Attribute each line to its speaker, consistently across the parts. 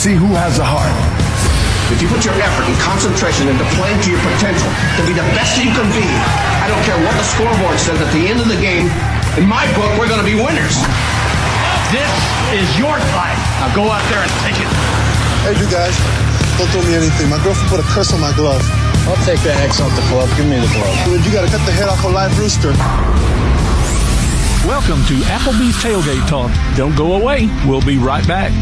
Speaker 1: see who has a heart.
Speaker 2: If you put your effort and concentration into playing to your potential, to be the best you can be, I don't care what the scoreboard says at the end of the game, in my book, we're going to be winners.
Speaker 3: This is your fight. Now go out there and take it.
Speaker 4: Hey, you guys, don't throw me anything. My girlfriend put a curse on my glove.
Speaker 5: I'll take the X off the glove. Give me the glove.
Speaker 4: Dude, you gotta cut the head off a live rooster.
Speaker 6: Welcome to Applebee's Tailgate Talk. Don't go away. We'll be right back.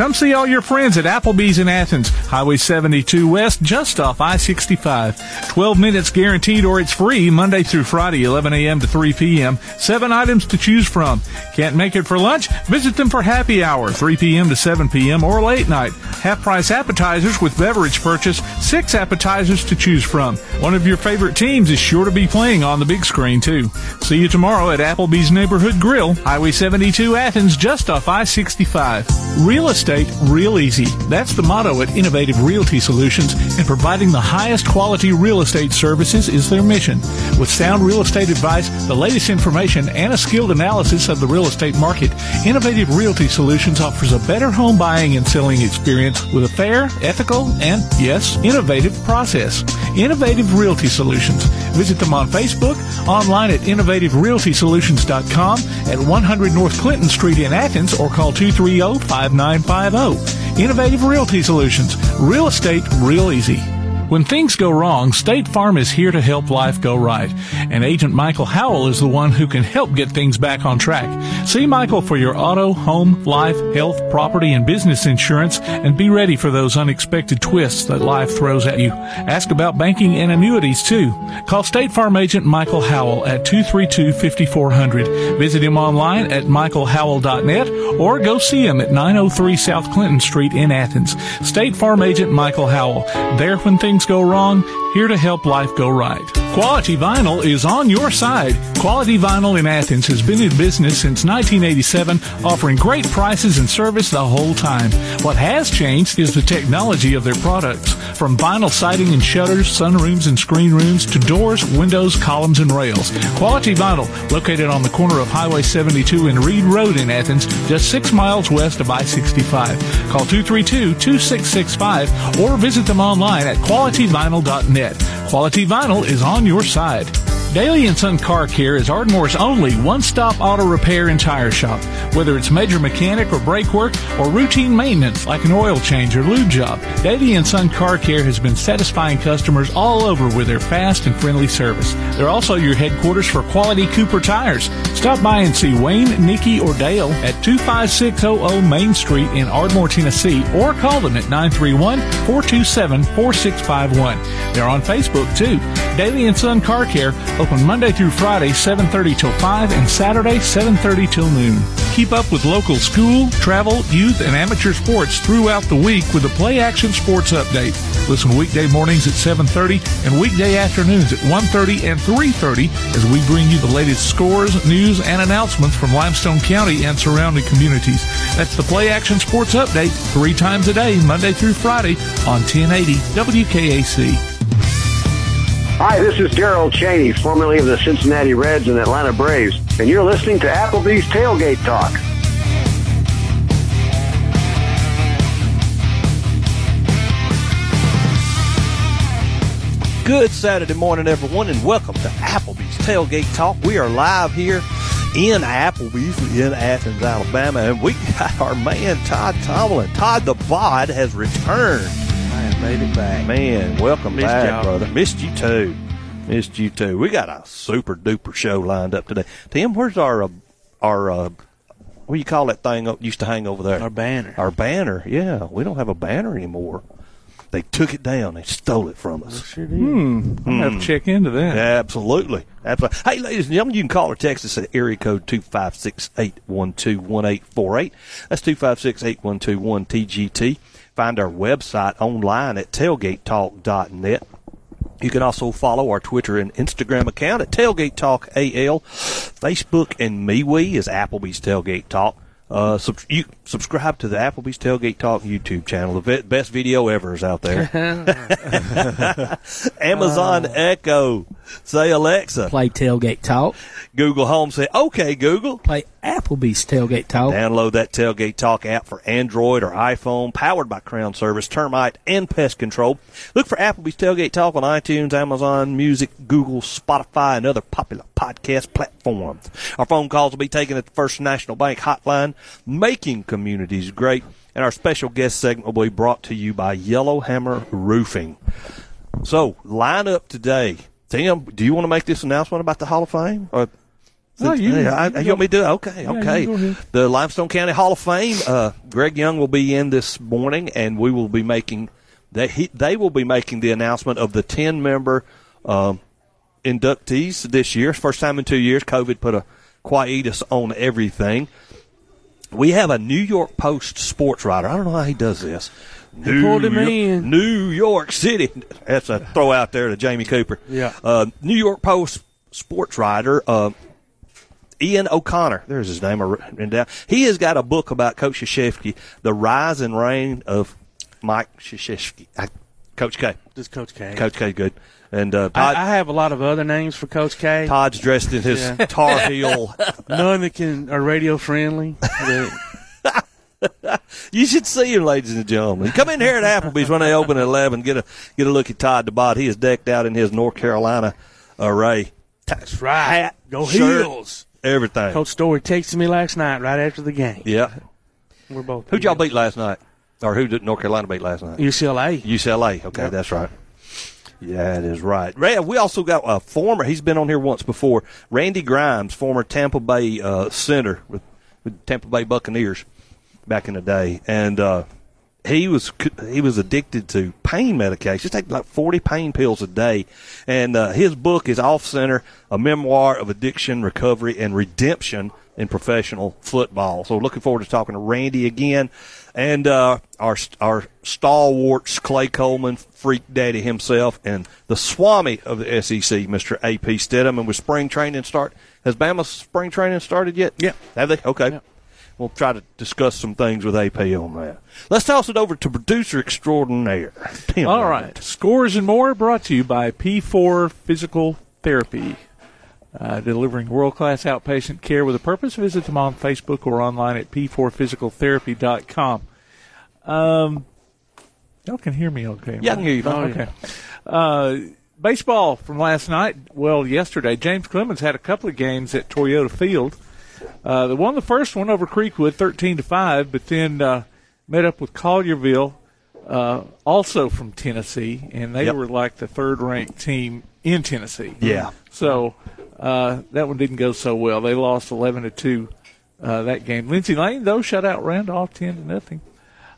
Speaker 6: Come see all your friends at Applebee's in Athens, Highway 72 West, just off I-65. 12 minutes guaranteed or it's free Monday through Friday, 11 a.m. to 3 p.m. Seven items to choose from. Can't make it for lunch? Visit them for happy hour, 3 p.m. to 7 p.m. or late night. Half price appetizers with beverage purchase, six appetizers to choose from. One of your favorite teams is sure to be playing on the big screen too. See you tomorrow at Applebee's Neighborhood Grill, Highway 72 Athens, just off I-65. Real estate real easy. That's the motto at Innovative Realty Solutions, and providing the highest quality real estate services is their mission. With sound real estate advice, the latest information, and a skilled analysis of the real estate market, Innovative Realty Solutions offers a better home buying and selling experience with a fair, ethical, and yes, innovative process. Innovative Realty Solutions. Visit them on Facebook, online at innovativerealtysolutions.com at 100 North Clinton Street in Athens, or call 230 5950. Innovative Realty Solutions. Real estate real easy. When things go wrong, State Farm is here to help life go right. And Agent Michael Howell is the one who can help get things back on track. See Michael for your auto, home, life, health, property, and business insurance and be ready for those unexpected twists that life throws at you. Ask about banking and annuities too. Call State Farm Agent Michael Howell at 232-5400. Visit him online at michaelhowell.net or go see him at 903 South Clinton Street in Athens. State Farm Agent Michael Howell. There when things go wrong, here to help life go right. Quality Vinyl is on your side. Quality Vinyl in Athens has been in business since 1987, offering great prices and service the whole time. What has changed is the technology of their products. From vinyl siding and shutters, sunrooms and screen rooms, to doors, windows, columns, and rails. Quality Vinyl, located on the corner of Highway 72 and Reed Road in Athens, just six miles west of I-65. Call 232-2665 or visit them online at qualityvinyl.net. Quality Vinyl is on your side. Daily and Son Car Care is Ardmore's only one-stop auto repair and tire shop. Whether it's major mechanic or brake work or routine maintenance like an oil change or lube job, Daily and Son Car Care has been satisfying customers all over with their fast and friendly service. They're also your headquarters for quality Cooper tires. Stop by and see Wayne, Nikki, or Dale at 25600 Main Street in Ardmore, Tennessee, or call them at 931-427-4651. They're on Facebook too. Daily and Son Car Care open Monday through Friday 7:30 till 5 and Saturday 7:30 till noon. Keep up with local school, travel, youth, and amateur sports throughout the week with the Play Action Sports Update. Listen weekday mornings at 7:30 and weekday afternoons at 1:30 and 3:30 as we bring you the latest scores, news, and announcements from Limestone County and surrounding communities. That's the Play Action Sports Update 3 times a day, Monday through Friday on 1080 WKAC.
Speaker 7: Hi, this is Darrel Chaney, formerly of the Cincinnati Reds and Atlanta Braves, and you're listening to Applebee's Tailgate Talk.
Speaker 8: Good Saturday morning, everyone, and welcome to Applebee's Tailgate Talk. We are live here in Applebee's in Athens, Alabama, and we got our man Todd Tomlin. Todd the Bod has returned.
Speaker 9: Man, made it back.
Speaker 8: Man, welcome
Speaker 9: Missed
Speaker 8: back,
Speaker 9: y'all.
Speaker 8: brother. Missed you too. Missed you too. We got a super duper show lined up today. Tim, where's our uh, our uh, what do you call that thing up, used to hang over there?
Speaker 9: Our banner.
Speaker 8: Our banner. Yeah, we don't have a banner anymore. They took it down. They stole it from us.
Speaker 9: Sure did.
Speaker 6: Hmm. I'm gonna have to check into that.
Speaker 8: Absolutely. Absolutely. Hey, ladies and gentlemen, you can call or text us at area code 256-812-1848. That's 256-8121-TGT. Find our website online at tailgatetalk.net. You can also follow our Twitter and Instagram account at Tailgate Talk AL. Facebook and MeWe is Applebee's Tailgate Talk. Uh, sub- you subscribe to the Applebee's Tailgate Talk YouTube channel. The best video ever is out there. Amazon oh. Echo. Say Alexa.
Speaker 1: Play Tailgate Talk.
Speaker 8: Google Home. Say, okay, Google.
Speaker 1: Play Applebee's Tailgate Talk.
Speaker 8: Download that Tailgate Talk app for Android or iPhone, powered by Crown Service, Termite, and Pest Control. Look for Applebee's Tailgate Talk on iTunes, Amazon Music, Google, Spotify, and other popular podcast platforms. Our phone calls will be taken at the First National Bank hotline, making communities great. And our special guest segment will be brought to you by Yellowhammer Roofing. So, line up today. Tim, do you want to make this announcement about the Hall of Fame? Or
Speaker 6: No, you-
Speaker 8: Yeah, I,
Speaker 6: you
Speaker 8: you want me to do it? Okay,
Speaker 6: Yeah,
Speaker 8: okay.
Speaker 6: you go ahead.
Speaker 8: The Limestone County Hall of Fame. Uh, Greg Young will be in this morning, and we will be making they he, they will be making the announcement of the ten member um, inductees this year. First time in two years. COVID put a quietus on everything. We have a New York Post sports writer. I don't know how he does this. New
Speaker 9: pulled him
Speaker 8: Yo-
Speaker 9: in.
Speaker 8: New York City. That's a throw out there to Jamie Cooper.
Speaker 9: Yeah.
Speaker 8: Uh, New York Post sports writer. Uh, Ian O'Connor, there's his name written down. He has got a book about Coach Krzyzewski, The Rise and Reign of Mike. I- Coach K.
Speaker 9: Just Coach K.
Speaker 8: Coach K, good. And uh, Todd,
Speaker 9: I, I have a lot of other names for Coach K.
Speaker 8: Todd's dressed in his
Speaker 9: Yeah.
Speaker 8: Tar Heel.
Speaker 9: None that can are radio friendly.
Speaker 8: You should see him, ladies and gentlemen. Come in here at Applebee's when they open at eleven. Get a get a look at Todd the Bod. He is decked out in his North Carolina array.
Speaker 9: That's right.
Speaker 8: Hat,
Speaker 9: Go
Speaker 8: shirt,
Speaker 9: Heels.
Speaker 8: everything.
Speaker 9: Coach Story texted me last night right after the game.
Speaker 8: Yeah.
Speaker 9: We're both.
Speaker 8: Who'd y'all beat last night? Or who did North Carolina beat last night?
Speaker 9: UCLA.
Speaker 8: UCLA. Okay, that's right. Yeah, that is right. We also got a former. He's been on here once before. Randy Grimes, former Tampa Bay uh, center with, with Tampa Bay Buccaneers back in the day, and uh, he was he was addicted to pain medication. He take like forty pain pills a day, and uh, his book is Off Center: A Memoir of Addiction, Recovery, and Redemption in Professional Football. So, looking forward to talking to Randy again, and uh, our our stalwarts Clay Coleman, freak daddy himself, and the Swami of the SEC, Mister A.P. Steadham. And with spring training start, has Bama spring training started yet?
Speaker 9: Yeah.
Speaker 8: have they? Okay. We'll try to discuss some things with AP on that. Let's toss it over to producer extraordinaire. Tim
Speaker 6: All right. Scores and more brought to you by P4 Physical Therapy. Uh, delivering world class outpatient care with a purpose. Visit them on Facebook or online at p4physicaltherapy.com. Um, y'all can hear me okay.
Speaker 8: Yeah, I can hear you fine.
Speaker 6: Okay. Uh, baseball from last night. Well, yesterday, James Clemens had a couple of games at Toyota Field. Uh, they won the first one over Creekwood, thirteen to five, but then uh, met up with Collierville, uh, also from Tennessee, and they
Speaker 8: Yep.
Speaker 6: were like the third-ranked team in Tennessee.
Speaker 8: Yeah.
Speaker 6: So uh, that one didn't go so well. They lost eleven to two uh, that game. Lindsay Lane though shut out Randolph ten to nothing.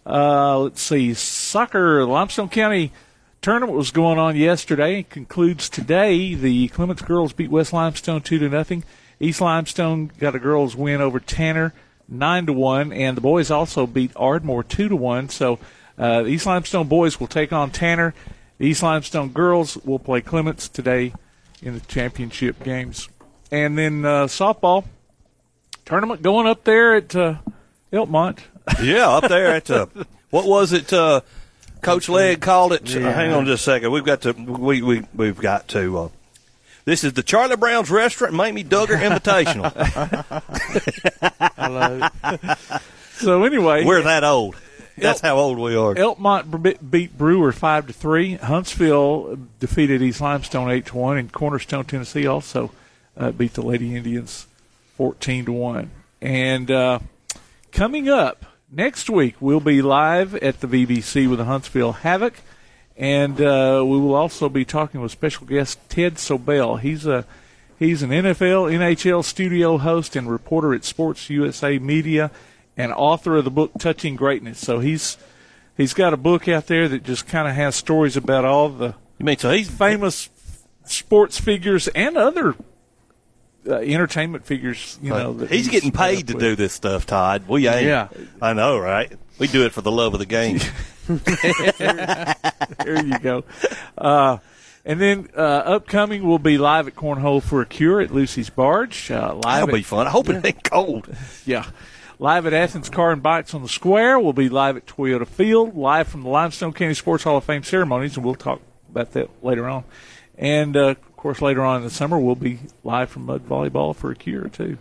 Speaker 6: Uh, let's see, soccer Limestone County tournament was going on yesterday. It concludes today. The Clements girls beat West Limestone two to nothing. East Limestone got a girls win over Tanner nine to one, and the boys also beat Ardmore two to one. So uh, the East Limestone boys will take on Tanner. The East Limestone girls will play Clements today in the championship games. And then uh, softball tournament going up there at uh, Elkmont.
Speaker 8: Yeah, up there at uh, what was it? Uh, Coach Leg called it. hang on just a second. We've got to. We we we've got to. Uh, this is the Charlie Brown's Restaurant, Mamie Duggar Invitational.
Speaker 9: Hello.
Speaker 6: So anyway,
Speaker 8: We're that old. That's how old we are.
Speaker 6: Elkmont beat Brewer five to three. Huntsville defeated East Limestone eight to one, and Cornerstone, Tennessee, also uh, beat the Lady Indians fourteen to one. And uh, coming up next week, we'll be live at the VBC with the Huntsville Havoc, and uh, we will also be talking with special guest Ted Sobel. He's a He's an NFL, NHL studio host and reporter at Sports USA Media and author of the book Touching Greatness. So he's he's got a book out there that just kind of has stories about all the
Speaker 8: You mean so he's
Speaker 6: famous sports figures and other uh, entertainment figures, you know. That
Speaker 8: he's getting paid to
Speaker 6: with.
Speaker 8: do this stuff, Todd. We ain't.
Speaker 6: Yeah.
Speaker 8: I know, right? We do it for the love of the game.
Speaker 6: there you go. Uh, and then uh, upcoming, we'll be live at Cornhole for a Cure at Lucy's Barge. Uh, live
Speaker 8: That'll
Speaker 6: at
Speaker 8: be fun. I hope it ain't cold.
Speaker 6: Yeah. Live at Athens Car and Bikes on the Square. We'll be live at Toyota Field, live from the Limestone County Sports Hall of Fame ceremonies, and we'll talk about that later on. And uh, of course, later on in the summer, we'll be live from Mud Volleyball for a cure too.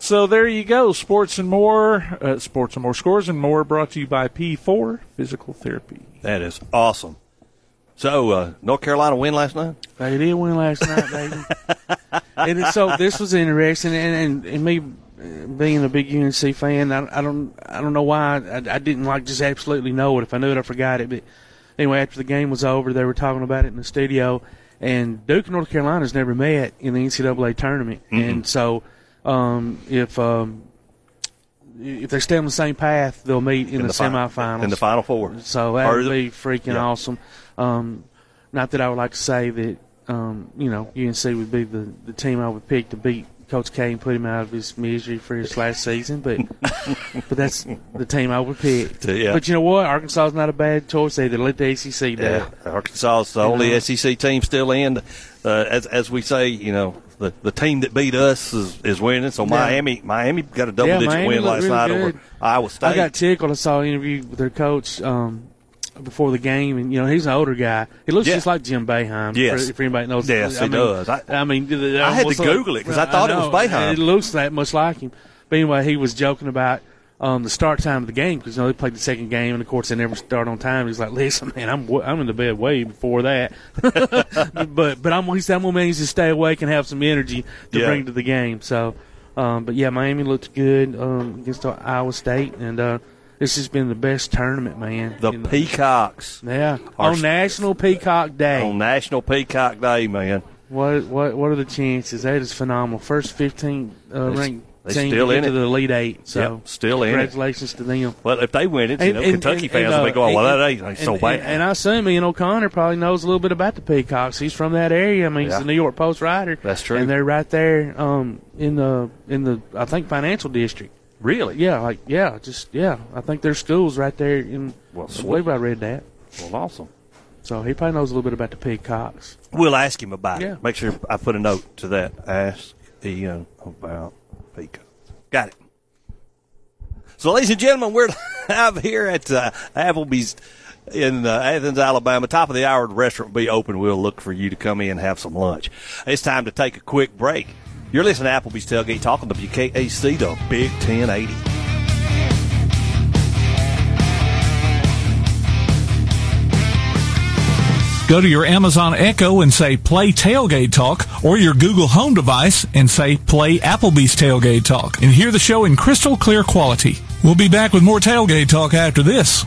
Speaker 6: So there you go, sports and more, uh, sports and more scores and more, brought to you by P4 Physical Therapy.
Speaker 8: That is awesome. So, uh, North Carolina win last night?
Speaker 9: They did win last night, baby. and so this was interesting, and, and, and me being a big UNC fan, I, I don't I don't know why I, I didn't like just absolutely know it. If I knew it, I forgot it. But anyway, after the game was over, they were talking about it in the studio, and Duke and North Carolina's never met in the NCAA tournament, and so um, if um, if they stay on the same path, they'll meet in, the,
Speaker 8: fi-
Speaker 9: semifinals
Speaker 8: In the Final Four.
Speaker 9: so that would be freaking
Speaker 8: yeah.
Speaker 9: awesome. Um, not that I would like to say that um, you know UNC would be the, the team I would pick to beat Coach Kane put him out of his misery for his last season, but but that's the team I would pick.
Speaker 8: Yeah.
Speaker 9: But you know what? Arkansas is not a bad choice either. Let the ACC do
Speaker 8: Yeah. Arkansas is the
Speaker 9: You
Speaker 8: only
Speaker 9: know.
Speaker 8: SEC team still in. Uh, as as we say, you know, the, the team that beat us is, is winning. So
Speaker 9: Yeah.
Speaker 8: Miami Miami got a double
Speaker 9: Yeah,
Speaker 8: digit
Speaker 9: Miami
Speaker 8: win last
Speaker 9: really
Speaker 8: night
Speaker 9: good.
Speaker 8: over Iowa State.
Speaker 9: I got tickled. I saw an interview with their coach um, before the game, and you know he's an older guy. He looks
Speaker 8: Yeah.
Speaker 9: just like Jim Boeheim.
Speaker 8: Yes.
Speaker 9: if anybody knows.
Speaker 8: Yes,
Speaker 9: I
Speaker 8: he
Speaker 9: mean,
Speaker 8: does. I-
Speaker 9: I, mean,
Speaker 8: I had to
Speaker 9: almost
Speaker 8: Google it 'cause I thought it was
Speaker 9: know,
Speaker 8: Boeheim.
Speaker 9: It looks that much like him. But anyway, he was joking about. Um, the start time of the game because you know they played the second game and of course they never start on time. He's like, "Listen, man, I'm w- I'm in the bed way before that, but but I'm he said I'm gonna manage to stay awake and have some energy to
Speaker 8: Yeah.
Speaker 9: bring to the game." So, um, but yeah, Miami looked good um, against Iowa State, and uh, this has been the best tournament, man.
Speaker 8: the Peacocks
Speaker 9: yeah, on National Peacock Day.
Speaker 8: on National Peacock Day, man.
Speaker 9: What what what are the chances? That is phenomenal. First 15 uh, ranked
Speaker 8: they
Speaker 9: team
Speaker 8: still in
Speaker 9: to
Speaker 8: it.
Speaker 9: the Elite Eight. So
Speaker 8: Yep, still in it.
Speaker 9: congratulations to them.
Speaker 8: Well, if they win it, you know, Kentucky fans will be going,
Speaker 9: uh,
Speaker 8: "Well,
Speaker 9: and-
Speaker 8: that ain't so bad."
Speaker 9: And, I assume Ian O'Connor probably knows a little bit about the Peacocks. He's from that area. I mean, he's
Speaker 8: Yeah.
Speaker 9: a New York Post writer.
Speaker 8: That's true.
Speaker 9: And they're right there um, in the in the I think financial district.
Speaker 8: Really?
Speaker 9: Yeah, like yeah, just yeah. I think there's schools right there in.
Speaker 8: Well,
Speaker 9: I believe I read that.
Speaker 8: Well, awesome.
Speaker 9: So he probably knows a little bit about the Peacocks.
Speaker 8: We'll ask him about
Speaker 9: Yeah.
Speaker 8: it. Make sure I put a note to that. Ask Ian about Peacocks. Got it. So, ladies and gentlemen, we're live here at uh, Applebee's in uh, Athens, Alabama. Top of the hour, the restaurant will be open. We'll look for you to come in and have some lunch. It's time to take a quick break. You're listening to Applebee's Tailgate Talk on WKAC, the Big 1080.
Speaker 6: Go to your Amazon Echo and say play tailgate talk or your Google Home device and say play Applebee's tailgate talk and hear the show in crystal clear quality. We'll be back with more tailgate talk after this.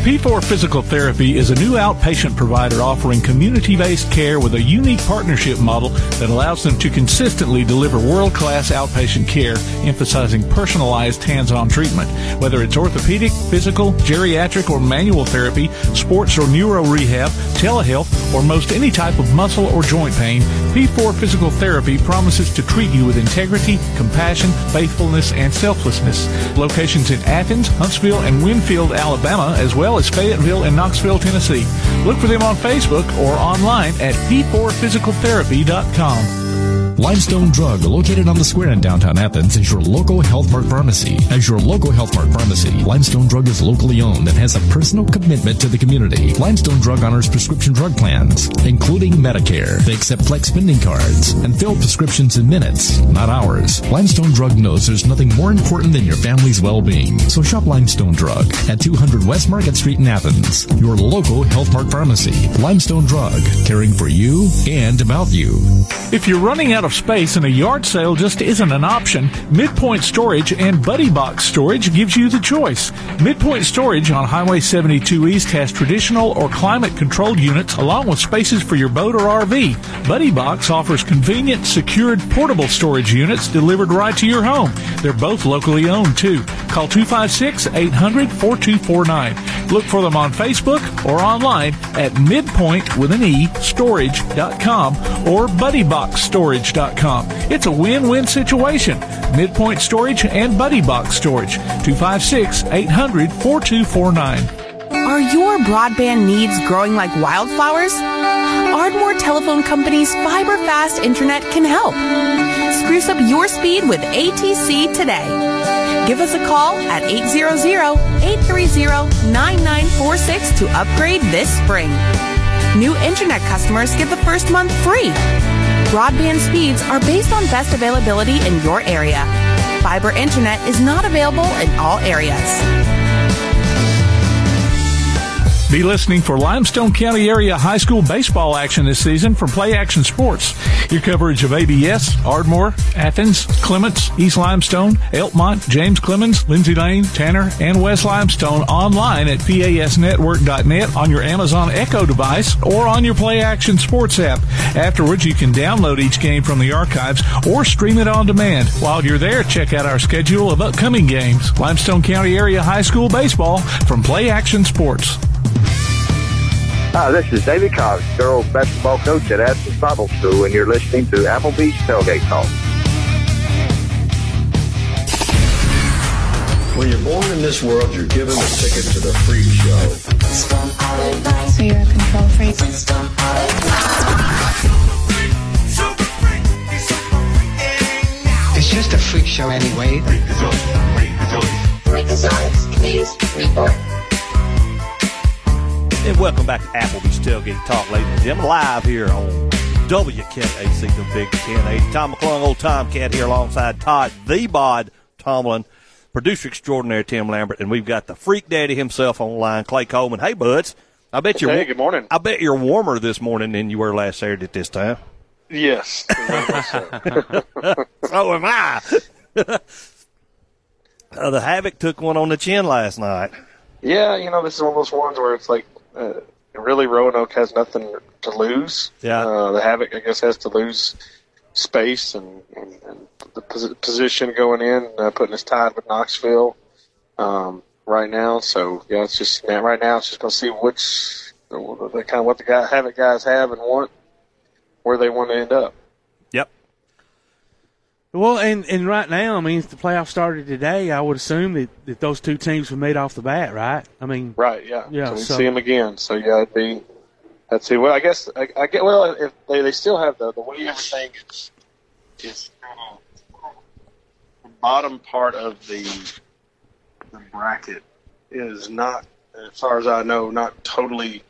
Speaker 6: P4 Physical Therapy is a new outpatient provider offering community based care with a unique partnership model that allows them to consistently deliver world class outpatient care, emphasizing personalized hands on treatment. Whether it's orthopedic, physical, geriatric, or manual therapy, sports or neuro rehab, telehealth, or most any type of muscle or joint pain, P4 Physical Therapy promises to treat you with integrity, compassion, faithfulness, and selflessness. Locations in Athens, Huntsville, and Winfield, Alabama, as well as Fayetteville and Knoxville, Tennessee. Look for them on Facebook or online at p4physicaltherapy.com.
Speaker 10: Limestone Drug, located on the square in downtown Athens, is your local Health Mart pharmacy. As your local Health Mart pharmacy, Limestone Drug is locally owned and has a personal commitment to the community. Limestone Drug honors prescription drug plans, including Medicare. They accept flex spending cards and fill prescriptions in minutes, not hours. Limestone Drug knows there's nothing more important than your family's well-being. So shop Limestone Drug at 200 West Market Street in Athens, your local Health Mart pharmacy. Limestone Drug, caring for you and about you.
Speaker 6: If you're running out of space and a yard sale just isn't an option, Midpoint Storage and Buddy Box Storage gives you the choice. Midpoint Storage on Highway 72 East has traditional or climate controlled units along with spaces for your boat or RV. Buddy Box offers convenient, secured, portable storage units delivered right to your home. They're both locally owned too. Call 256 800 4249. Look for them on Facebook or online at midpoint with an E storage.com or buddyboxstorage.com. It's a win-win situation. Midpoint Storage and Buddy Box Storage. 256 800 4249.
Speaker 11: Are your broadband needs growing like wildflowers? Ardmore Telephone Company's fiber fast internet can help. Spruce up your speed with ATC today. Give us a call at 800-830-9946 to upgrade this spring. New internet customers get the first month free. Broadband speeds are based on best availability in your area. Fiber internet is not available in all areas.
Speaker 6: Be listening for Limestone County area high school baseball action this season from Play Action Sports. Your coverage of ABS, Ardmore, Athens, Clements, East Limestone, Elkmont, James Clemens, Lindsay Lane, Tanner, and West Limestone online at PASnetwork.net on your Amazon Echo device or on your Play Action Sports app. Afterwards, you can download each game from the archives or stream it on demand. While you're there, check out our schedule of upcoming games. Limestone County area high school baseball from Play Action Sports.
Speaker 7: Hi, this is David Cox, girls basketball coach at Athens Bible School, and you're listening to Applebee's Tailgate Talk.
Speaker 12: When you're born in this world, you're given a ticket to the freak show.
Speaker 13: So you're a control freak?
Speaker 14: It's just a freak show anyway.
Speaker 8: And welcome back to Applebee's Tailgate Talk, ladies and gentlemen, live here on WKAC, the Big 1080. Tom McClung, old Tomcat here alongside Todd, the Bod Tomlin, producer extraordinaire Tim Lambert, and we've got the freak daddy himself on the line, Clay Coleman. Hey, buds. I bet you're
Speaker 15: Hey, good morning.
Speaker 8: I bet you're warmer this morning than you were last Saturday at this time.
Speaker 15: Yes.
Speaker 8: so am I. uh, the Havoc took one on the chin last night.
Speaker 15: yeah, you know, this is one of those ones where it's like, uh, really, Roanoke has nothing to lose.
Speaker 8: Yeah.
Speaker 15: Uh, the Havoc, I guess, has to lose space and, and, and the pos- position going in, uh, putting us tied with Knoxville um, right now. So, yeah, it's just now, right now, it's just going to see which, the, the kind of what the guy, Havoc guys have and want, where they want to end up.
Speaker 9: Well, and, and right now, I mean, if the playoffs started today, I would assume that, that those two teams were made off the bat, right? I mean,
Speaker 15: Right, yeah.
Speaker 9: Yeah,
Speaker 15: So we
Speaker 9: so-
Speaker 15: see them again. So yeah, it'd be. Let's see. Well, I guess I, I get. Well, if they they still have the the way everything is is kind of the bottom part of the the bracket is not, as far as I know, not totally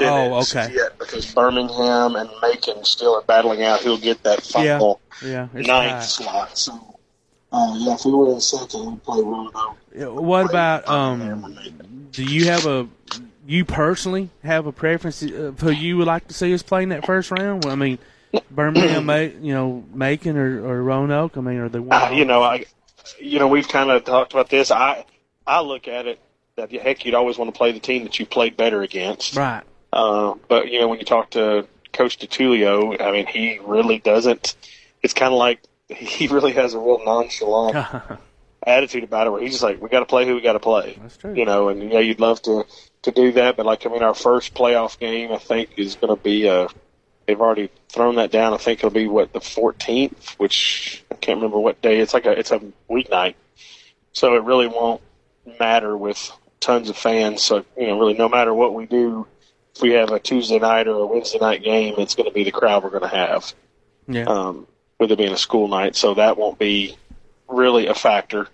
Speaker 9: Oh, okay.
Speaker 15: yet because Birmingham and Macon still are battling out who'll get that final
Speaker 9: yeah, it's
Speaker 15: ninth slot. So. Uh, yeah, if we were in second, we'd play Roanoke.
Speaker 9: Yeah, What about um? Do you have a you personally have a preference of who you would like to see us play in that first round? Well, I mean, Birmingham, Ma- you know, Macon or, or Roanoke. I mean, are they?
Speaker 15: Uh, you know, I, you know, we've kind of talked about this. I, I look at it that heck, you'd always want to play the team that you played better against.
Speaker 9: right.
Speaker 15: Uh, but you know, when you talk to Coach Detulleo, I mean, he really doesn't. It's kind of like he really has a real nonchalant attitude about it, where he's just like, "We got to play who we got to play."
Speaker 9: That's true.
Speaker 15: You know, and yeah, you'd love to to do that, but like, I mean, our first playoff game, I think, is going to be uh They've already thrown that down. I think it'll be what the 14th, which I can't remember what day. It's like a it's a weeknight, so it really won't matter with tons of fans. So you know, really, no matter what we do, if we have a Tuesday night or a Wednesday night game, it's going to be the crowd we're going to have.
Speaker 9: Yeah.
Speaker 15: Um, with it being a school night, so that won't be really a factor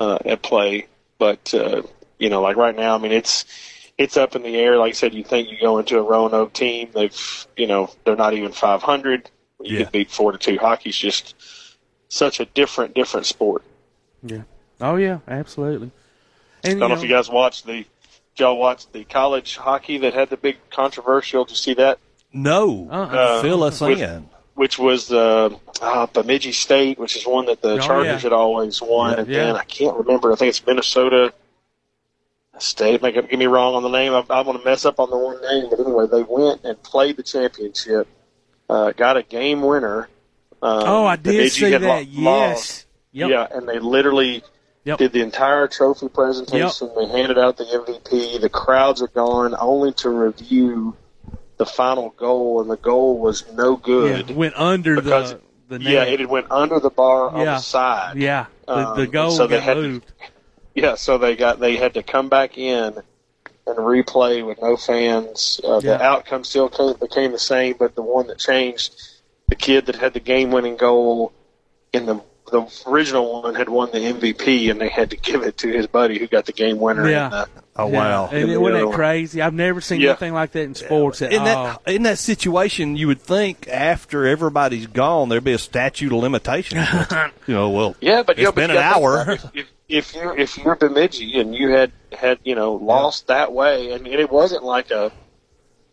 Speaker 15: uh, at play. But uh, you know, like right now, I mean, it's it's up in the air. Like I said, you think you go into a Roanoke team, they've you know they're not even 500. You
Speaker 9: Yeah.
Speaker 15: could beat four to two. Hockey's just such a different different sport.
Speaker 9: Yeah. Oh yeah, absolutely.
Speaker 15: I don't know if you guys watched the y'all watch the college hockey that had the big controversial. Did you see that?
Speaker 8: No.
Speaker 15: Uh,
Speaker 8: Fill us
Speaker 15: with-
Speaker 8: in.
Speaker 15: Which was the uh, Bemidji State, which is one that the
Speaker 8: Oh,
Speaker 15: Chargers
Speaker 8: yeah.
Speaker 15: had always won,
Speaker 8: Yeah,
Speaker 15: and
Speaker 8: yeah.
Speaker 15: then I can't remember. I think it's Minnesota State. Make get me wrong on the name. I, I want to mess up on the one name, but anyway, they went and played the championship. Uh, got a game winner. Um,
Speaker 9: Oh, I did
Speaker 15: Bemidji
Speaker 9: see that.
Speaker 15: lo-
Speaker 9: Yes. Yep.
Speaker 15: Yeah, and they literally did the entire trophy presentation. They handed out the MVP. The crowds are gone, only to review the final goal, and the goal was no good.
Speaker 9: Yeah, went under the the
Speaker 15: yeah, it went under the bar on
Speaker 9: Yeah.
Speaker 15: the side.
Speaker 9: Yeah, the,
Speaker 15: Um,
Speaker 9: the goal
Speaker 15: so they had to-
Speaker 9: moved.
Speaker 15: Yeah, so they got they had to come back in and replay with no fans. Uh,
Speaker 9: Yeah.
Speaker 15: The outcome still ca- became the same, but the one that changed, the kid that had the game-winning goal in the the original one had won the MVP, and they had to give it to his buddy who got the game winner.
Speaker 9: Yeah.
Speaker 15: In the,
Speaker 8: Oh
Speaker 9: Yeah.
Speaker 8: wow!
Speaker 9: And it wasn't that crazy. I've never seen
Speaker 15: Yeah.
Speaker 9: anything like that in sports. At
Speaker 8: In
Speaker 9: all.
Speaker 8: that in that situation, you would think after everybody's gone, there'd be a statute of limitations. you know, well,
Speaker 15: Yeah, but
Speaker 8: it's
Speaker 15: you know, but
Speaker 8: been
Speaker 15: you
Speaker 8: an
Speaker 15: gotta
Speaker 8: hour.
Speaker 15: about. If, if you're if you're Bemidji and you had had you know lost that way, and it wasn't like a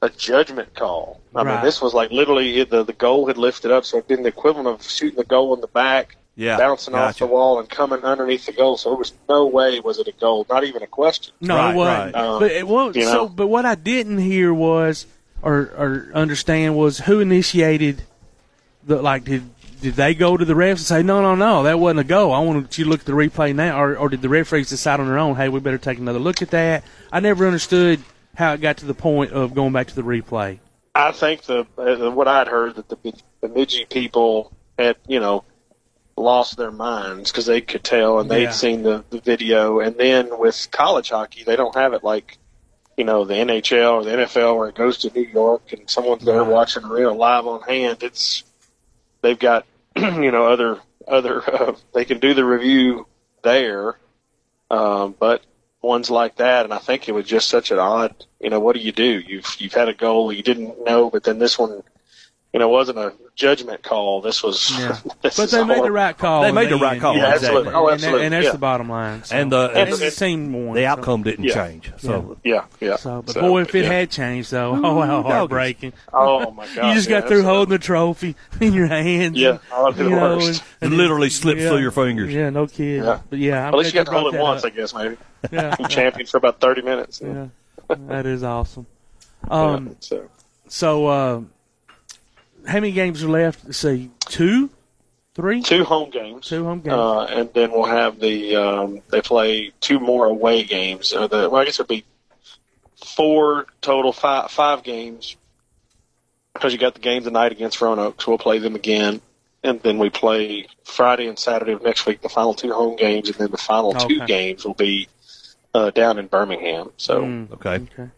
Speaker 15: a judgment call. I
Speaker 8: Right.
Speaker 15: mean, this was like literally the the goal had lifted up, so it'd been the equivalent of shooting the goal in the back,
Speaker 8: Yeah,
Speaker 15: bouncing off the wall and coming underneath the goal. So there was no way was it a goal, not even a question.
Speaker 9: No, it wasn't.
Speaker 15: Um,
Speaker 9: but it was.
Speaker 15: you know?
Speaker 9: So, but what I didn't hear was, or or understand was who initiated the like did. Did they go to the refs and say, no, no, no, that wasn't a goal? I want you to look at the replay now. Or, or did the referees decide on their own, hey, we better take another look at that? I never understood how it got to the point of going back to the replay.
Speaker 15: I think the uh, what I'd heard that the Bemidji people had you know lost their minds because they could tell and they'd
Speaker 9: Yeah.
Speaker 15: seen the, the video, and then with college hockey they don't have it like you know the NHL or the NFL where it goes to New York and someone's there
Speaker 9: Right.
Speaker 15: watching real live on hand. It's they've got you know other other uh, they can do the review there, um, but ones like that, and I think it was just such an odd. You know, what do you do? You've you've had a goal you didn't know, but then this one, you know, wasn't a judgment call. This was.
Speaker 9: Yeah.
Speaker 15: this
Speaker 9: But they made
Speaker 15: all-
Speaker 9: the right call.
Speaker 8: They made the
Speaker 9: end.
Speaker 8: right call,
Speaker 15: Yeah,
Speaker 8: exactly.
Speaker 15: absolutely. Oh,
Speaker 9: And, that-
Speaker 15: absolutely.
Speaker 9: and that's
Speaker 15: yeah.
Speaker 9: the bottom line. So.
Speaker 8: And the
Speaker 9: and
Speaker 15: and-
Speaker 9: it's the team won.
Speaker 8: the
Speaker 9: so-
Speaker 8: outcome didn't
Speaker 15: Yeah.
Speaker 8: change. So
Speaker 15: Yeah, yeah.
Speaker 9: So, but
Speaker 15: So,
Speaker 9: boy, if it
Speaker 15: yeah.
Speaker 9: had changed, though, oh, how heartbreaking!
Speaker 15: Oh my god!
Speaker 9: you just
Speaker 15: yeah,
Speaker 9: got through
Speaker 15: absolutely.
Speaker 9: holding the trophy in your hands.
Speaker 15: Yeah,
Speaker 9: and,
Speaker 15: the
Speaker 9: you know,
Speaker 15: worst.
Speaker 9: and-
Speaker 8: literally slipped through your fingers.
Speaker 9: Yeah, no kidding.
Speaker 15: Yeah.
Speaker 9: But yeah, I'm
Speaker 15: At least you got to hold it once. I guess. Maybe.
Speaker 9: Yeah,
Speaker 15: champion for about thirty minutes.
Speaker 9: yeah, that is awesome. Um,
Speaker 15: Yeah, so
Speaker 9: so uh, how many games are left? Let's see, two, three,
Speaker 15: two home games.
Speaker 9: two home games.
Speaker 15: Uh, and then we'll have the um, they play two more away games. Uh, the, well, I guess it'll be four total, five five games because you got the game tonight against Roanoke, so we'll play them again, and then we play Friday and Saturday of next week, the final two home games, and then the final two games will be uh, down in Birmingham. So
Speaker 9: Mm,
Speaker 8: okay,
Speaker 9: okay.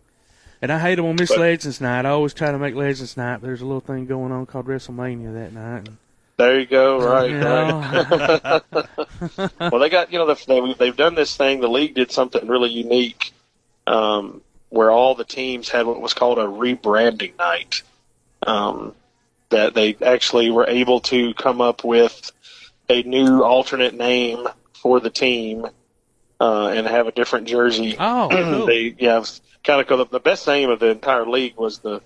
Speaker 9: And I hate it when Miss
Speaker 15: But-
Speaker 9: Legends Night. I always try to make Legends Night, there's a little thing going on called WrestleMania that night. And,
Speaker 15: there you go, right?
Speaker 9: You
Speaker 15: right. well, they got you know they they've done this thing. The league did something really unique, um, where all the teams had what was called a rebranding night. Um, that they actually were able to come up with a new alternate name for the team uh, and have a different jersey.
Speaker 9: Oh, cool.
Speaker 15: they yeah, kind of cool. The best name of the entire league was the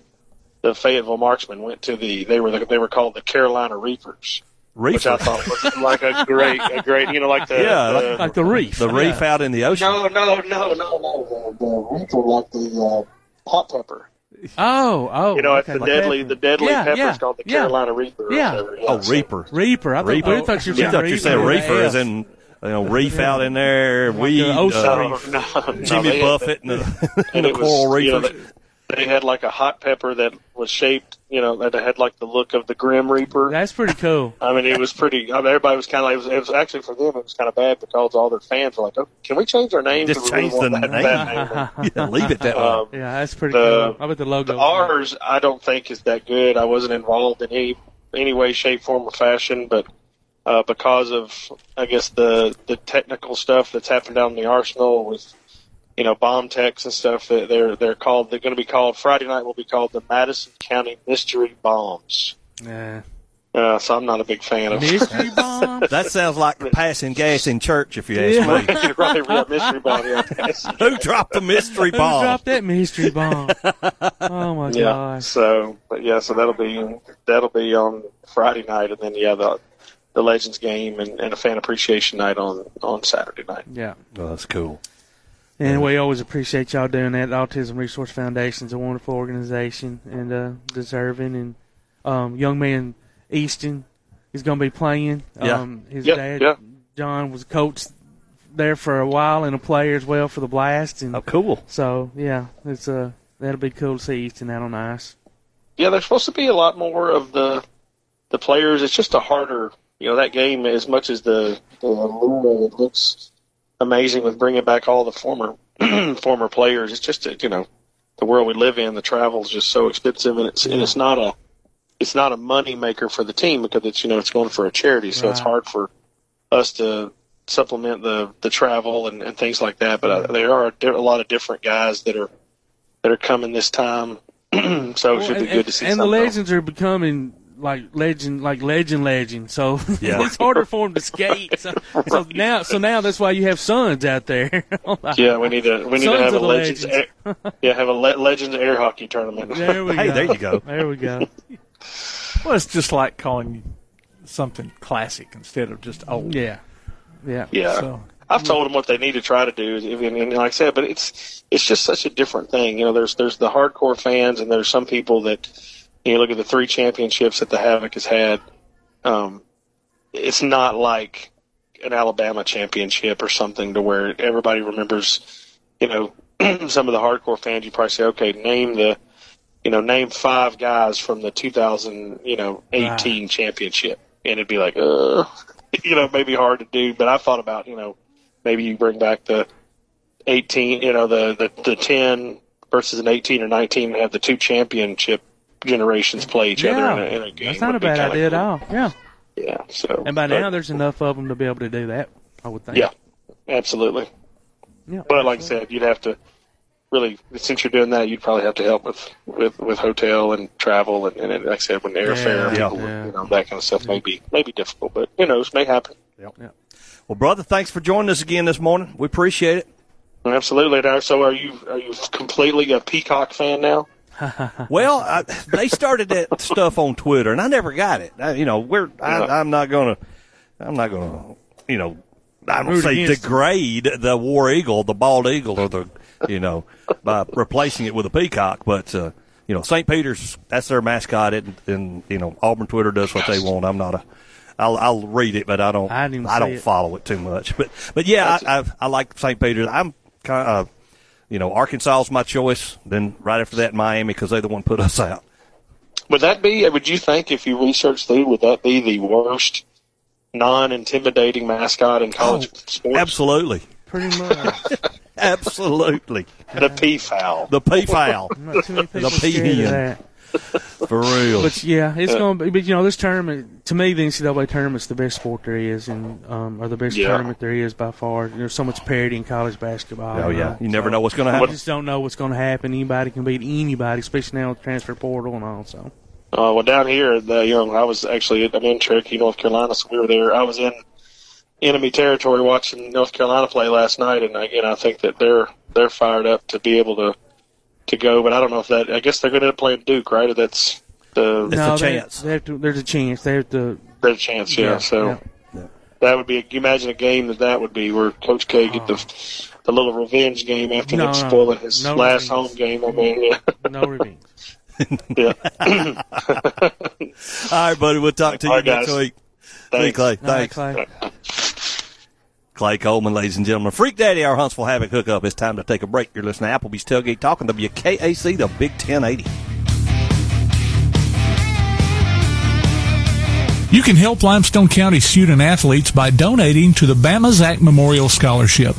Speaker 15: the Fayetteville Marksmen went to the they were the, they were called the Carolina Reapers. Which I thought was like a great, a great, you know, like the
Speaker 8: Yeah,
Speaker 15: the,
Speaker 9: like the reef.
Speaker 8: the reef out in the ocean.
Speaker 15: no, no, no, no, no, the, the reaper like the uh, hot pepper.
Speaker 9: Oh, oh.
Speaker 15: You know,
Speaker 9: okay.
Speaker 15: it's the deadly, the deadly
Speaker 9: Yeah,
Speaker 15: pepper
Speaker 9: yeah,
Speaker 15: is called the
Speaker 9: yeah.
Speaker 15: Carolina Reaper. or
Speaker 9: Yeah.
Speaker 15: whatever.
Speaker 8: Oh,
Speaker 15: so-
Speaker 8: reeper.
Speaker 9: Reaper. I thought,
Speaker 8: Reaper.
Speaker 9: I thought you were
Speaker 8: You thought you said
Speaker 9: with an
Speaker 8: reefer as in you know reef out in there, weed,
Speaker 9: the ocean
Speaker 8: uh,
Speaker 15: No,
Speaker 9: reef.
Speaker 15: no, no,
Speaker 8: Jimmy
Speaker 15: they
Speaker 8: Buffett
Speaker 15: the-
Speaker 8: and the,
Speaker 15: and
Speaker 8: the coral
Speaker 15: reef. you know, they, they had like a hot pepper that was shaped, you know, that had like the look of the Grim Reaper.
Speaker 9: That's pretty cool.
Speaker 15: I mean, it was pretty. I mean, everybody was kind of like, it was, it was actually for them, it was kind of bad because all their fans were like, oh, "Can we change our name?
Speaker 8: Just change the
Speaker 15: that-
Speaker 8: name.
Speaker 15: that name."
Speaker 8: yeah, leave it that way.
Speaker 15: Um,
Speaker 9: Yeah, that's pretty
Speaker 15: The-
Speaker 9: cool. I bet the logo.
Speaker 15: The ours, I don't think is that good. I wasn't involved in any any way, shape, form, or fashion, but uh, because of I guess the the technical stuff that's happened down in the arsenal with you know bomb techs and stuff, that they're they're called they're going to be called Friday night will be called the Madison County Mystery Bombs.
Speaker 9: Yeah.
Speaker 15: Uh, so I'm not a big fan of
Speaker 9: Mystery bomb.
Speaker 8: that sounds like passing gas in church, if you ask me.
Speaker 15: right, right, mystery bomb. Yeah.
Speaker 8: Who dropped the mystery bomb?
Speaker 9: Who dropped that mystery bomb? oh my
Speaker 15: yeah.
Speaker 9: gosh.
Speaker 15: So, but yeah, so that'll be that'll be on Friday night, and then yeah, the the Legends game and, and a fan appreciation night on on Saturday night.
Speaker 9: Yeah.
Speaker 8: Oh, that's cool.
Speaker 9: And we always appreciate y'all doing that. The Autism Resource Foundation is a wonderful organization and uh, deserving. And um, young man Easton is going to be playing.
Speaker 8: Yeah.
Speaker 9: Um, his
Speaker 15: Yeah,
Speaker 9: dad,
Speaker 15: yeah.
Speaker 9: John, was a coach there for a while and a player as well for the Blast. And
Speaker 8: Oh, cool.
Speaker 9: so, yeah, it's uh, that'll be cool to see Easton out on the ice.
Speaker 15: Yeah, there's supposed to be a lot more of the the players. It's just a harder, you know, that game as much as the the allure it looks amazing with bringing back all the former former players. It's just that, you know the world we live in. The travel is just so expensive, and it's and it's not a it's not a money maker for the team because it's you know it's going for a charity, so it's hard for us to supplement the the travel and, and things like that. But uh, there are a, di- a lot of different guys that are that are coming this time, so it
Speaker 9: Well,
Speaker 15: should be
Speaker 9: and,
Speaker 15: good to see.
Speaker 9: and the legends are becoming like legend, like legend, legend. So
Speaker 15: Yeah.
Speaker 9: it's harder for them to skate. So, so now, so now that's why you have sons out there.
Speaker 15: Yeah, we need to we need
Speaker 9: Sons
Speaker 15: to have a
Speaker 9: the
Speaker 15: legends air, yeah have a le- legends air hockey tournament.
Speaker 9: There we
Speaker 6: Hey,
Speaker 9: go.
Speaker 6: there you go.
Speaker 9: There we go.
Speaker 6: Well, it's just like calling something classic instead of just old.
Speaker 9: Yeah. Yeah.
Speaker 15: Yeah.
Speaker 6: So,
Speaker 15: I've told them what they need to try to do, and, and like I said, but it's it's just such a different thing. You know, there's there's the hardcore fans, and there's some people that you know, look at the three championships that the Havoc has had. Um, it's not like an Alabama championship or something to where everybody remembers. You know, some of the hardcore fans, you probably say, okay, name the, you know, name five guys from the 2000, you know, 18 championship, and it'd be like, uh, you know, maybe hard to do. But I thought about, you know, maybe you bring back the 18, you know, the the, the 10 versus an 18 or 19 and have the two championship generations play each
Speaker 9: yeah.
Speaker 15: other in a, in a game.
Speaker 9: That's not a bad
Speaker 15: kinda
Speaker 9: idea at all. Yeah.
Speaker 15: Yeah. So.
Speaker 9: And by
Speaker 15: but-
Speaker 9: now, there's enough of them to be able to do that. I would think.
Speaker 15: Yeah, absolutely.
Speaker 9: Yeah.
Speaker 15: But like I said, you'd have to really, since you're doing that, you'd probably have to help with with, with hotel and travel and, and like I said, when airfare,
Speaker 8: Yeah.
Speaker 15: people,
Speaker 8: Yeah.
Speaker 15: you know, that kind of stuff may be may be difficult, but who knows, It may happen. Yep. Yeah.
Speaker 8: Well, brother, thanks for joining us again this morning. We appreciate it.
Speaker 15: Absolutely. So, are you are you completely a Peacock fan now?
Speaker 8: Well, I, they started that stuff on Twitter, and I never got it. I, you know, we're I, I'm not gonna, I'm not gonna, you know, I don't
Speaker 9: Root
Speaker 8: say
Speaker 9: against
Speaker 8: degrade the war eagle, the bald eagle, or the, you know, by replacing it with a peacock. But uh, you know, St. Peter's that's their mascot, and, and you know, Auburn Twitter does what they want. I'm not a. I'll, I'll read it, but I don't.
Speaker 9: I didn't
Speaker 8: I don't
Speaker 9: it.
Speaker 8: follow it too much. But but yeah, I, I, I like St. Peter's. I'm kind of, you know, Arkansas is my choice. Then right after that, Miami because they're the one put us out.
Speaker 15: Would that be? Uh, would you think if you research through, would that be the worst non-intimidating mascot in college oh, sports?
Speaker 8: Absolutely.
Speaker 9: Pretty much.
Speaker 8: Absolutely.
Speaker 15: The peafowl.
Speaker 8: The peafowl.
Speaker 9: Not too many people
Speaker 8: the
Speaker 9: scared
Speaker 8: peahen.
Speaker 9: That.
Speaker 8: For real.
Speaker 9: But yeah, it's
Speaker 15: Uh,
Speaker 9: going to be. But you know, this tournament to me, the NCAA tournament's the best sport there is, and um, or the best
Speaker 8: Yeah.
Speaker 9: tournament there is by far. There's so much parity in college basketball.
Speaker 8: Oh, yeah.
Speaker 9: know,
Speaker 8: You never know what's gonna happen.
Speaker 9: I just don't know what's going to happen. Anybody can beat anybody, especially now with transfer portal and all. So
Speaker 15: Uh, well, down here, the, you know, I was actually I'm in Cherokee, North Carolina, so we were there. I was in enemy territory watching North Carolina play last night, and again, I think that they're they're fired up to be able to to go. But I don't know if that. I guess they're going to end up playing Duke, right? That's the
Speaker 9: no, they- They have to, there's a chance. They have to.
Speaker 15: There's a chance, yeah.
Speaker 9: Yeah,
Speaker 15: so that would be. You imagine a game that that would be where Coach K get the oh. the little revenge game after
Speaker 9: No,
Speaker 15: him
Speaker 9: no,
Speaker 15: spoiling his
Speaker 9: no
Speaker 15: last
Speaker 9: revenge.
Speaker 15: home game. I mean, yeah.
Speaker 9: No revenge.
Speaker 15: yeah.
Speaker 8: All right, buddy. We'll talk to you
Speaker 15: All right,
Speaker 8: next
Speaker 15: guys.
Speaker 8: week. See you,
Speaker 15: Thanks.
Speaker 8: Clay.
Speaker 9: All right,
Speaker 8: Thanks.
Speaker 9: Clay.
Speaker 8: Clay Coleman, ladies and gentlemen. Freak Daddy, our Huntsville Havoc hookup. It's time to take a break. You're listening to Applebee's Tailgate Talking WKAC, the Big 1080.
Speaker 6: You can help Limestone County student athletes by donating to the Bama Zach Memorial Scholarship.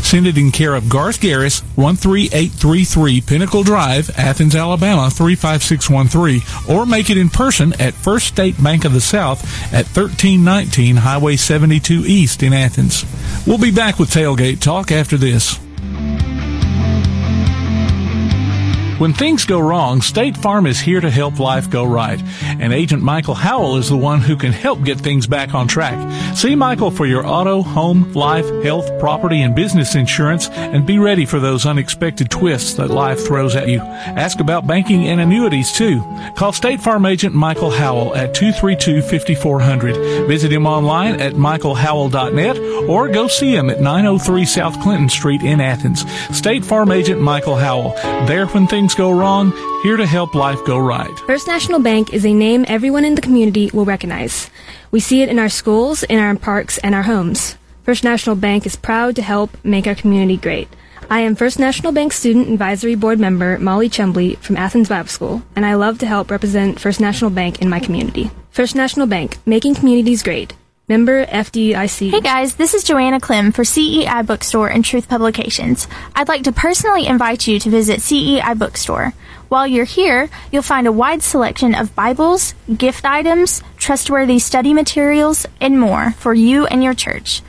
Speaker 6: Send it in care of Garth Garris, 13833 Pinnacle Drive, Athens, Alabama 35613, or make it in person at First State Bank of the South at 1319 Highway 72 East in Athens. We'll be back with Tailgate Talk after this. When things go wrong, State Farm is here to help life go right. And Agent Michael Howell is the one who can help get things back on track. See Michael for your auto, home, life, health, property, and business insurance and be ready for those unexpected twists that life throws at you. Ask about banking and annuities too. Call State Farm Agent Michael Howell at 232-5400. Visit him online at michaelhowell.net or go see him at 903 South Clinton Street in Athens. State Farm Agent Michael Howell. There when things go wrong, here to help life go right.
Speaker 16: First National Bank is a name everyone in the community will recognize. We see it in our schools, in our parks, and our homes. First National Bank is proud to help make our community great. I am First National Bank Student Advisory Board member Molly Chumbley from Athens Bible School, and I love to help represent First National Bank in my community. First National Bank, making communities great. Member FDIC.
Speaker 17: Hey guys, this is Joanna Clem for CEI Bookstore and Truth Publications. I'd like to personally invite you to visit CEI Bookstore. While you're here, you'll find a wide selection of Bibles, gift items, trustworthy study materials, and more for you and your church.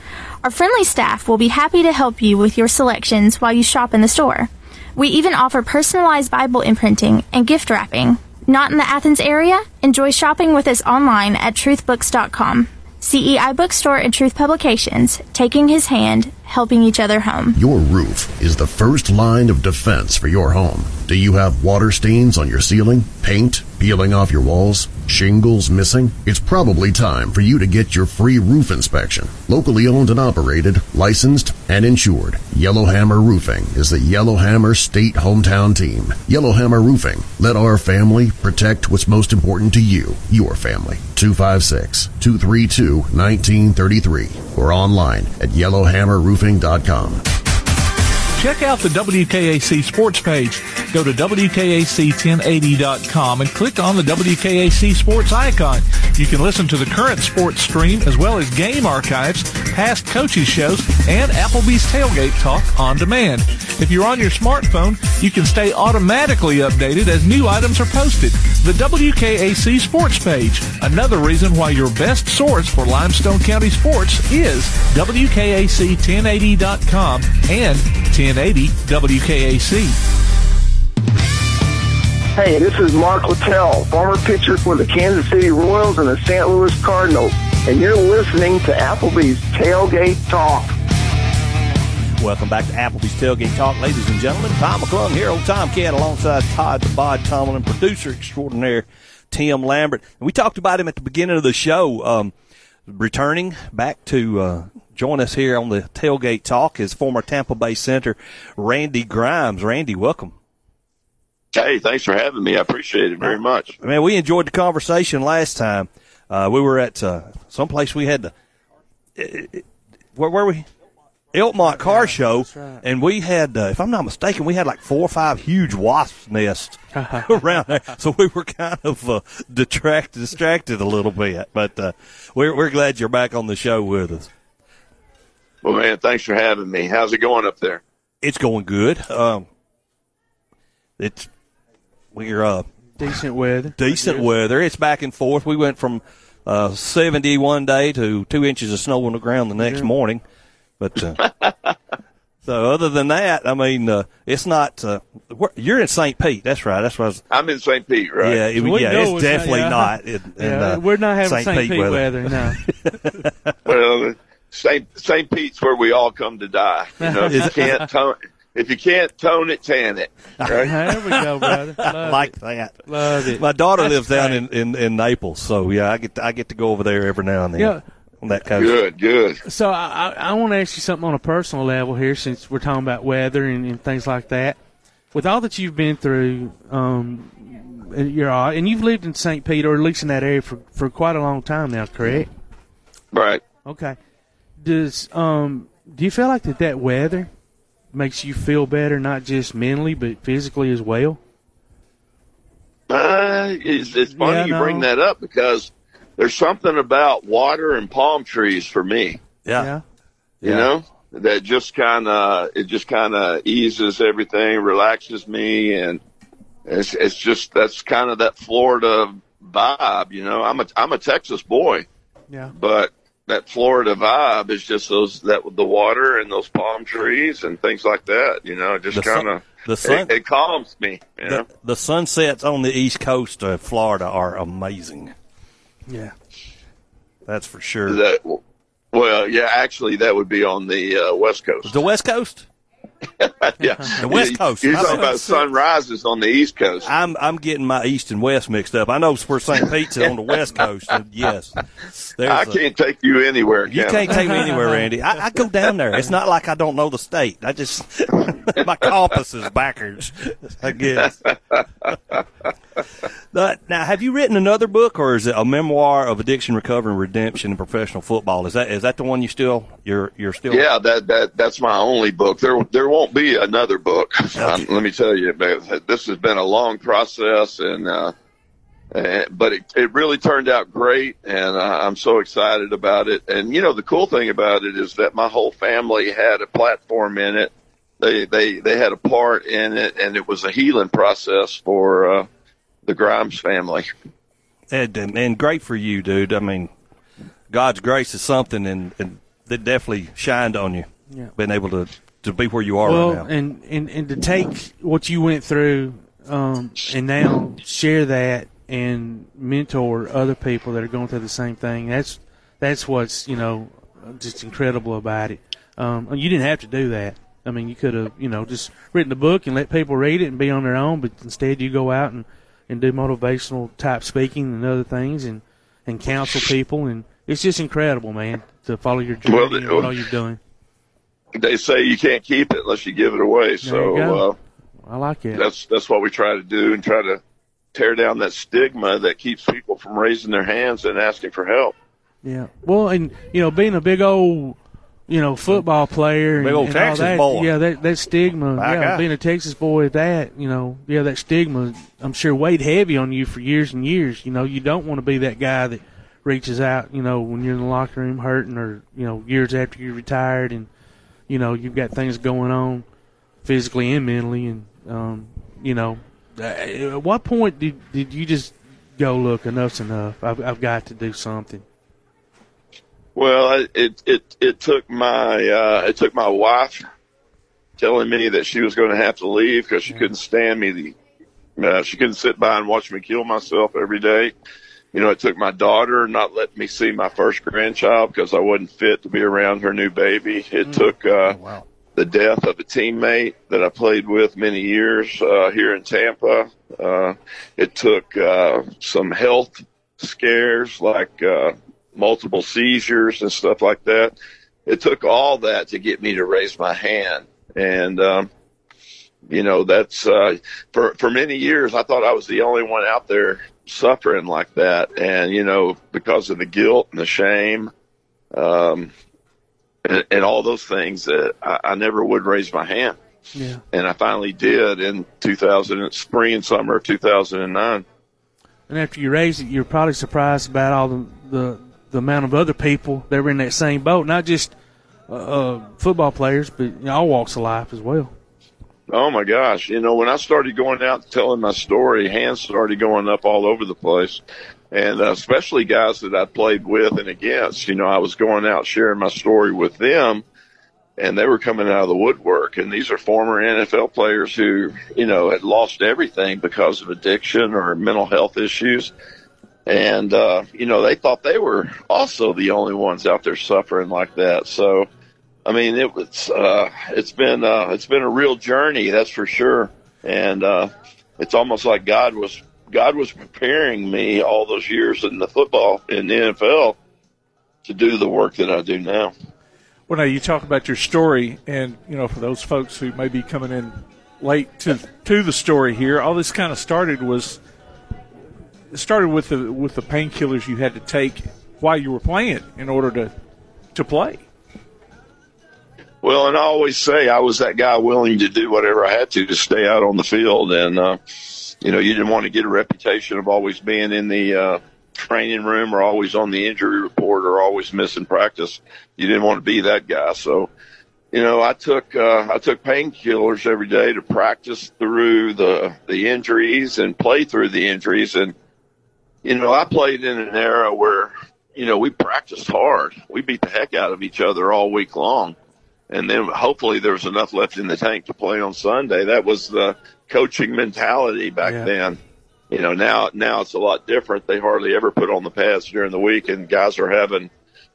Speaker 17: Our friendly staff will be happy to help you with your selections while you shop in the store. We even offer personalized Bible imprinting and gift wrapping. Not in the Athens area? Enjoy shopping with us online at truthbooks.com. CEI Bookstore and Truth Publications, taking his hand, helping each other home.
Speaker 18: Your roof is the first line of defense for your home. Do you have water stains on your ceiling, paint peeling off your walls, shingles missing? It's probably time for you to get your free roof inspection. Locally owned and operated, licensed, and insured, Yellowhammer Roofing is the Yellowhammer State Hometown Team. Yellowhammer Roofing, let our family protect what's most important to you, your family. 256 232 1933 or online at yellowhammerroofing.com.
Speaker 6: Check out the WKAC sports page. Go to WKAC1080.com and click on the WKAC sports icon. You can listen to the current sports stream as well as game archives, past coaches shows, and Applebee's Tailgate Talk on demand. If you're on your smartphone, you can stay automatically updated as new items are posted. The WKAC sports page. Another reason why your best source for Limestone County sports is WKAC1080.com and 1080 WKAC.
Speaker 7: Hey, this is Mark Littell, former pitcher for the Kansas City Royals and the St. Louis Cardinals, and you're listening to Applebee's Tailgate Talk.
Speaker 8: Welcome back to Applebee's Tailgate Talk, ladies and gentlemen. Tom McClung here, old Tomcat, alongside Todd the Bod Tomlin, producer extraordinaire Tim Lambert. And we talked about him at the beginning of the show. Um, returning back to uh, join us here on the Tailgate Talk is former Tampa Bay center Randy Grimes. Randy, welcome.
Speaker 19: Hey, thanks for having me. I appreciate it very much.
Speaker 8: Man, we enjoyed the conversation last time. Uh, we were at uh, someplace we had to. Where were we? Elkmont Car Show,
Speaker 9: right.
Speaker 8: and we had, uh, if I'm not mistaken, we had like four or five huge wasp nests around there. So we were kind of uh, detract, distracted a little bit, but uh, we're we're glad you're back on the show with us.
Speaker 19: Well, man, thanks for having me. How's it going up there?
Speaker 8: It's going good. Um, it's we're uh,
Speaker 9: Decent weather.
Speaker 8: decent weather. It's back and forth. We went from uh, 70 one day to two inches of snow on the ground the next
Speaker 9: Yeah.
Speaker 8: morning. But uh, so other than that, I mean, uh, it's not. Uh, you're in St. Pete. That's right. That's what I was.
Speaker 19: I'm in St. Pete, right?
Speaker 8: Yeah, it-
Speaker 9: We
Speaker 8: yeah,
Speaker 9: know
Speaker 8: it's
Speaker 9: it's not-
Speaker 8: definitely
Speaker 9: yeah.
Speaker 8: not. in- in,
Speaker 9: Yeah,
Speaker 8: uh,
Speaker 9: we're not having
Speaker 8: St.
Speaker 9: St.
Speaker 8: Pete
Speaker 9: Pete
Speaker 8: weather.
Speaker 9: weather, no.
Speaker 19: Well, St. St. Pete's where we all come to die. You know, if you can't tone, if you can't tone it, tan it. Right?
Speaker 9: There we go, brother. Love
Speaker 8: like
Speaker 9: it.
Speaker 8: that.
Speaker 9: Love it.
Speaker 8: My daughter
Speaker 9: That's
Speaker 8: lives down in, in, in Naples, so yeah, I get to, I get to go over there every now and then
Speaker 9: Yeah.
Speaker 8: on that coast.
Speaker 19: Good, good.
Speaker 9: So I, I, I want to ask you something on a personal level here, since we're talking about weather and, and things like that. With all that you've been through, um, and you're all, and you've lived in St. Pete, or at least in that area, for, for quite a long time now, correct?
Speaker 19: Right.
Speaker 9: Okay. Does um do you feel like that that weather makes you feel better, not just mentally but physically as well?
Speaker 19: Uh, it's, it's funny
Speaker 9: Yeah,
Speaker 19: you
Speaker 9: no.
Speaker 19: bring that up because there's something about water and palm trees for me.
Speaker 8: Yeah.
Speaker 19: You
Speaker 8: Yeah.
Speaker 19: know that just kind of it just kind of eases everything, relaxes me, and it's it's just that's kind of that Florida vibe. You know, I'm a I'm a Texas boy,
Speaker 9: Yeah.
Speaker 19: but that Florida vibe is just those that the water and those palm trees and things like that. You know, just kind of
Speaker 8: the sun-
Speaker 19: it, it calms me. You know?
Speaker 8: The, the sunsets on the east coast of Florida are amazing.
Speaker 9: Yeah.
Speaker 8: That's for sure.
Speaker 19: That well, yeah, actually, that would be on the uh, west coast.
Speaker 8: The west coast?
Speaker 19: yeah,
Speaker 8: The West Coast.
Speaker 19: You're talking about sunrises on the east coast.
Speaker 8: I'm I'm getting my east and west mixed up. I know where St. Pete's on the west coast. Uh, yes, there's
Speaker 19: I
Speaker 8: a-
Speaker 19: can't take you anywhere.
Speaker 8: You
Speaker 19: can
Speaker 8: can't take me anywhere, Randy. I, I go down there. It's not like I don't know the state. I just my compass is backwards. I guess. But now, have you written another book, or is it a memoir of addiction, recovery, and redemption in professional football? Is that is that the one you still you're you're still?
Speaker 19: Yeah, that that that's my only book. There there won't be another book. Um, let me tell you, this has been a long process, and uh, Uh, but it, it really turned out great, and uh, I'm so excited about it. And you know, the cool thing about it is that my whole family had a platform in it. They they they had a part in it, and it was a healing process for uh, the Grimes family.
Speaker 8: And, and and great for you, dude. I mean, God's grace is something, and, and that definitely shined on you.
Speaker 9: Yeah.
Speaker 8: Being able to to be where you are
Speaker 9: well,
Speaker 8: right now.
Speaker 9: and, and and to take what you went through, um, and now share that and mentor other people that are going through the same thing. That's that's what's you know just incredible about it. Um, you didn't have to do that. I mean, you could have you know just written a book and let people read it and be on their own, but instead you go out and and do motivational type speaking and other things and and counsel people and it's just incredible, man, to follow your journey
Speaker 19: Well,
Speaker 9: and what all you're doing.
Speaker 19: They say you can't keep it unless you give it away.
Speaker 9: There
Speaker 19: So uh,
Speaker 9: I like it.
Speaker 19: that's that's what we try to do, and try to tear down that stigma that keeps people from raising their hands and asking for help.
Speaker 9: Yeah. Well, and you know, being a big old, you know, football player,
Speaker 8: Big
Speaker 9: and,
Speaker 8: old
Speaker 9: and
Speaker 8: Texas
Speaker 9: that,
Speaker 8: boy.
Speaker 9: Yeah, that that stigma.
Speaker 8: Back
Speaker 9: yeah,
Speaker 8: up.
Speaker 9: being a Texas boy, at that you know, yeah, that stigma. I'm sure weighed heavy on you for years and years. You know, you don't want to be that guy that reaches out. You know, when you're in the locker room hurting, or you know, years after you're retired, and you know, you've got things going on physically and mentally, and um, you know, uh, at what point did did you just go, look, enough's enough. I've I've got to do something.
Speaker 19: Well, it it it took my uh, it took my wife telling me that she was going to have to leave because she couldn't stand me. The uh, she couldn't sit by and watch me kill myself every day. You know, it took my daughter not letting me see my first grandchild because I wasn't fit to be around her new baby. It took uh, the death of a teammate that I played with many years uh, here in Tampa. Uh, it took uh, some health scares like uh, multiple seizures and stuff like that. It took all that to get me to raise my hand. And, um, you know, that's, uh, for, for many years, I thought I was the only one out there suffering like that. And, you know, because of the guilt and the shame, um, and, and all those things that I, I never would raise my hand.
Speaker 9: Yeah.
Speaker 19: And I finally did in 2000, spring and summer of 2009.
Speaker 9: And after you raise it, you're probably surprised about all the the, the amount of other people that were in that same boat. Not just uh, uh, football players, but you know, all walks of life as well.
Speaker 19: Oh my gosh. You know, when I started going out telling my story, hands started going up all over the place. And uh, especially guys that I played with and against, you know, I was going out sharing my story with them and they were coming out of the woodwork. And these are former NFL players who, you know, had lost everything because of addiction or mental health issues. And, uh, you know, they thought they were also the only ones out there suffering like that. So, I mean, it was, uh, it's been, uh, it's been a real journey, that's for sure. And, uh, it's almost like God was, God was preparing me all those years in the football, in the NFL to do the work that I do now.
Speaker 6: Well, now you talk about your story, and you know, for those folks who may be coming in late to to the story here, all this kind of started was started with the with the painkillers you had to take while you were playing in order to to play.
Speaker 19: Well, and I always say I was that guy willing to do whatever I had to to stay out on the field. And, uh, you know, you didn't want to get a reputation of always being in the, uh, training room or always on the injury report or always missing practice. You didn't want to be that guy. So, you know, I took, uh, I took painkillers every day to practice through the, the injuries and play through the injuries. And, you know, I played in an era where, you know, we practiced hard. We beat the heck out of each other all week long. And then hopefully there was enough left in the tank to play on Sunday. That was the coaching mentality back
Speaker 9: Yeah.
Speaker 19: then. You know, now, now it's a lot different. They hardly ever put on the pads during the week and guys are having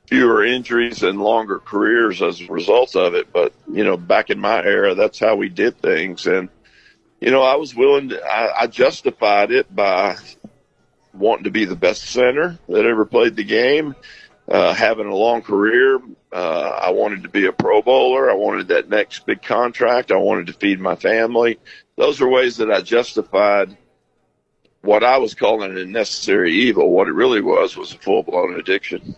Speaker 19: fewer injuries and longer careers as a result of it. But, you know, back in my era, that's how we did things. And, you know, I was willing to, I, I justified it by wanting to be the best center that ever played the game, uh, having a long career. Uh, I wanted to be a pro bowler. I wanted that next big contract. I wanted to feed my family. Those are ways that I justified what I was calling a necessary evil. What it really was was a full blown addiction.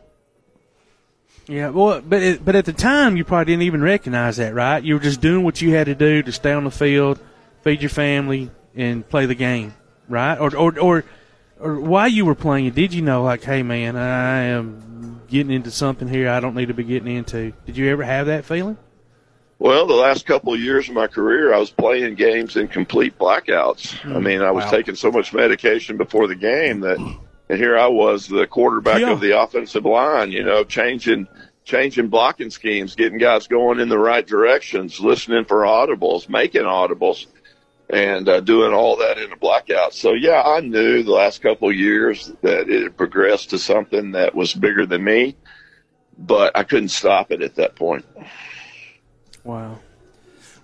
Speaker 9: Yeah, well, but it, but at the time you probably didn't even recognize that, right? You were just doing what you had to do to stay on the field, feed your family, and play the game, right? Or or or or while you were playing, it, did you know like, hey man, I am getting into something here I don't need to be getting into? Did you ever have that feeling?
Speaker 19: Well, the last couple of years of my career, I was playing games in complete blackouts. I hmm. mean, I was
Speaker 9: Wow.
Speaker 19: taking so much medication before the game that, and here I was, the quarterback
Speaker 9: Yeah.
Speaker 19: of the offensive line. You know, changing changing blocking schemes, getting guys going in the right directions, listening for audibles, making audibles, and uh, doing all that in a blackout. So yeah, I knew the last couple of years that it had progressed to something that was bigger than me, but I couldn't stop it at that point.
Speaker 9: Wow.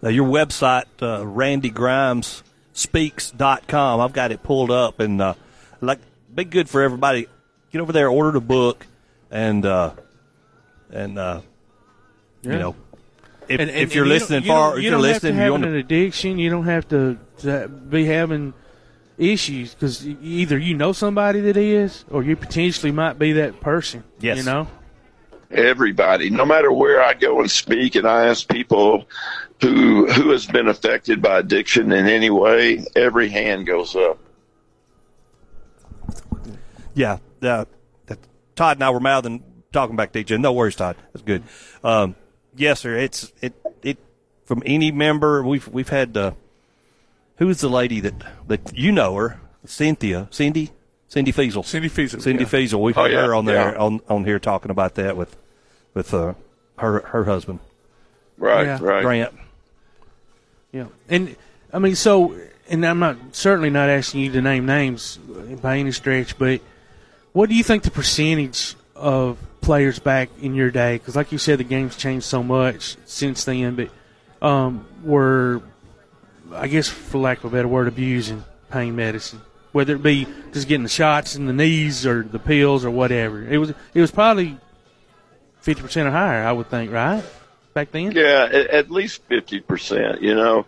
Speaker 8: Now, your website, uh, randygrimesspeaks.com, I've got it pulled up, and uh, like, be good for everybody. Get over there, order the book, and uh, and uh, you know, if,
Speaker 9: And- and-
Speaker 8: if you're
Speaker 9: and
Speaker 8: listening
Speaker 9: you
Speaker 8: far,
Speaker 9: don't-
Speaker 8: if
Speaker 9: you
Speaker 8: you're
Speaker 9: don't
Speaker 8: listening,
Speaker 9: have to
Speaker 8: you
Speaker 9: have
Speaker 8: want
Speaker 9: an addiction. You don't have to, to be having issues because either you know somebody that is, or you potentially might be that person.
Speaker 19: Yes.
Speaker 9: You know.
Speaker 19: everybody, no matter where I go and speak, and I ask people who who has been affected by addiction in any way, every hand goes up.
Speaker 8: Yeah, uh, that, Todd and I were mouthing talking back to each other. No worries, Todd. That's good. Um, yes, sir. It's it it from any member. We've we've had uh, who's the lady that that you know her, Cynthia, Cindy, Cindy Feasel,
Speaker 6: Cindy Feasel,
Speaker 8: Cindy
Speaker 6: yeah.
Speaker 8: Feasel. We've
Speaker 6: Oh,
Speaker 8: had
Speaker 6: yeah,
Speaker 8: her on there
Speaker 6: yeah.
Speaker 8: on on here talking about that with with uh, her her husband.
Speaker 19: Right,
Speaker 9: Yeah.
Speaker 19: right.
Speaker 8: Grant.
Speaker 9: Yeah, and I mean, so, and I'm not certainly not asking you to name names by any stretch, but what do you think the percentage of players back in your day? Because, like you said, the game's changed so much since then, but um, were, I guess, for lack of a better word, abusing pain medicine, whether it be just getting the shots in the knees or the pills or whatever. It was it was probably fifty percent or higher, I would think, right? Back then.
Speaker 19: Yeah, at, least fifty percent. You know,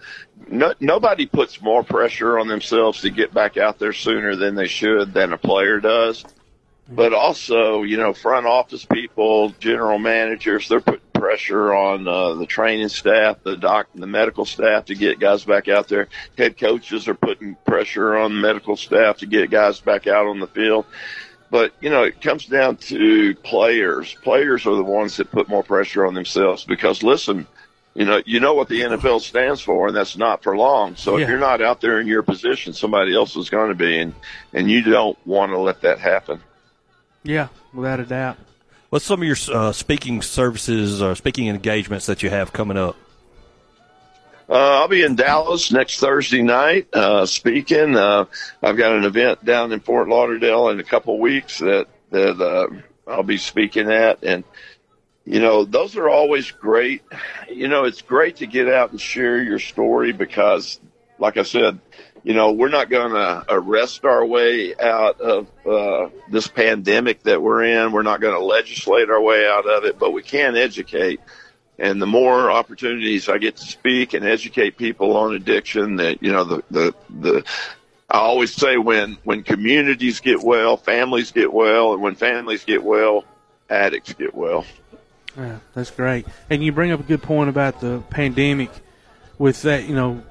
Speaker 19: no, nobody puts more pressure on themselves to get back out there sooner than they should than a player does. But also, you know, front office people, general managers, they're putting pressure on uh, the training staff, the doc, the medical staff to get guys back out there. Head coaches are putting pressure on the medical staff to get guys back out on the field. But you know, it comes down to players. Players are the ones that put more pressure on themselves because listen, you know, you know what the NFL stands for, and that's not for long. So
Speaker 9: Yeah.
Speaker 19: if you're not out there in your position, somebody else is going to be, and and you don't want to let that happen.
Speaker 9: Yeah, without a doubt.
Speaker 8: What's some of your uh, speaking services or speaking engagements that you have coming up?
Speaker 19: Uh, I'll be in Dallas next Thursday night uh, speaking. Uh, I've got an event down in Fort Lauderdale in a couple of weeks that that uh, I'll be speaking at, and you know those are always great. You know, it's great to get out and share your story because, like I said, you know we're not going to arrest our way out of uh, this pandemic that we're in. We're not going to legislate our way out of it, but we can educate. And the more opportunities I get to speak and educate people on addiction, that you know, the the the I always say when when communities get well, families get well, and when families get well, addicts get well.
Speaker 9: Yeah, that's great. And you bring up a good point about the pandemic with that, you know,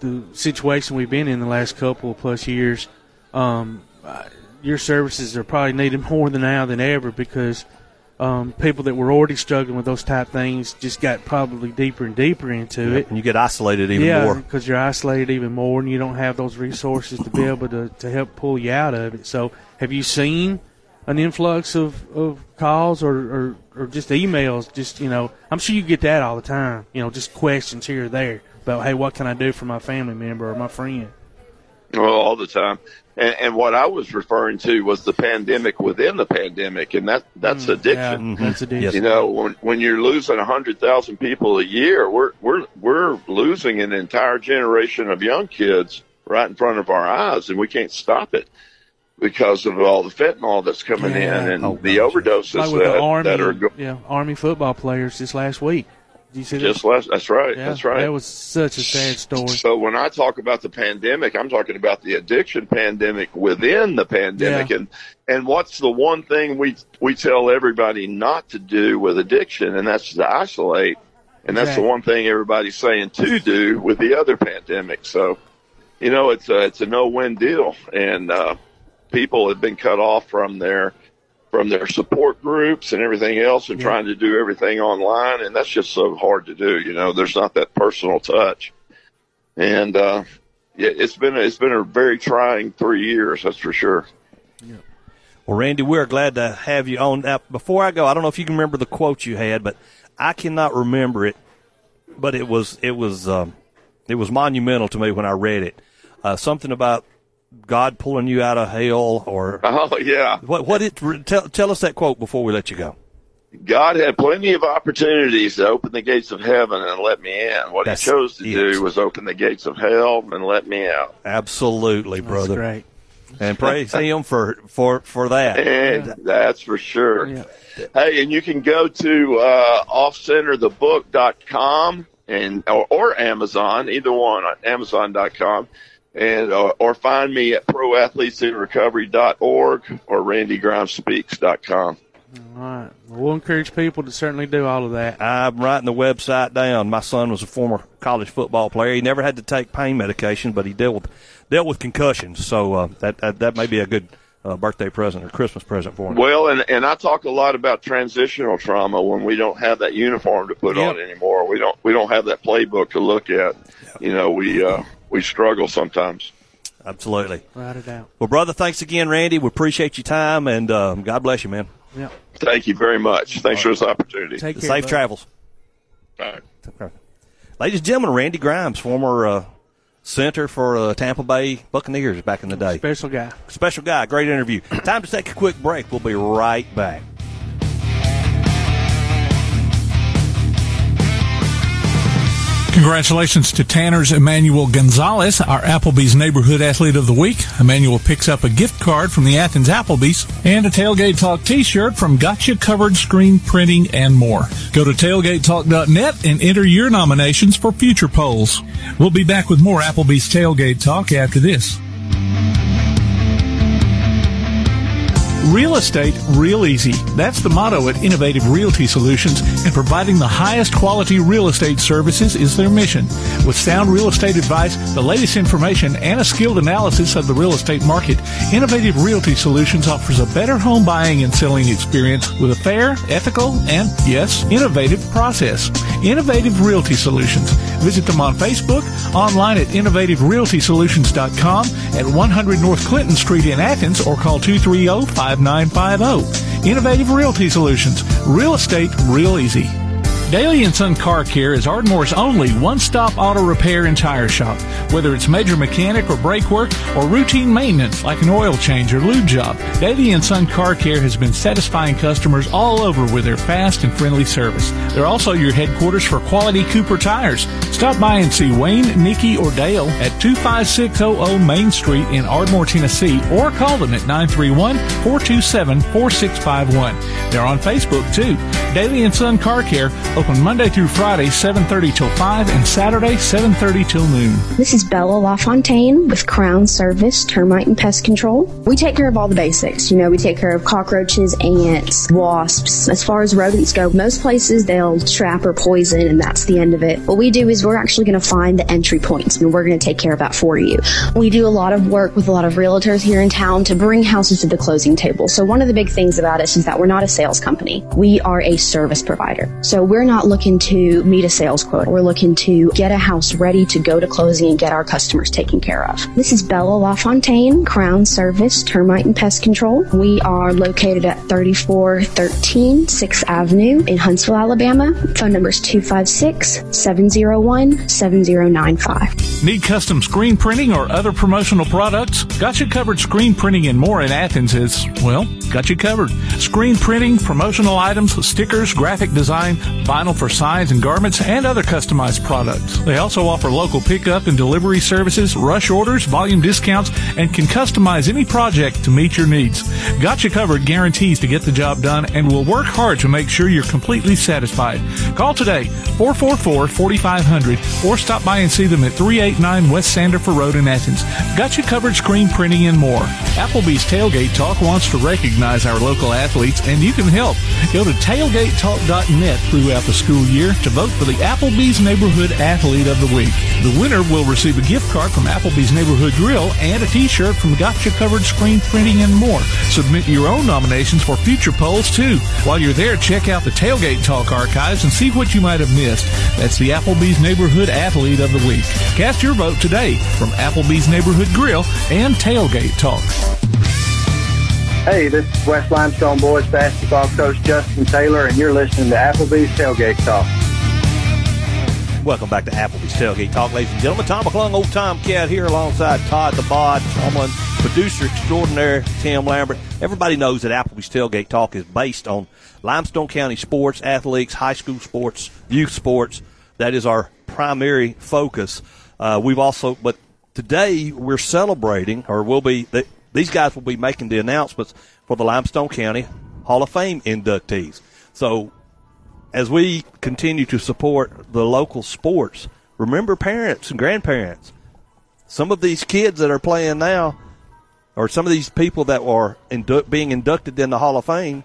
Speaker 9: the situation we've been in the last couple of plus years. Um, your services are probably needed more than now than ever because um, people that were already struggling with those type things just got probably deeper and deeper into it.
Speaker 8: And you get isolated even
Speaker 9: yeah,
Speaker 8: more.
Speaker 9: because you're isolated even more, and you don't have those resources to be able to, to help pull you out of it. So, have you seen an influx of, of calls or, or, or just emails? Just you know, I'm sure you get that all the time. You know, just questions here or there about, hey, what can I do for my family member or my friend?
Speaker 19: Well, all the time. And, and what I was referring to was the pandemic within the pandemic, and that that's mm, addiction.
Speaker 9: Yeah, that's mm-hmm. addiction.
Speaker 19: You know, when when you're losing a hundred thousand people a year, we're we're we're losing an entire generation of young kids right in front of our eyes, and we can't stop it because of all the fentanyl that's coming
Speaker 9: Yeah.
Speaker 19: in and
Speaker 9: Oh,
Speaker 19: the overdoses
Speaker 9: Like with
Speaker 19: that,
Speaker 9: the army,
Speaker 19: that are go-
Speaker 9: yeah, army football players this last week. Did you see that?
Speaker 19: just less. That's right.
Speaker 9: Yeah,
Speaker 19: that's right.
Speaker 9: That was such a sad story.
Speaker 19: So when I talk about the pandemic, I'm talking about the addiction pandemic within the pandemic,
Speaker 9: Yeah.
Speaker 19: and and what's the one thing we we tell everybody not to do with addiction, and that's to isolate, and that's
Speaker 9: Exactly.
Speaker 19: the one thing everybody's saying to do with the other pandemic. So, you know, it's a it's a no win deal, and uh, people have been cut off from their from their support groups and everything else, and
Speaker 9: Yeah.
Speaker 19: trying to do everything online, and that's just so hard to do. You know, there's not that personal touch, and uh, yeah, it's been it's been a very trying three years. That's for sure.
Speaker 8: Well, Randy, we're glad to have you on. Now, before I go, I don't know if you can remember the quote you had, but I cannot remember it. But it was it was um, it was monumental to me when I read it. Uh, something about God pulling you out of hell, or
Speaker 19: Oh yeah,
Speaker 8: what? What it? Tell, tell us that quote before we let you go.
Speaker 19: God had plenty of opportunities to open the gates of heaven and let me in. What
Speaker 8: That's
Speaker 19: he chose to
Speaker 8: it.
Speaker 19: do was open the gates of hell and let me out.
Speaker 8: Absolutely, brother.
Speaker 9: great.
Speaker 8: And praise Him for for for that.
Speaker 19: And that's for sure. Hey, and you can go to uh, offcenterthebook.com and or, or Amazon, either one, on Amazon.com, and or, or find me at proathletesinrecovery.org or randygrimespeaks.com.
Speaker 9: All right. Well, we'll encourage people to certainly do all of that.
Speaker 8: I'm writing the website down. My son was a former college football player. He never had to take pain medication, but he dealt with dealt with concussions. So uh, that, that that may be a good uh, birthday present or Christmas present for him.
Speaker 19: Well, and and I talk a lot about transitional trauma when we don't have that uniform to put on anymore. We don't we don't have that playbook to look at. You know, we uh, we struggle sometimes.
Speaker 8: Absolutely.
Speaker 9: Write it out.
Speaker 8: Well, brother, thanks again, Randy. We appreciate your time, and um, God bless you, man.
Speaker 9: Yeah.
Speaker 19: Thank you very much. Thanks for this opportunity.
Speaker 9: Take care,
Speaker 8: Safe
Speaker 9: bud.
Speaker 8: travels.
Speaker 19: All right.
Speaker 8: Ladies and gentlemen, Randy Grimes, former uh, center for uh, Tampa Bay Buccaneers back in the day.
Speaker 9: Special guy.
Speaker 8: Special guy. Great interview. Time to take a quick break. We'll be right back.
Speaker 6: Congratulations to Tanner's Emmanuel Gonzalez, our Applebee's Neighborhood Athlete of the Week. Emmanuel picks up a gift card from the Athens Applebee's and a Tailgate Talk t-shirt from Gotcha Covered Screen Printing and more. Go to tailgatetalk.net and enter your nominations for future polls. We'll be back with more Applebee's Tailgate Talk after this. Real estate real easy. That's the motto at Innovative Realty Solutions, and providing the highest quality real estate services is their mission. With sound real estate advice, the latest information, and a skilled analysis of the real estate market, Innovative Realty Solutions offers a better home buying and selling experience with a fair, ethical, and yes, innovative process. Innovative Realty Solutions. Visit them on Facebook, online at innovativerealtysolutions.com at 100 North Clinton Street in Athens, or call 230-5950. Innovative Realty Solutions. Real estate real easy. Daily and Son Car Care is Ardmore's only one-stop auto repair and tire shop. Whether it's major mechanic or brake work or routine maintenance like an oil change or lube job, Daily and Son Car Care has been satisfying customers all over with their fast and friendly service. They're also your headquarters for quality Cooper tires. Stop by and see Wayne, Nikki, or Dale at 25600 Main Street in Ardmore, Tennessee, or call them at 931-427-4651. They're on Facebook too. Daily and Son Car Care open Monday through Friday 7:30 till 5 and Saturday 7:30 till noon.
Speaker 20: This is Bella LaFontaine with Crown Service Termite and Pest Control. We take care of all the basics. You know, we take care of cockroaches, ants, wasps. As far as rodents go, most places they'll trap or poison and that's the end of it. What we do is we're actually going to find the entry points and we're going to take care of that for you. We do a lot of work with a lot of realtors here in town to bring houses to the closing table. So one of the big things about us is that we're not a sales company. We are a service provider. So we're not looking to meet a sales quota. We're looking to get a house ready to go to closing and get our customers taken care of. This is Bella LaFontaine, Crown Service Termite and Pest Control. We are located at 3413 6th Avenue in Huntsville, Alabama. Phone number is 256 701 7095.
Speaker 6: Need custom screen printing or other promotional products? Got you covered screen printing and more in Athens is, well, got you covered. Screen printing, promotional items, stickers, graphic design, vinyl for signs and garments, and other customized products. They also offer local pickup and delivery services, rush orders, volume discounts, and can customize any project to meet your needs. Gotcha covered guarantees to get the job done and will work hard to make sure you're completely satisfied. Call today 444-4500 or stop by and see them at 389 West Sandifer Road in Athens. Gotcha covered screen printing and more. Applebee's Tailgate Talk wants to recognize our local athletes and you can help. Go to tailgatetalk.net through throughout the school year to vote for the Applebee's Neighborhood Athlete of the Week. The winner will receive a gift card from Applebee's Neighborhood Grill and a t-shirt from Gotcha Covered Screen Printing and more. Submit your own nominations for future polls too. While you're there, check out the Tailgate Talk archives and see what you might have missed. That's the Applebee's Neighborhood Athlete of the Week. Cast your vote today from Applebee's Neighborhood Grill and Tailgate Talk.
Speaker 21: Hey, this is West Limestone Boys basketball coach Justin Taylor, and you're listening to Applebee's Tailgate Talk.
Speaker 8: Welcome back to Applebee's Tailgate Talk, ladies and gentlemen. Tom McClung, old Tom Cat here alongside Todd the Bod, Tomlin, producer extraordinaire Tim Lambert. Everybody knows that Applebee's Tailgate Talk is based on Limestone County sports, athletes, high school sports, youth sports. That is our primary focus. Uh, we've also, but today we're celebrating, or we'll be, these guys will be making the announcements for the Limestone County Hall of Fame inductees. So as we continue to support the local sports, remember parents and grandparents. Some of these kids that are playing now, or some of these people that are indu- being inducted in the Hall of Fame,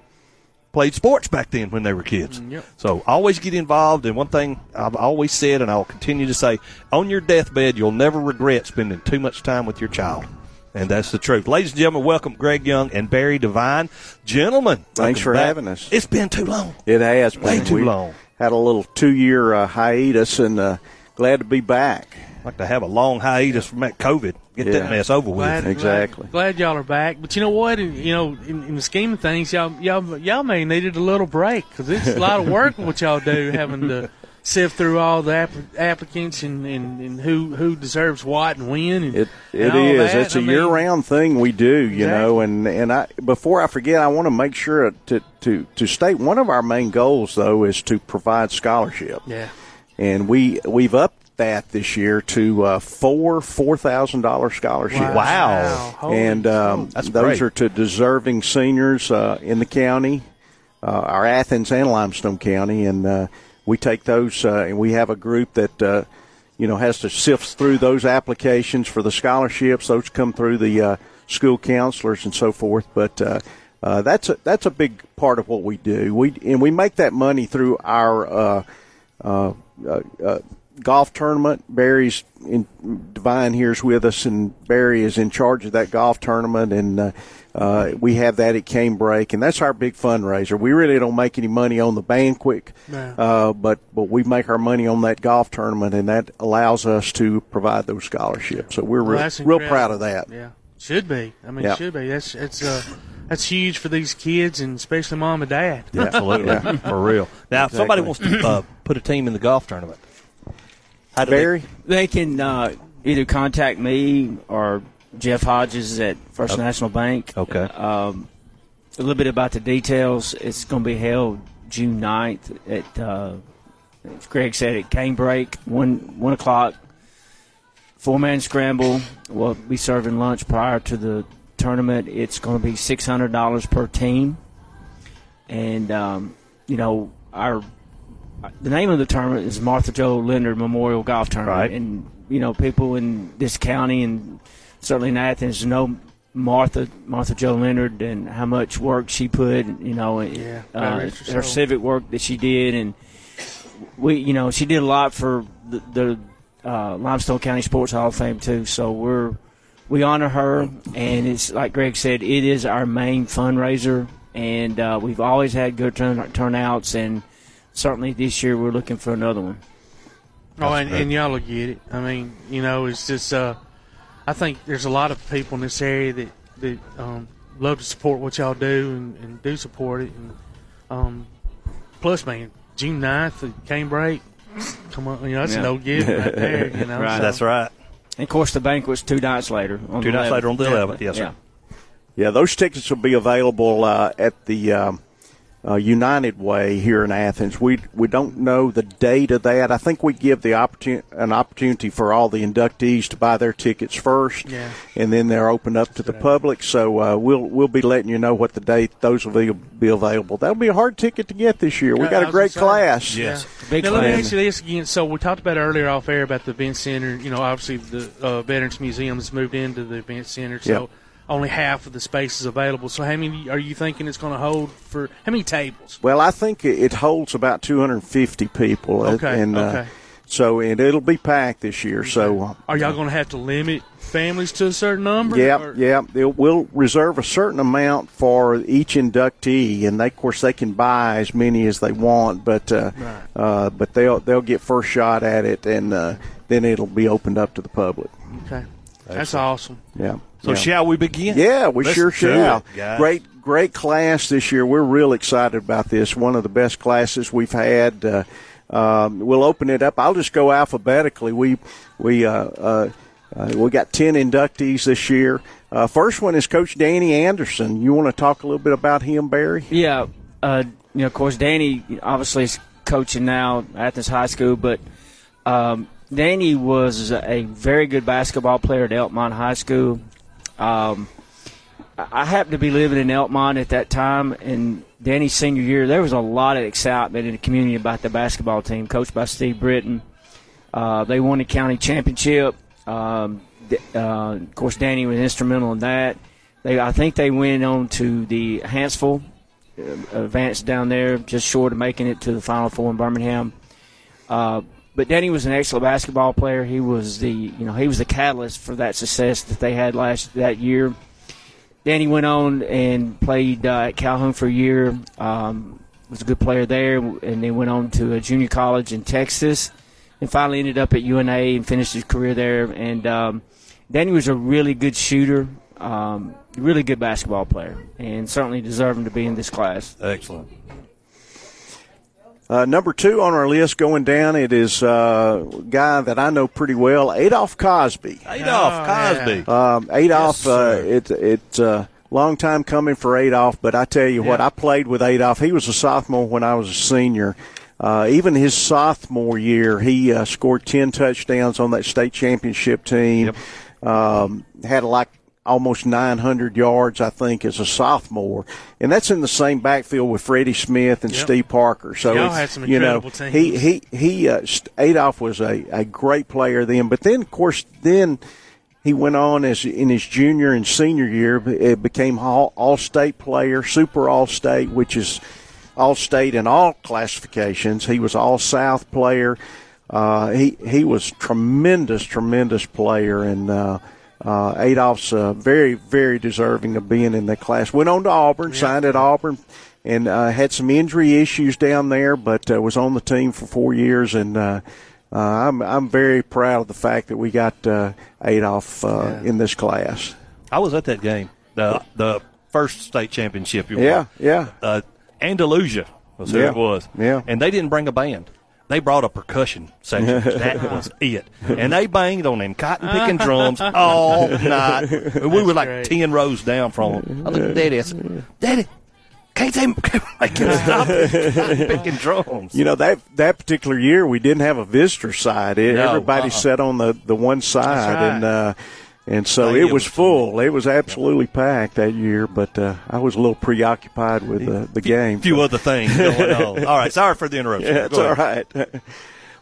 Speaker 8: played sports back then when they were kids.
Speaker 9: Mm, yep.
Speaker 8: So always get involved. And one thing I've always said, and I'll continue to say, on your deathbed, you'll never regret spending too much time with your child. And that's the truth. Ladies and gentlemen, welcome Greg Young and Barry DeVine. Gentlemen,
Speaker 22: thanks for
Speaker 8: back.
Speaker 22: having us.
Speaker 8: It's been too long.
Speaker 22: It has been
Speaker 8: Way too
Speaker 22: We
Speaker 8: long.
Speaker 22: Had a little two-year uh, hiatus, and uh, glad to be back.
Speaker 8: Like to have a long hiatus from that COVID. Get that
Speaker 22: Yeah.
Speaker 8: mess over with.
Speaker 9: Glad-
Speaker 22: Exactly.
Speaker 9: Glad, glad y'all are back, but you know what? You know, in, in the scheme of things, y'all y'all y'all may needed a little break because it's a lot of work what y'all do, having to sift through all the app- applicants and, and, and who who deserves what and when. And,
Speaker 22: It
Speaker 9: and
Speaker 22: it
Speaker 9: all
Speaker 22: is.
Speaker 9: that.
Speaker 22: It's a
Speaker 9: I mean,
Speaker 22: year round thing we do, you know. And and I before I forget, I want to make sure to to to state one of our main goals though is to provide scholarship.
Speaker 9: Yeah.
Speaker 22: And we we've upped that this year to uh, four four thousand dollar scholarships.
Speaker 8: Wow. Wow.
Speaker 22: And um,
Speaker 8: That's
Speaker 22: those
Speaker 8: great.
Speaker 22: are to deserving seniors uh, in the county, uh, our Athens and Limestone County, and uh, we take those uh, and we have a group that. Uh, you know, has to sift through those applications for the scholarships. Those come through the uh, school counselors and so forth. But uh, uh, that's a, that's a big part of what we do. We and we make that money through our uh, golf tournament. Barry's in, DeVine here's with us, and Barry is in charge of that golf tournament, and uh, we have that at Canebrake, and that's our big fundraiser. We really don't make any money on the banquet,
Speaker 9: No.
Speaker 22: uh, but but we make our money on that golf tournament, and that allows us to provide those scholarships. So we're
Speaker 9: Well,
Speaker 22: real, real proud of that.
Speaker 9: Yeah, should be. I mean,
Speaker 22: Yeah.
Speaker 9: should be. That's it's uh, that's huge for these kids and especially mom and dad.
Speaker 8: Absolutely. For real. Now, if somebody wants to uh, put a team in the golf tournament, how do
Speaker 22: Barry?
Speaker 23: They can uh, either contact me or Jeff Hodges is at First
Speaker 8: Okay.
Speaker 23: National Bank.
Speaker 8: Okay.
Speaker 23: Um, a little bit about the details. It's going to be held June 9th at, uh, as Greg said, at Canebrake, 1, 1 o'clock. Four man scramble. We'll be serving lunch prior to the tournament. It's going to be $600 per team. And, um, you know, our the name of the tournament is Martha Joe Leonard Memorial Golf Tournament,
Speaker 8: Right.
Speaker 23: and you know people in this county and certainly in Athens know Martha Martha Joe Leonard and how much work she put, you know,
Speaker 9: Yeah,
Speaker 23: uh, her
Speaker 9: soul.
Speaker 23: civic work that she did, and we, you know, she did a lot for the, the uh, Limestone County Sports Hall of Fame too. So we're we honor her, and it's like Greg said, it is our main fundraiser, and uh, we've always had good turn, turnouts, and certainly this year we're looking for another one.
Speaker 9: Oh, and, and y'all will get it. I mean, you know, it's just. Uh, I think there's a lot of people in this area that that um, love to support what y'all do and, and do support it. And um, plus, man, June 9th at break. come on, you know that's
Speaker 23: Yeah.
Speaker 9: no give right there. You know,
Speaker 23: Right.
Speaker 9: so-
Speaker 23: That's
Speaker 8: right.
Speaker 23: And of course, the banquet's two nights later. On
Speaker 8: Two
Speaker 23: the
Speaker 8: nights
Speaker 23: 11th.
Speaker 8: later on the 11th, yes, sir.
Speaker 23: Yeah.
Speaker 22: Yeah, those tickets will be available uh, at the um, uh, United Way here in Athens. We we don't know the date of that. I think we give the opportunity an opportunity for all the inductees to buy their tickets first,
Speaker 9: Yeah.
Speaker 22: and then they're opened up to the public. So uh, we'll we'll be letting you know what the date those will be, be available. That'll be a hard ticket to get this year. We
Speaker 9: Yeah,
Speaker 22: got a great class.
Speaker 9: say, yeah. now, let me ask you this again. So we talked about earlier off air about the event center. You know, obviously the uh, Veterans Museum has moved into the event center. So only half of the space is available. So how many are you thinking it's going to hold for? How many tables?
Speaker 22: Well, I think it it holds about 250 people. uh,
Speaker 9: Okay,
Speaker 22: And, uh,
Speaker 9: okay.
Speaker 22: so and it'll be packed this year. So uh,
Speaker 9: Are y'all going to have to limit families to a certain number?
Speaker 22: Yeah,
Speaker 9: or-
Speaker 22: yeah. It, we'll reserve a certain amount for each inductee, and they, of course they can buy as many as they want, but uh,
Speaker 9: Right.
Speaker 22: uh, but they'll they'll get first shot at it, and uh, then it'll be opened up to the public.
Speaker 9: Okay, that's awesome.
Speaker 22: Yeah.
Speaker 8: So
Speaker 22: yeah.
Speaker 8: shall we begin?
Speaker 22: Yeah, we
Speaker 8: Let's
Speaker 22: sure
Speaker 8: do
Speaker 22: shall.
Speaker 8: it.
Speaker 22: Great, great class this year. We're real excited about this. One of the best classes we've had. Uh, um, we'll open it up. I'll just go alphabetically. We we uh, uh, uh, we got ten inductees this year. Uh, first one is Coach Danny Anderson. You want to talk a little bit about him, Barry?
Speaker 23: Yeah, uh, you know, of course, Danny obviously is coaching now at Athens High School, but um, Danny was a very good basketball player at Elkmont High School. Um, I happened to be living in Elkmont at that time, and Danny's senior year, there was a lot of excitement in the community about the basketball team, coached by Steve Britton. Uh, they won the county championship. Um, uh, of course, Danny was instrumental in that. They, I think they went on to the Huntsville uh, advanced down there, just short of making it to the Final Four in Birmingham. But Danny was an excellent basketball player. He was the you know he was the catalyst for that success that they had last that year. Danny went on and played uh, at Calhoun for a year. Um, was a good player there, and then went on to a junior college in Texas, and finally ended up at UNA and finished his career there. And um, Danny was a really good shooter, um, really good basketball player, and certainly deserving to be in this class.
Speaker 8: Excellent.
Speaker 22: Uh, number two on our list going down, it is uh, a guy that I know pretty well, Adolph Cosby.
Speaker 8: Adolph Cosby.
Speaker 22: Um, Adolph, uh, it, it's a long time coming for Adolph, but I tell you what, I played with Adolph. He was a sophomore when I was a senior. Uh, even his sophomore year, he uh, scored 10 touchdowns on that state championship team. Um, had like almost 900 yards, I think, as a sophomore. And that's in the same backfield with Freddie Smith and
Speaker 9: Yep.
Speaker 22: Steve Parker. So,
Speaker 9: Y'all had some
Speaker 22: you know,
Speaker 9: incredible
Speaker 22: he, he, he, uh, Adolph was a, a great player then. But then, of course, then he went on as in his junior and senior year. It became all, all state player, super all state, which is all state in all classifications. He was all South player. Uh, he he was tremendous, tremendous player, and uh, uh, Adolph's uh, very, very deserving of being in that class. Went on to Auburn, signed at Auburn, and uh, had some injury issues down there, but uh, was on the team for four years, and uh, uh, I'm I'm very proud of the fact that we got uh, Adolph uh, in this class.
Speaker 8: I was at that game, the the first state championship. You
Speaker 22: Yeah,
Speaker 8: won.
Speaker 22: yeah.
Speaker 8: Uh, Andalusia was who
Speaker 22: Yeah.
Speaker 8: it was.
Speaker 22: Yeah.
Speaker 8: and they didn't bring a band. They brought a percussion section. that was it. And they banged on them cotton picking drums all night. And we were like
Speaker 9: great.
Speaker 8: ten rows down from them. I looked at Daddy. I said, "Daddy, can't they make him stop picking drums?"
Speaker 22: You know that that particular year we didn't have a visitor side. It,
Speaker 8: No,
Speaker 22: everybody
Speaker 8: uh-uh.
Speaker 22: sat on the, the one side,
Speaker 9: right.
Speaker 22: and uh, and so it was full. It was absolutely packed that year. But uh, I was a little preoccupied with uh, the game.
Speaker 8: A few other things going on. All right, sorry for the interruption.
Speaker 22: Yeah, that's
Speaker 8: Go
Speaker 22: all right.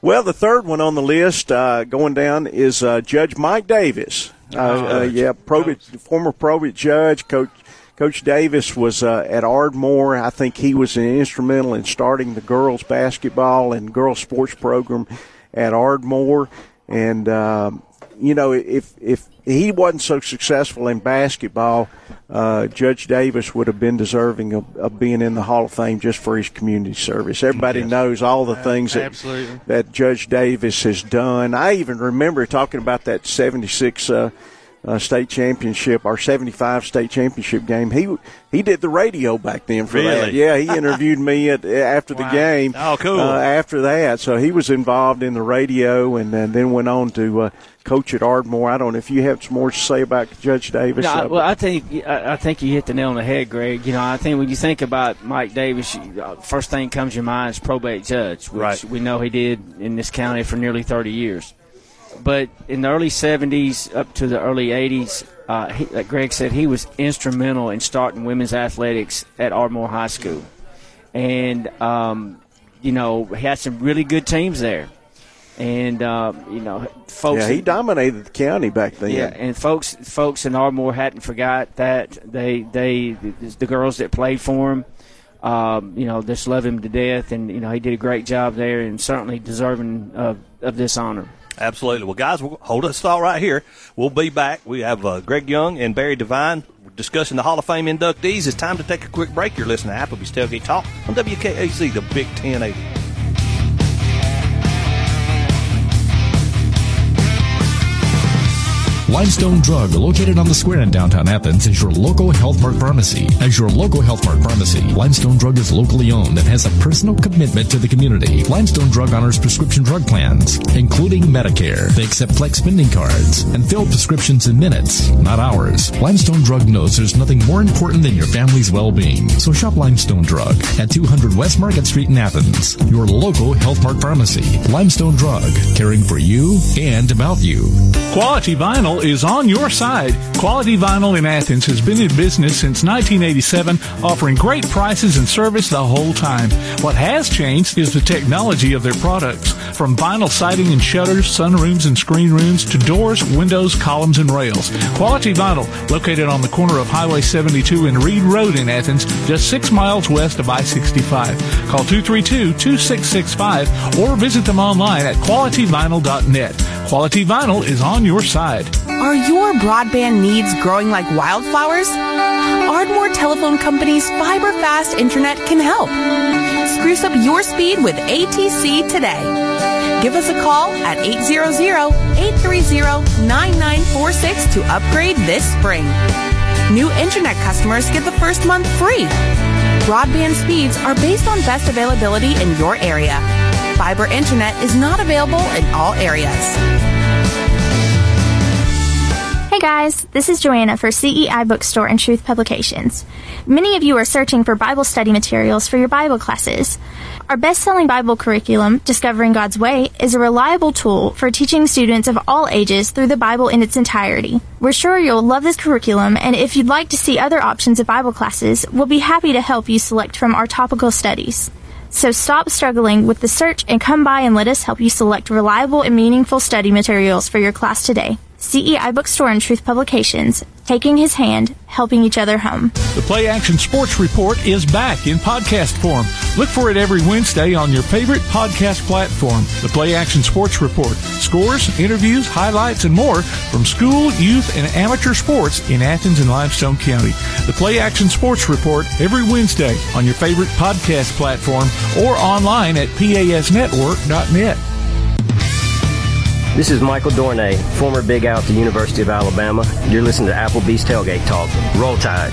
Speaker 22: Well, the third one on the list uh, going down is uh, Judge Mike Davis. Uh, uh, yeah, probate, former probate judge, Coach Coach Davis was uh, at Ardmore. I think he was an instrumental in starting the girls basketball and girls sports program at Ardmore. And um, you know, if if he wasn't so successful in basketball, uh, Judge Davis would have been deserving of, of being in the Hall of Fame just for his community service. Everybody knows all the things that
Speaker 9: absolutely.
Speaker 22: that Judge Davis has done. I even remember talking about that '76 uh, uh, state championship, our '75 state championship game. He he did the radio back then for that.
Speaker 8: Really?
Speaker 22: Yeah, he interviewed me at after the
Speaker 9: Wow.
Speaker 22: game.
Speaker 8: Oh, cool.
Speaker 22: Uh, after that, so he was involved in the radio, and, uh, then went on to uh, coach at Ardmore. I don't know if you have some more to say about Judge Davis.
Speaker 23: No,
Speaker 22: uh,
Speaker 23: well, I think I I think you hit the nail on the head, Greg. You know, I think when you think about Mike Davis, you, uh, first thing comes to your mind is probate judge, which
Speaker 8: Right.
Speaker 23: we know he did in this county for nearly 30 years. But in the early 70s up to the early 80s, uh, he, like Greg said, he was instrumental in starting women's athletics at Ardmore High School, and um, you know he had some really good teams there. and uh, you know, folks.
Speaker 22: Yeah, he dominated the county back then.
Speaker 23: Yeah, and folks, folks in Ardmore hadn't forgot that they they the girls that played for him. Um, you know, just love him to death, and you know he did a great job there, and certainly deserving of, of this honor.
Speaker 8: Absolutely. Well, guys, we'll hold us thought right here. We'll be back. We have uh, Greg Young and Barry DeVine discussing the Hall of Fame inductees. It's time to take a quick break. You're listening to Applebee's Tailgate Talk on WKAC, the Big 1080.
Speaker 10: Limestone Drug, located on the square in downtown Athens, is your local Health Mart pharmacy. As your local Health Mart pharmacy, Limestone Drug is locally owned and has a personal commitment to the community. Limestone Drug honors prescription drug plans, including Medicare. They accept flex spending cards and fill prescriptions in minutes, not hours. Limestone Drug knows there's nothing more important than your family's well-being. So shop Limestone Drug at 200 West Market Street in Athens, your local Health Mart pharmacy. Limestone Drug, caring for you and about you.
Speaker 6: Quality Vinyl is on your side. Quality Vinyl in Athens has been in business since 1987, offering great prices and service the whole time. What has changed is the technology of their products. From vinyl siding and shutters, sunrooms and screen rooms, to doors, windows, columns, and rails. Quality Vinyl, located on the corner of Highway 72 and Reed Road in Athens, just six miles west of I-65. Call 232-2665 or visit them online at qualityvinyl.net. Quality Vinyl is on your side.
Speaker 11: Are your broadband needs growing like wildflowers? Ardmore Telephone Company's fiber fast internet can help. Spruce up your speed with ATC today. Give us a call at 800-830-9946 to upgrade this spring. New internet customers get the first month free. Broadband speeds are based on best availability in your area. Fiber internet is not available in all areas.
Speaker 17: Hey guys, this is Joanna for CEI Bookstore and Truth Publications. Many of you are searching for Bible study materials for your Bible classes. Our best-selling Bible curriculum, Discovering God's Way, is a reliable tool for teaching students of all ages through the Bible in its entirety. We're sure you'll love this curriculum, and if you'd like to see other options of Bible classes, we'll be happy to help you select from our topical studies. So stop struggling with the search and come by and let us help you select reliable and meaningful study materials for your class today. CEI Bookstore and Truth Publications, taking his hand, helping each other home.
Speaker 6: The Play Action Sports Report is back in podcast form. Look for it every Wednesday on your favorite podcast platform. The Play Action Sports Report. Scores, interviews, highlights, and more from school, youth, and amateur sports in Athens and Limestone County. The Play Action Sports Report every Wednesday on your favorite podcast platform or online at pasnetwork.net.
Speaker 24: This is Michael Dornay, former Big Al at the University of Alabama. You're listening to Applebee's Tailgate Talk. Roll Tide.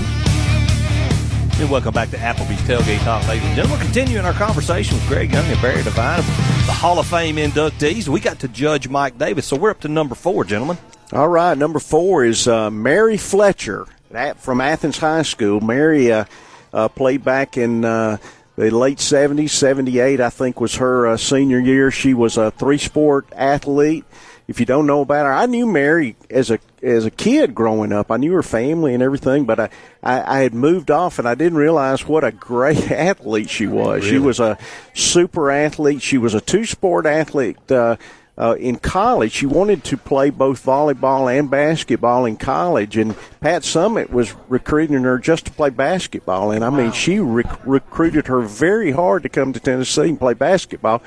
Speaker 8: And welcome back to Applebee's Tailgate Talk, ladies and gentlemen. We're continuing our conversation with Greg Young and Barry DeVine, the Hall of Fame inductees. We got to judge Mike Davis, so we're up to number four, gentlemen.
Speaker 22: All right, number four is uh, Mary Fletcher from Athens High School. Mary uh, uh, played back in uh, the late 70s, 78, I think, was her uh, senior year. She was a three sport athlete. If you don't know about her, I knew Mary as a as a kid growing up. I knew her family and everything, but I, I, I had moved off and I didn't realize what a great athlete she was. Really? She was a super athlete. She was a two sport athlete. Uh, uh, in college, she wanted to play both volleyball and basketball in college, and Pat Summitt was recruiting her just to play basketball. And I wow. mean, she rec- recruited her very hard to come to Tennessee and play basketball.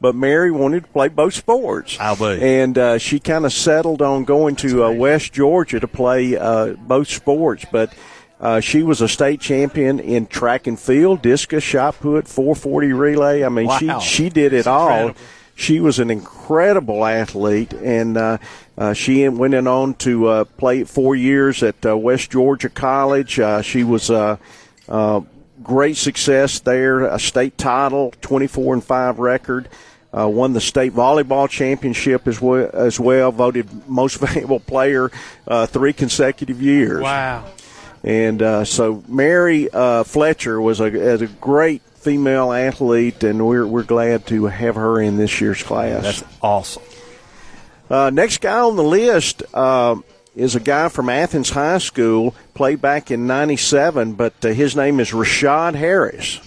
Speaker 22: But Mary wanted to play both sports.
Speaker 8: I'll be.
Speaker 22: And uh, she kind of settled on going to uh, West Georgia to play uh, both sports. But uh, she was a state champion in track and field, discus, shot put, 440 relay. I mean, wow. she she did it all. Incredible she was an incredible athlete, and uh, uh, she went in on to uh, play four years at uh, West Georgia College. Uh, she was a great success there, a state title, 24 and 5 record. Uh, won the state volleyball championship as well, as well voted most valuable player uh, three consecutive years.
Speaker 9: Wow.
Speaker 22: And uh, so Mary Fletcher was a, a great female athlete, and we're we're glad to have her in this year's class.
Speaker 8: That's awesome.
Speaker 22: Uh, next guy on the list uh, is a guy from Athens High School, played back in '97, but uh, his name is Rashad Harris.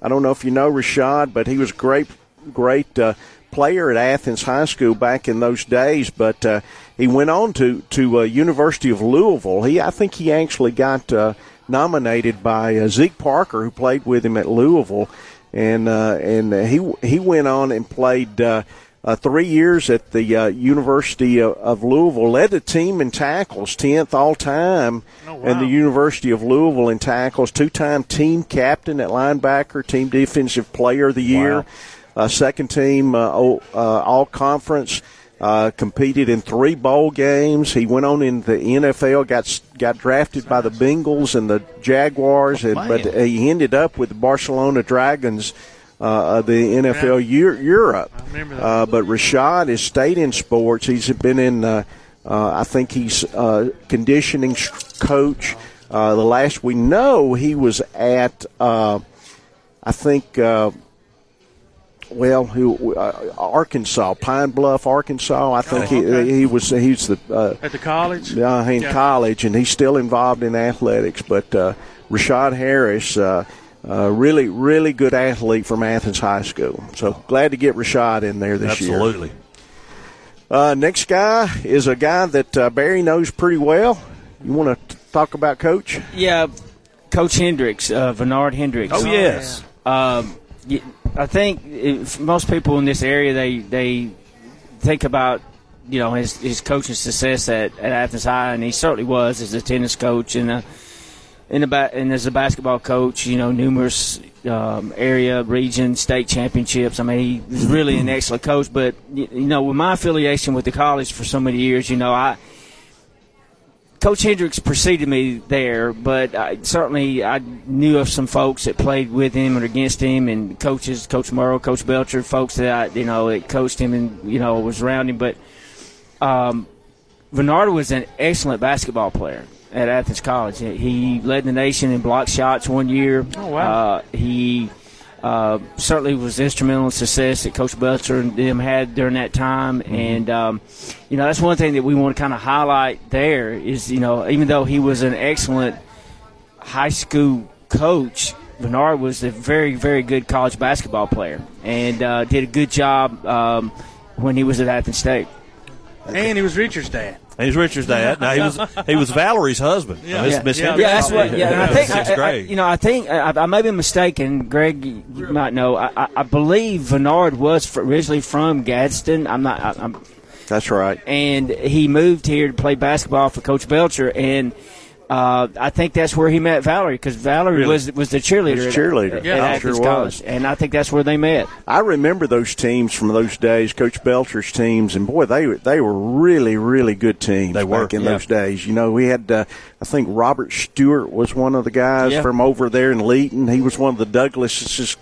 Speaker 22: I don't know if you know Rashad, but he was a great, great uh, player at Athens High School back in those days, but uh, he went on to to uh, University of Louisville. He I think he actually got uh, nominated by uh, Zeke Parker, who played with him at Louisville, and uh, and he he went on and played. Uh, uh, three years at the uh, University of, of Louisville, led the team in tackles, 10th all time in the University of Louisville in tackles, two time team captain at linebacker, team defensive player of the year,
Speaker 8: Wow.
Speaker 22: uh, second team uh, all, uh, all conference. Uh, competed in three bowl games. He went on in the NFL, got got drafted by the Bengals and the Jaguars, and, but he ended up with the Barcelona Dragons uh, of the NFL Eu- Europe. Uh, but Rashad has stayed in sports. He's been in. Uh, uh, I think he's uh, conditioning coach. Uh, the last we know, he was at. Uh, I think. Well, who uh, Arkansas, Pine Bluff, Arkansas. I think
Speaker 9: Oh, okay.
Speaker 22: he he was he's the uh,
Speaker 9: At the college?
Speaker 22: uh, in
Speaker 9: Yeah.
Speaker 22: college, and he's still involved in athletics. But uh, Rashad Harris, uh, uh, really, really good athlete from Athens High School. So glad to get Rashad in there this year.
Speaker 8: Absolutely.
Speaker 22: Uh, next guy is a guy that uh, Barry knows pretty well. You want to talk about Coach?
Speaker 23: Yeah, Coach Hendricks, uh, Bernard Hendricks.
Speaker 22: Oh, yes.
Speaker 23: Um, y- I think most people in this area they they think about you know his his coaching success at, at Athens High, and he certainly was as a tennis coach and a, in a ba- and as a basketball coach. You know, numerous um, area, region, state championships. I mean, he was really an excellent coach. But you know, with my affiliation with the college for so many years, you know, I. Coach Hendricks preceded me there, but I, certainly I knew of some folks that played with him or against him, and coaches, Coach Morrow, Coach Belcher, folks that I, you know that coached him and you know was around him. But um, Bernard was an excellent basketball player at Athens College. He led the nation in block shots one year.
Speaker 9: Oh, wow.
Speaker 23: Uh, he uh, certainly was instrumental in success that Coach Belcher and them had during that time. And, um, you know, that's one thing that we want to kind of highlight there is, you know, even though he was an excellent high school coach, Bernard was a very, very good college basketball player and uh, did a good job um, when he was at Athens State.
Speaker 9: And he was Richard's dad.
Speaker 8: And he's Richard's dad. Now he was he was Valerie's husband.
Speaker 9: Yeah.
Speaker 8: Miss,
Speaker 9: Yeah.
Speaker 8: Miss
Speaker 9: Yeah,
Speaker 23: Yeah, that's what. Yeah, and I think
Speaker 8: sixth
Speaker 23: I, I, you know, I think I, I may be mistaken. Greg, you you might know. I, I, I believe Bernard was originally from Gadsden. I'm not. I, I'm,
Speaker 22: That's right.
Speaker 23: and he moved here to play basketball for Coach Belcher, and uh, I think that's where he met Valerie because Valerie
Speaker 22: Really?
Speaker 23: was was the cheerleader.
Speaker 22: Was
Speaker 23: at-
Speaker 22: cheerleader.
Speaker 23: at,
Speaker 22: Yeah,
Speaker 23: at
Speaker 22: sure
Speaker 23: Athens
Speaker 22: was.
Speaker 23: College, and I think that's where they met.
Speaker 22: I remember those teams from those days, Coach Belcher's teams, and boy, they they were really, really good teams
Speaker 8: They were,
Speaker 22: back in
Speaker 8: yeah.
Speaker 22: those days. You know, we had, uh, I think Robert Stewart was one of the guys
Speaker 23: Yeah.
Speaker 22: from over there in Leeton. He was one of the Douglas's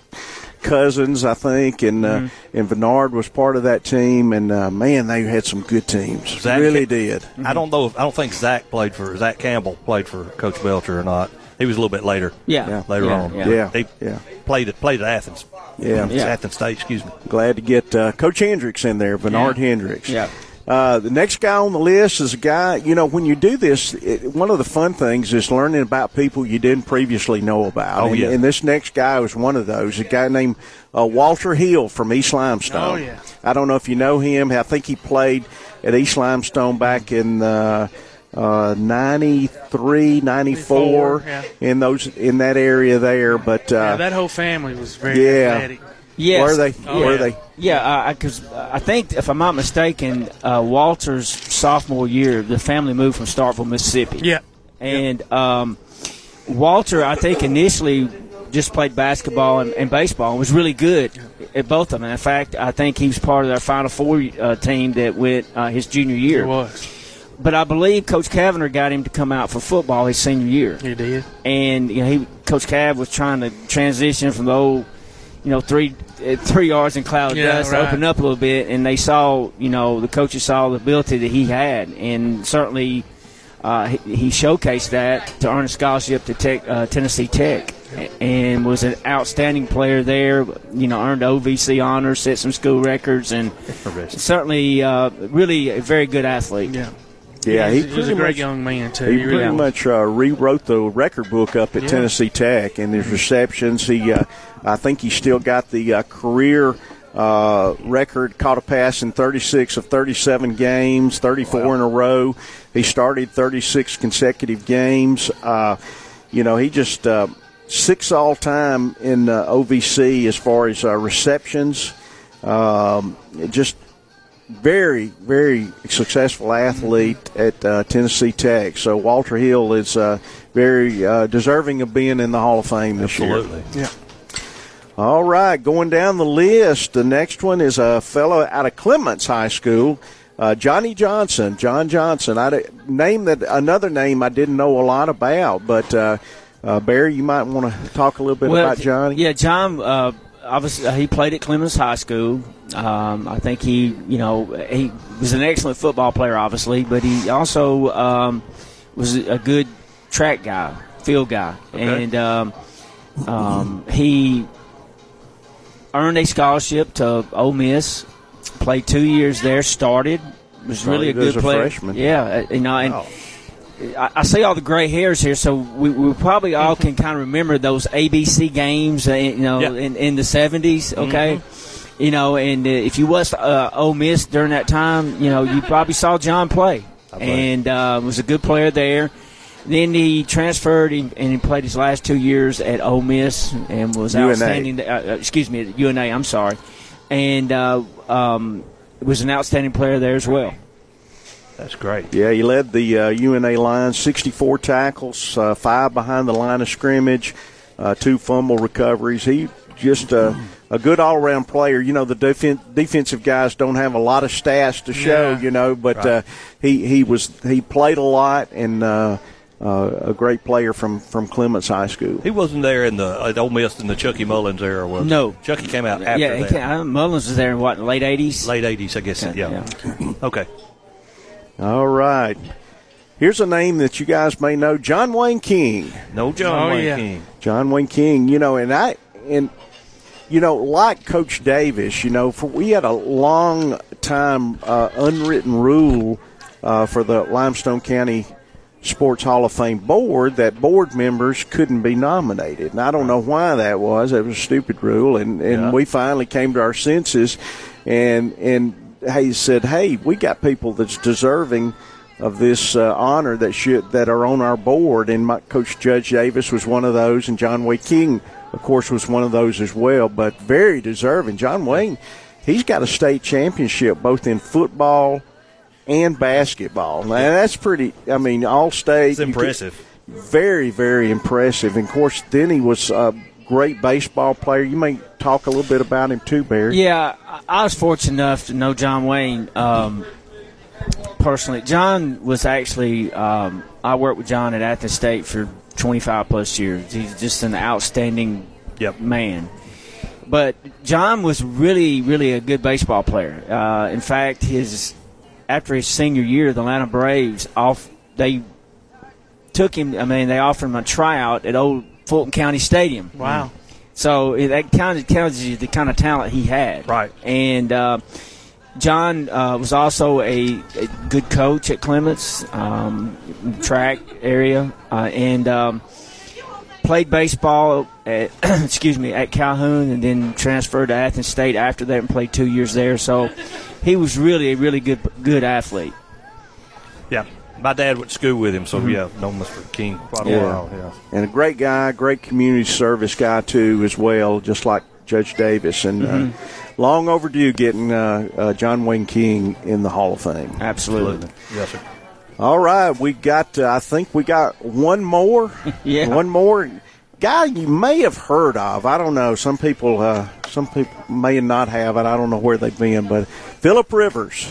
Speaker 22: cousins, I think, and uh,
Speaker 8: Mm-hmm.
Speaker 22: and Bernard was part of that team. And uh, man, they had some good teams.
Speaker 8: Zach
Speaker 22: really
Speaker 8: Ca-
Speaker 22: did.
Speaker 8: I don't know. If, I don't think Zach played for Zach Campbell played for Coach Belcher or not. He was a little bit later.
Speaker 23: Yeah. Yeah.
Speaker 8: later
Speaker 23: Yeah,
Speaker 8: on.
Speaker 23: yeah.
Speaker 22: Yeah,
Speaker 8: he
Speaker 22: yeah.
Speaker 8: played at played at Athens.
Speaker 22: Yeah. Yeah.
Speaker 8: Athens State. Excuse me.
Speaker 22: Glad to get uh, Coach Hendricks in there, Bernard Hendricks.
Speaker 23: Yeah.
Speaker 22: Uh, the next guy on the list is a guy, you know, when you do this, it, one of the fun things is learning about people you didn't previously know about.
Speaker 8: Oh,
Speaker 22: and,
Speaker 8: yeah.
Speaker 22: and this next guy was one of those, a guy named uh, Walter Hill from East Limestone.
Speaker 9: Oh, yeah.
Speaker 22: I don't know if you know him. I think he played at East Limestone back in uh, uh, 93, 94,
Speaker 9: yeah.
Speaker 22: in, those, in that area there. But, uh,
Speaker 9: yeah, that whole family was very
Speaker 22: yeah.
Speaker 9: athletic.
Speaker 23: Yes.
Speaker 22: Were they?
Speaker 9: Oh,
Speaker 22: were
Speaker 9: yeah.
Speaker 22: they?
Speaker 23: Yeah, because I think, if I'm not mistaken, uh, Walter's sophomore year, the family moved from Starkville, Mississippi.
Speaker 9: Yeah.
Speaker 23: And um, Walter, I think, initially just played basketball and, and baseball and was really good at both of them. In fact, I think he was part of their Final Four uh, team that went uh, his junior year.
Speaker 9: It was.
Speaker 23: But I believe Coach Kavanagh got him to come out for football his senior year.
Speaker 9: He did.
Speaker 23: and you know, he Coach Cav was trying to transition from the old, you know, three uh, three yards in cloud of
Speaker 9: Yeah,
Speaker 23: dust,
Speaker 9: right.
Speaker 23: open up a little bit, and they saw, you know, the coaches saw the ability that he had, and certainly uh, he, he showcased that to earn a scholarship to tech, uh, Tennessee Tech, and was an outstanding player there. You know, earned OVC honors, set some school records, and certainly uh, really a very good athlete.
Speaker 9: Yeah.
Speaker 22: Yeah,
Speaker 9: he,
Speaker 22: he
Speaker 9: was, he was a great
Speaker 22: much-
Speaker 9: young man too.
Speaker 22: He
Speaker 9: He
Speaker 22: pretty much uh, rewrote the record book up at
Speaker 9: Yeah.
Speaker 22: Tennessee Tech and his receptions. He, uh, I think, he still got the uh, career uh, record, caught a pass in 36 of 37 games, 34 in a row. He started 36 consecutive games. Uh, you know, he just uh, six all time in uh, OVC as far as uh, receptions. Um, just very, very successful athlete at uh, Tennessee Tech. So Walter Hill is uh, very uh, deserving of being in the Hall of Fame this
Speaker 8: Absolutely.
Speaker 22: year. Yeah. All right, going down the list, the next one is a fellow out of Clements High School, uh, Johnny Johnson. John Johnson. I name that another name I didn't know a lot about, but uh, uh, Barry, you might want to talk a little bit
Speaker 23: Well,
Speaker 22: about Johnny.
Speaker 23: Yeah, John. Obviously, uh, he played at Clements High School. Um, I think he, you know, he was an excellent football player, obviously, but he also um, was a good track guy, field guy,
Speaker 8: Okay.
Speaker 23: and um, um, he earned a scholarship to Ole Miss. Played two years there. Started was really a good player.
Speaker 22: freshman.
Speaker 23: Yeah, uh, you know, and. I, I see all the gray hairs here, so we, we probably all can kind of remember those ABC games, uh, you know, in, in the '70s. Okay, you know, and uh, if you was uh, Ole Miss during that time, you know, you probably saw John play, and uh, was a good player there. Then he transferred and he played his last two years at Ole Miss and was
Speaker 22: UNA.
Speaker 23: outstanding. Uh, uh, excuse me, at UNA. I'm sorry, and uh, um, was an outstanding player there as well.
Speaker 8: That's great.
Speaker 22: Yeah, he led the uh, UNA line, 64 tackles, uh, five behind the line of scrimmage, uh, two fumble recoveries. He just uh, a good all around player. You know, the defen- defensive guys don't have a lot of stats to show,
Speaker 8: Yeah.
Speaker 22: you know, but
Speaker 8: Right.
Speaker 22: uh, he he was he played a lot and uh, uh, a great player from from Clements High School.
Speaker 8: He wasn't there in the at Ole Miss in the Chucky Mullins era, was he?
Speaker 23: No.
Speaker 8: Chucky came out after
Speaker 23: yeah, he
Speaker 8: that.
Speaker 23: came, uh, Mullins was there in what late '80s.
Speaker 8: Late '80s, I guess. Yeah. Okay.
Speaker 22: All right. Here's a name that you guys may know, John Wayne King.
Speaker 8: No John
Speaker 23: Oh,
Speaker 8: Wayne
Speaker 23: yeah.
Speaker 8: King.
Speaker 22: John Wayne King, you know, and I and you know, like Coach Davis, you know, for we had a long time uh, unwritten rule uh, for the Limestone County Sports Hall of Fame board that board members couldn't be nominated, and I don't know why that was. It was a stupid rule, and and
Speaker 8: Yeah.
Speaker 22: we finally came to our senses, and and he said, "Hey, we got people that's deserving." Of this uh, honor that should that are on our board, and my coach Judge Davis was one of those, and John Wayne King, of course, was one of those as well. But very deserving. John Wayne, he's got a state championship both in football and basketball. Now that's pretty. I mean, all state.
Speaker 8: It's impressive.
Speaker 22: Very, very impressive. And of course, then he was a great baseball player. You may talk a little bit about him too, Barry.
Speaker 23: Yeah, I- I was fortunate enough to know John Wayne um, personally. John was actually um, I worked with John at Athens State for 25 plus years. He's just an outstanding man. But John was really, really a good baseball player. Uh, in fact, his after his senior year, the Atlanta Braves off they took him. I mean, they offered him a tryout at old Fulton County Stadium.
Speaker 9: Wow.
Speaker 23: So that kind of tells you the kind of talent he had.
Speaker 8: Right.
Speaker 23: And uh, John uh, was also a, a good coach at Clements um, track area, uh, and um, played baseball at excuse me at Calhoun, and then transferred to Athens State after that, and played two years there. So he was really a really good good athlete.
Speaker 8: Yeah. My dad went to school with him, so
Speaker 22: Mhm.
Speaker 8: yeah, known Mr. King quite a
Speaker 22: Yeah.
Speaker 8: while. Yeah.
Speaker 22: and a great guy, great community service guy too, as well, just like Judge Davis. And
Speaker 23: Mhm.
Speaker 22: uh, long overdue getting uh, uh, John Wayne King in the Hall of Fame.
Speaker 23: Absolutely.
Speaker 8: Yes, sir.
Speaker 22: All right, we got. Uh, I think we got one more.
Speaker 23: Yeah.
Speaker 22: one more guy you may have heard of. I don't know. Some people, uh, some people may not have it. I don't know where they've been, but Philip Rivers.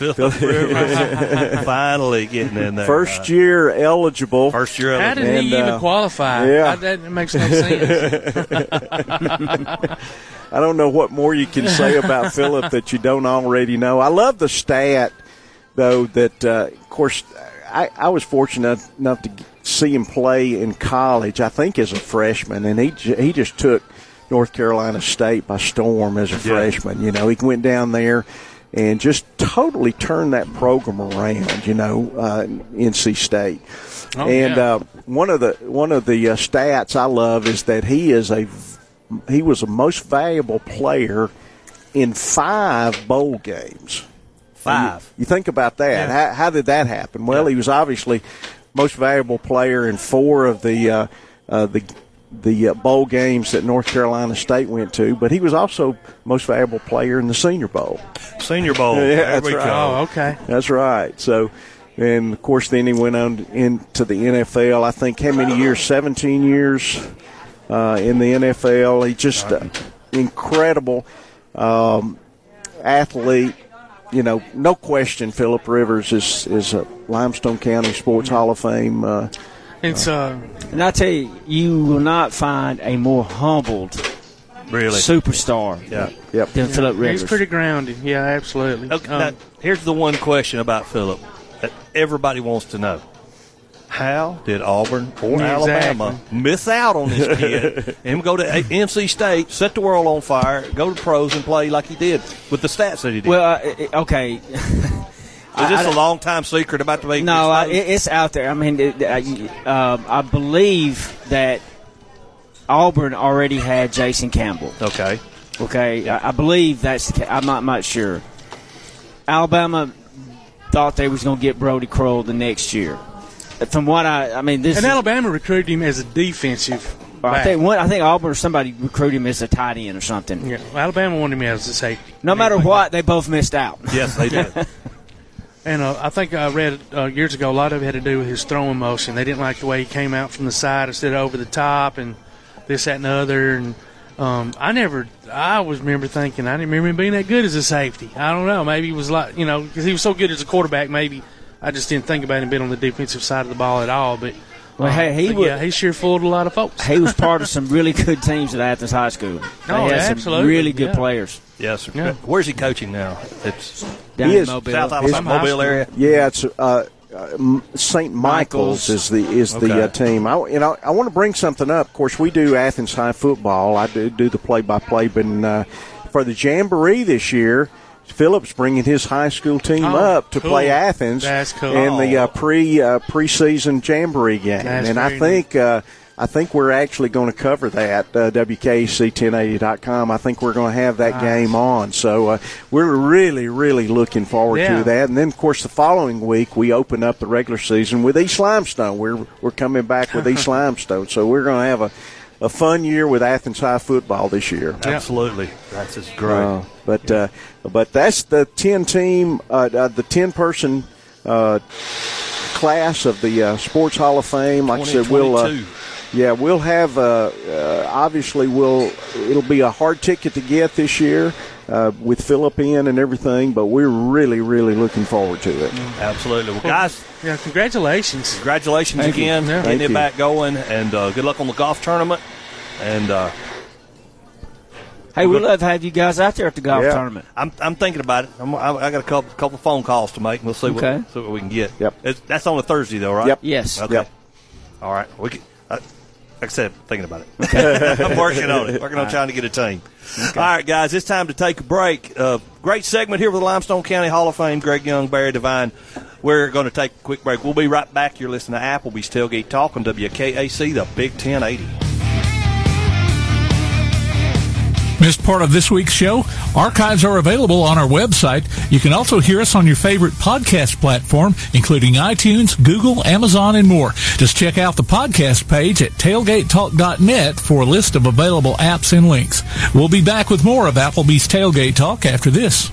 Speaker 8: Philip Rivers finally getting in there.
Speaker 22: First year eligible.
Speaker 8: First year eligible.
Speaker 9: How did
Speaker 22: And,
Speaker 9: he even
Speaker 22: uh,
Speaker 9: qualify?
Speaker 22: yeah.
Speaker 9: That, that makes no sense.
Speaker 22: I don't know what more you can say about Philip that you don't already know. I love the stat, though, that, uh, of course, I, I was fortunate enough to see him play in college, I think as a freshman, and he, he just took North Carolina State by storm as a freshman. You know, he went down there and just totally turned that program around, you know, uh, NC State.
Speaker 9: Oh,
Speaker 22: and
Speaker 9: yeah.
Speaker 22: uh, one of the one of the uh, stats I love is that he is a he was the most valuable player in five bowl games.
Speaker 8: Five.
Speaker 22: You, you think about that. How, how did that happen? Well, he was obviously most valuable player in four of the uh, uh, the the uh, bowl games that North Carolina State went to, but he was also most valuable player in the Senior Bowl.
Speaker 8: Senior Bowl.
Speaker 22: yeah,
Speaker 8: There
Speaker 22: that's
Speaker 8: we
Speaker 22: right.
Speaker 8: go.
Speaker 9: Oh, okay.
Speaker 22: That's right. So, and of course, then he went on into the NFL. I think how many years? Seventeen years uh, in the NFL. He just uh, incredible um, athlete. You know, no question. Philip Rivers is is a Limestone County Sports Hall of Fame. Uh,
Speaker 9: It's uh,
Speaker 23: And I tell you, you will not find a more humbled
Speaker 8: Really?
Speaker 23: superstar
Speaker 8: Yeah.
Speaker 22: Yep.
Speaker 23: than Philip Rivers.
Speaker 9: he's pretty grounded. Yeah, absolutely.
Speaker 8: Okay,
Speaker 9: Um,
Speaker 8: now, here's the one question about Philip that everybody wants to know. How did Auburn or
Speaker 9: Yeah,
Speaker 8: Alabama miss out on this kid? and go to A- NC State, set the world on fire, go to pros and play like he did with the stats that he did.
Speaker 23: well, uh, okay.
Speaker 8: Is this a long time secret about to be
Speaker 23: No, uh,
Speaker 8: exposed?
Speaker 23: it, it's out there. I mean, it, uh, um, I believe that Auburn already had Jason Campbell.
Speaker 8: okay.
Speaker 23: Okay, I, I believe that's. The, ca- I'm not much sure. Alabama thought they was going to get Brodie Croyle the next year. From what I, I mean, this.
Speaker 9: and
Speaker 23: is-
Speaker 9: Alabama recruited him as a defensive.
Speaker 23: I think one, I think Auburn or somebody recruited him as a tight end or something.
Speaker 9: Yeah, Alabama wanted him as a safety.
Speaker 23: No matter what, they both missed out.
Speaker 8: Yes, they did.
Speaker 9: And uh, I think I read uh, years ago a lot of it had to do with his throwing motion. They didn't like the way he came out from the side instead of over the top, and this, that, and the other. And um, I never, I always remember thinking I didn't remember him being that good as a safety. I don't know. Maybe he was like, you know, because he was so good as a quarterback. Maybe I just didn't think about him being on the defensive side of the ball at all. But
Speaker 23: Well,
Speaker 9: uh,
Speaker 23: hey, he would-
Speaker 9: yeah, he sure fooled a lot of folks.
Speaker 23: he was part of some really good teams at Athens High School. They
Speaker 9: Oh,
Speaker 23: had some
Speaker 9: absolutely,
Speaker 23: really good
Speaker 9: yeah.
Speaker 23: players.
Speaker 8: Yes.
Speaker 9: Yeah.
Speaker 8: Where's he coaching now? It's
Speaker 23: Down
Speaker 22: He
Speaker 23: in
Speaker 22: is
Speaker 23: Mobile.
Speaker 8: South Alabama,
Speaker 9: high
Speaker 8: Mobile area.
Speaker 22: Yeah, it's uh, uh, St. Michael's
Speaker 23: Michael's.
Speaker 22: is the is the uh, team. I you know I want to bring something up. Of course, we do Athens High football. I do do the play by play, but uh, for the jamboree this year. Philip's bringing his high school team
Speaker 9: Oh,
Speaker 22: up to
Speaker 9: cool.
Speaker 22: play Athens
Speaker 9: That's cool.
Speaker 22: in the uh, pre uh, preseason jamboree game,
Speaker 9: That's
Speaker 22: and I think uh, I think we're actually going to cover that uh, WKAC1080.com. I think we're going to have that game on, so uh, we're really really looking forward
Speaker 9: Yeah.
Speaker 22: to that. And then of course the following week we open up the regular season with East Limestone. We're we're coming back with East Limestone, so we're going to have a, a fun year with Athens High football this year.
Speaker 8: Absolutely. That's just great.
Speaker 22: Uh, but uh, but that's the ten team, uh, uh, the ten person uh, class of the uh, Sports Hall of Fame. Like I said, we'll uh,
Speaker 8: 2022.
Speaker 22: Yeah we'll have uh, uh, obviously we'll it'll be a hard ticket to get this year. Uh, with Philip in and everything, but we're really, really looking forward to it.
Speaker 8: Absolutely. Well, guys,
Speaker 9: Yeah, congratulations.
Speaker 8: congratulations
Speaker 22: Thank
Speaker 8: again.
Speaker 22: Yeah.
Speaker 8: Getting
Speaker 22: Thank
Speaker 8: it
Speaker 22: you.
Speaker 8: back going, and uh, good luck on the golf tournament. And uh,
Speaker 23: Hey, we'd love to have you guys out there at the golf
Speaker 22: Yeah.
Speaker 23: tournament.
Speaker 8: I'm, I'm thinking about it. I'm, I, I got a couple couple phone calls to make. We'll see what, see what we can get.
Speaker 22: Yep.
Speaker 8: It's, that's on a Thursday, though, right?
Speaker 22: Yep.
Speaker 23: Yes.
Speaker 8: Okay.
Speaker 22: Yep.
Speaker 8: All right. We can, uh, like I said, thinking about it. I'm working on it. Working on trying to get a team. All right, guys, it's time to take a break. Uh, great segment here with the Limestone County Hall of Fame, Greg Young, Barry DeVine. We're going to take a quick break. We'll be right back. You're listening to Applebee's Tailgate Talk on WKAC, the Big 1080.
Speaker 6: Missed part of this week's show? Archives are available on our website. You can also hear us on your favorite podcast platform, including iTunes, Google, Amazon, and more. Just check out the podcast page at tailgatetalk.net for a list of available apps and links. We'll be back with more of Applebee's Tailgate Talk after this.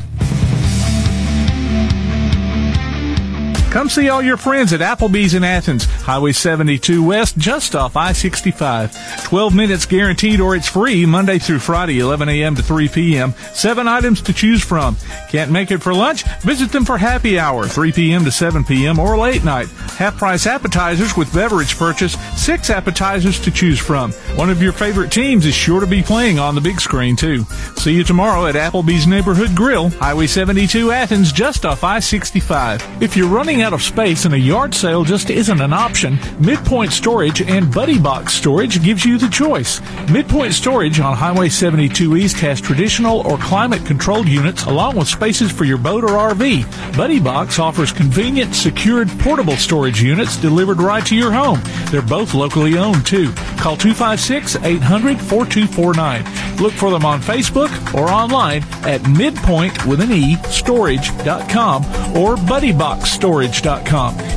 Speaker 6: Come see all your friends at Applebee's in Athens, Highway 72 West, just off I-65. 12 minutes guaranteed or it's free Monday through Friday, 11 a.m. to 3 p.m. Seven items to choose from. Can't make it for lunch? Visit them for happy hour, 3 p.m. to 7 p.m. or late night. Half price appetizers with beverage purchase, six appetizers to choose from. One of your favorite teams is sure to be playing on the big screen too. See you tomorrow at Applebee's Neighborhood Grill, Highway 72 Athens, just off I-65. If you're running out of space and a yard sale just isn't an option, Midpoint Storage and Buddy Box Storage gives you the choice. Midpoint Storage on Highway 72 East has traditional or climate controlled units along with spaces for your boat or RV. Buddy Box offers convenient, secured, portable storage units delivered right to your home. They're both locally owned too. Call 256-800-4249. Look for them on Facebook or online at midpoint with an E storage.com or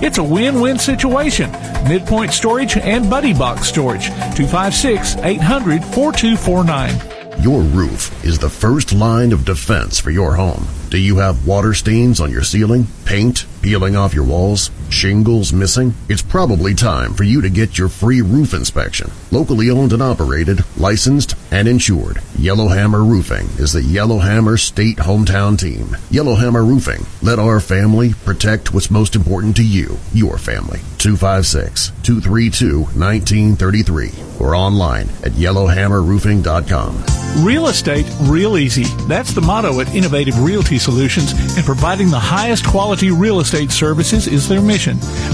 Speaker 6: It's a win-win situation. Midpoint Storage and Buddy Box Storage. 256 800 4249.
Speaker 18: Your roof is the first line of defense for your home. Do you have water stains on your ceiling, paint peeling off your walls, shingles missing? It's probably time for you to get your free roof inspection. Locally owned and operated, licensed, and insured. Yellowhammer Roofing is the Yellowhammer State hometown team. Yellowhammer Roofing. Let our family protect what's most important to you, your family. 256 232 1933 or online at yellowhammerroofing.com.
Speaker 6: Real estate real easy. That's the motto at Innovative Realty Solutions, and providing the highest quality real estate services is their mission.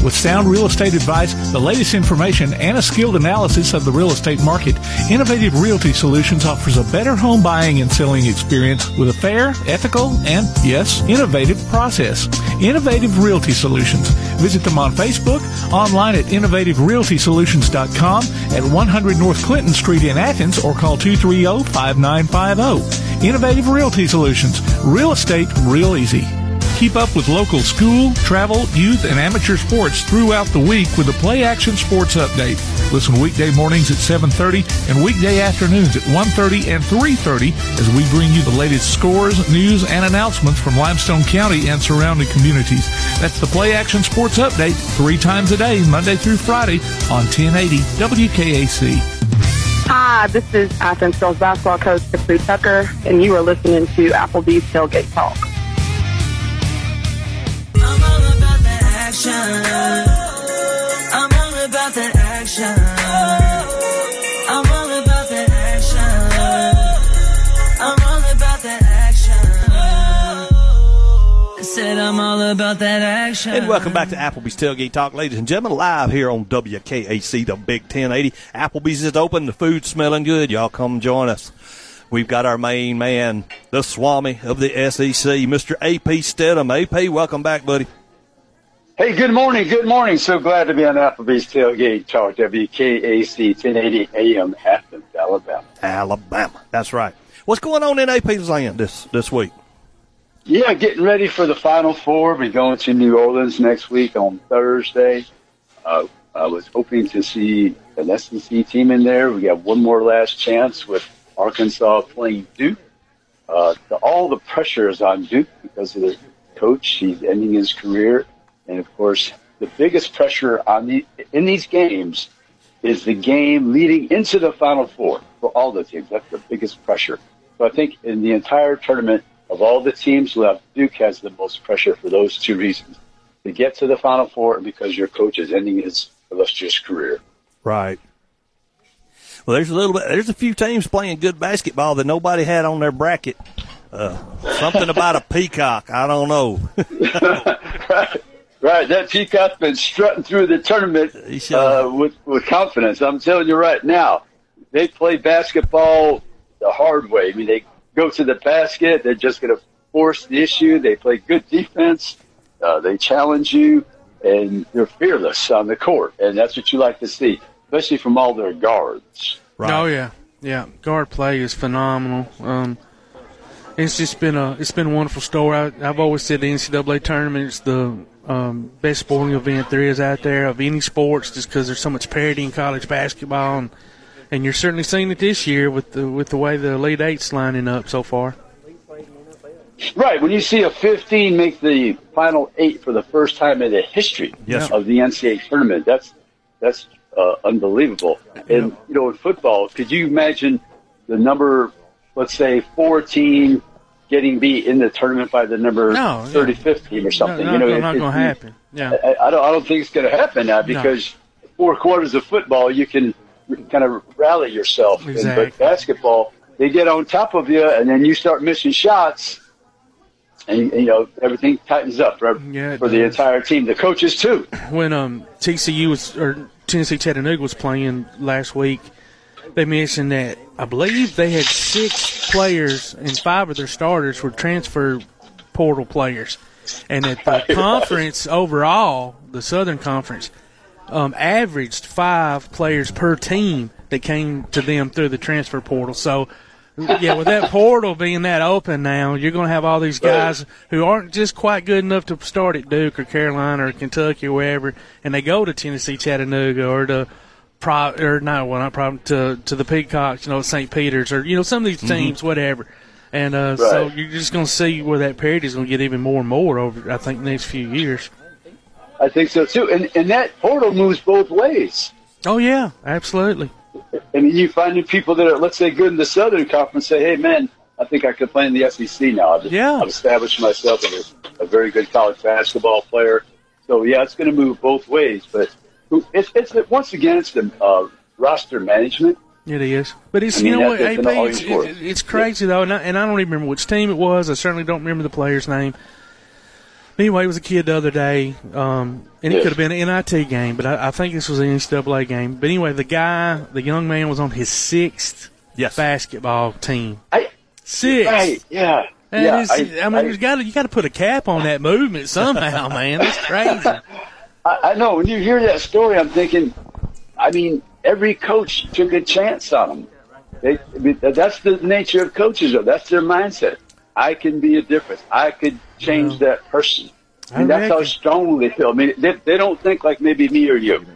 Speaker 6: With sound real estate advice, the latest information, and a skilled analysis of the real estate market, Innovative Realty Solutions offers a better home buying and selling experience with a fair, ethical, and yes, innovative process. Innovative Realty Solutions. Visit them on Facebook, online at innovativerealtysolutions.com at 100 North Clinton Street in Athens, or call 230 5950. Innovative Realty Solutions. Real estate real easy. Keep up with local school, travel, youth, and amateur sports throughout the week with the Play Action Sports Update. Listen weekday mornings at 7.30 and weekday afternoons at 1.30 and 3.30 as we bring you the latest scores, news, and announcements from Limestone County and surrounding communities. That's the Play Action Sports Update three times a day, Monday through Friday on 1080 WKAC.
Speaker 25: Hi, this is Athens girls basketball coach Tiffany Tucker, and you are listening to Applebee's Tailgate Talk.
Speaker 26: I'm all about action. I'm all about that action.
Speaker 8: And welcome back to Applebee's Tailgate Talk, ladies and gentlemen, live here on WKAC, the Big 1080. Applebee's is open, the food's smelling good. Y'all come join us. We've got our main man, the Swami of the SEC, Mr. AP Steadham. AP, welcome back, buddy.
Speaker 27: Hey, good morning. Good morning. So glad to be on Applebee's Tailgate Talk, WKAC 1080 AM, Athens, Alabama.
Speaker 8: Alabama. That's right. What's going on in AP's land this, this week?
Speaker 27: Yeah, getting ready for the Final Four. We're going to New Orleans next week on Thursday. Uh, I was hoping to see an SEC team in there. We got one more last chance with Arkansas playing Duke. Uh, the, all the pressure is on Duke because of the coach. He's ending his career. And of course, the biggest pressure on the, in these games is the game leading into the Final Four for all the teams. That's the biggest pressure. So I think in the entire tournament, of all the teams left, Duke has the most pressure for those two reasons. To get to the Final Four and because your coach is ending his illustrious career.
Speaker 8: Right. Well, there's a little bit. There's a few teams playing good basketball that nobody had on their bracket. Uh, something about a peacock. I don't know.
Speaker 27: right, right. That peacock's been strutting through the tournament uh, with with confidence. I'm telling you right now, they play basketball the hard way. I mean, they go to the basket. They're just going to force the issue. They play good defense. Uh, they challenge you, and they're fearless on the court, and that's what you like to see, especially from all their guards.
Speaker 9: Oh yeah, yeah. Guard play is phenomenal. Um, it's just been a it's been a wonderful story. I, I've always said the NCAA tournament is the um, best sporting event there is out there of any sports, just because there's so much parity in college basketball, and and you're certainly seeing it this year with the with the way the Elite Eight's lining up so far.
Speaker 27: Right. When you see a 15 make the final eight for the first time in the history
Speaker 8: Yes.
Speaker 27: of the NCAA tournament, that's that's uh, unbelievable. And you know, in football, could you imagine the number, let's say, 14 getting beat in the tournament by the number
Speaker 9: No, yeah.
Speaker 27: 35th team or something?
Speaker 9: No,
Speaker 27: you know,
Speaker 9: no,
Speaker 27: it-
Speaker 9: not going to happen. Yeah.
Speaker 27: I, I don't. I don't think it's going to happen now because four quarters of football, you can kind of rally yourself. And-
Speaker 9: Exactly.
Speaker 27: but basketball, they get on top of you, and then you start missing shots, and you know everything tightens up for,
Speaker 9: Yeah,
Speaker 27: for the entire team, the coaches too.
Speaker 9: when um, TCU was or Tennessee Chattanooga was playing last week, they mentioned that I believe they had six players and five of their starters were transfer portal players, and that the conference overall, the Southern Conference, um, averaged five players per team that came to them through the transfer portal. So yeah, with that portal being that open now, you're going to have all these guys who aren't just quite good enough to start at Duke or Carolina or Kentucky or wherever, and they go to Tennessee, Chattanooga, or to Pro, or no, well, not Pro, to to the Peacocks, you know, St. Peter's, or you know, some of these teams, whatever. And uh, so you're just going to see where that parity is going to get even more and more over, I think, the next few years.
Speaker 27: I think so too. And and that portal moves both ways.
Speaker 9: Oh yeah, absolutely.
Speaker 27: And you find people that are, let's say, good in the Southern Conference say, hey, man, I think I could play in the SEC now. I've,
Speaker 9: Yeah.
Speaker 27: I've established myself as a, a very good college basketball player. So, yeah, it's going to move both ways. But it's, it's once again, it's the uh, roster management.
Speaker 9: It is, but it's
Speaker 27: I mean,
Speaker 9: you know what, AP, it's, it's, it's crazy though, and I, and I don't even remember which team it was. I certainly don't remember the player's name. Anyway, it was a kid the other day, um, and it
Speaker 27: Yes.
Speaker 9: could have been an NIT game, but I, I think this was an NCAA game. But anyway, the guy, the young man, was on his sixth basketball team.
Speaker 27: I,
Speaker 9: Six.
Speaker 27: Right, yeah.
Speaker 9: And
Speaker 27: yeah,
Speaker 9: it's- I, mean, you got to you got to put a cap on that movement somehow, man. That's crazy.
Speaker 27: I, I know. When you hear that story, I'm thinking, I mean, every coach took a chance on them. They, that's the nature of coaches, though. That's their mindset. I can be a difference. I could change that person.
Speaker 9: I
Speaker 27: And that's how strong they feel. I mean, they, they don't think like maybe me or you.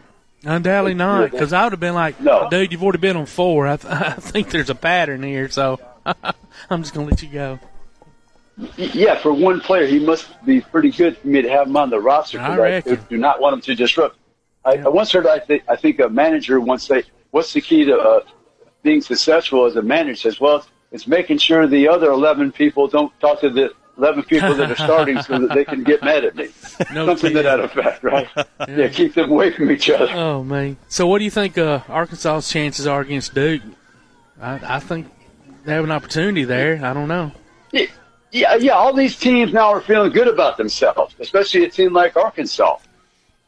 Speaker 9: Undoubtedly not, because I would have been like,
Speaker 27: No.
Speaker 9: dude, you've already been on four. I, th- I think there's a pattern here, so I'm just gonna let you go.
Speaker 27: Yeah, for one player, he must be pretty good for me to have him on the roster.
Speaker 9: I reckon.
Speaker 27: do not want him to disrupt. I, I once heard, I think, I think a manager once say, "What's the key to uh, being successful as a manager?" Says, "Well, it's, making sure the other eleven people don't talk to the eleven people that are starting, so that they can get mad at me."
Speaker 9: No
Speaker 27: Something to that effect, right? yeah. keep them away from each other.
Speaker 9: Oh man! So what do you think uh, Arkansas's chances are against Duke? I, I think they have an opportunity there. I don't know.
Speaker 27: Yeah, yeah, yeah. All these teams now are feeling good about themselves, especially a team like Arkansas.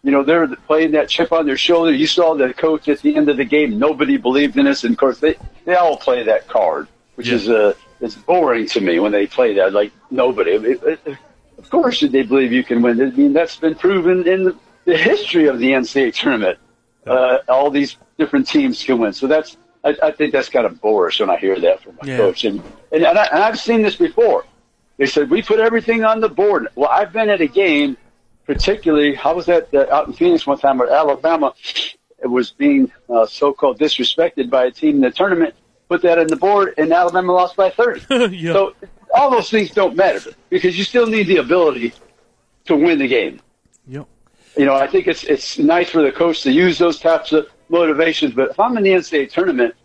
Speaker 27: You know, they're playing that chip on their shoulder. You saw the coach at the end of the game. Nobody believed in us, and of course, they they all play that card, which is uh, it's boring to me when they play that. Like nobody. It- it- of course, they believe you can win. I mean, that's been proven in the, the history of the NCAA tournament. Uh, all these different teams can win. So that's I, I think that's kind of boorish when I hear that from my
Speaker 9: Yeah.
Speaker 27: coach. And and, and, I, and I've seen this before. They said we put everything on the board. Well, I've been at a game, particularly I was at uh, out in Phoenix one time where Alabama it was being uh, so-called disrespected by a team in the tournament. Put that on the board, and Alabama lost by thirty. So all those things don't matter because you still need the ability to win the game.
Speaker 9: Yep.
Speaker 27: You know, I think it's it's nice for the coach to use those types of motivations. But if I'm in the NCAA tournament,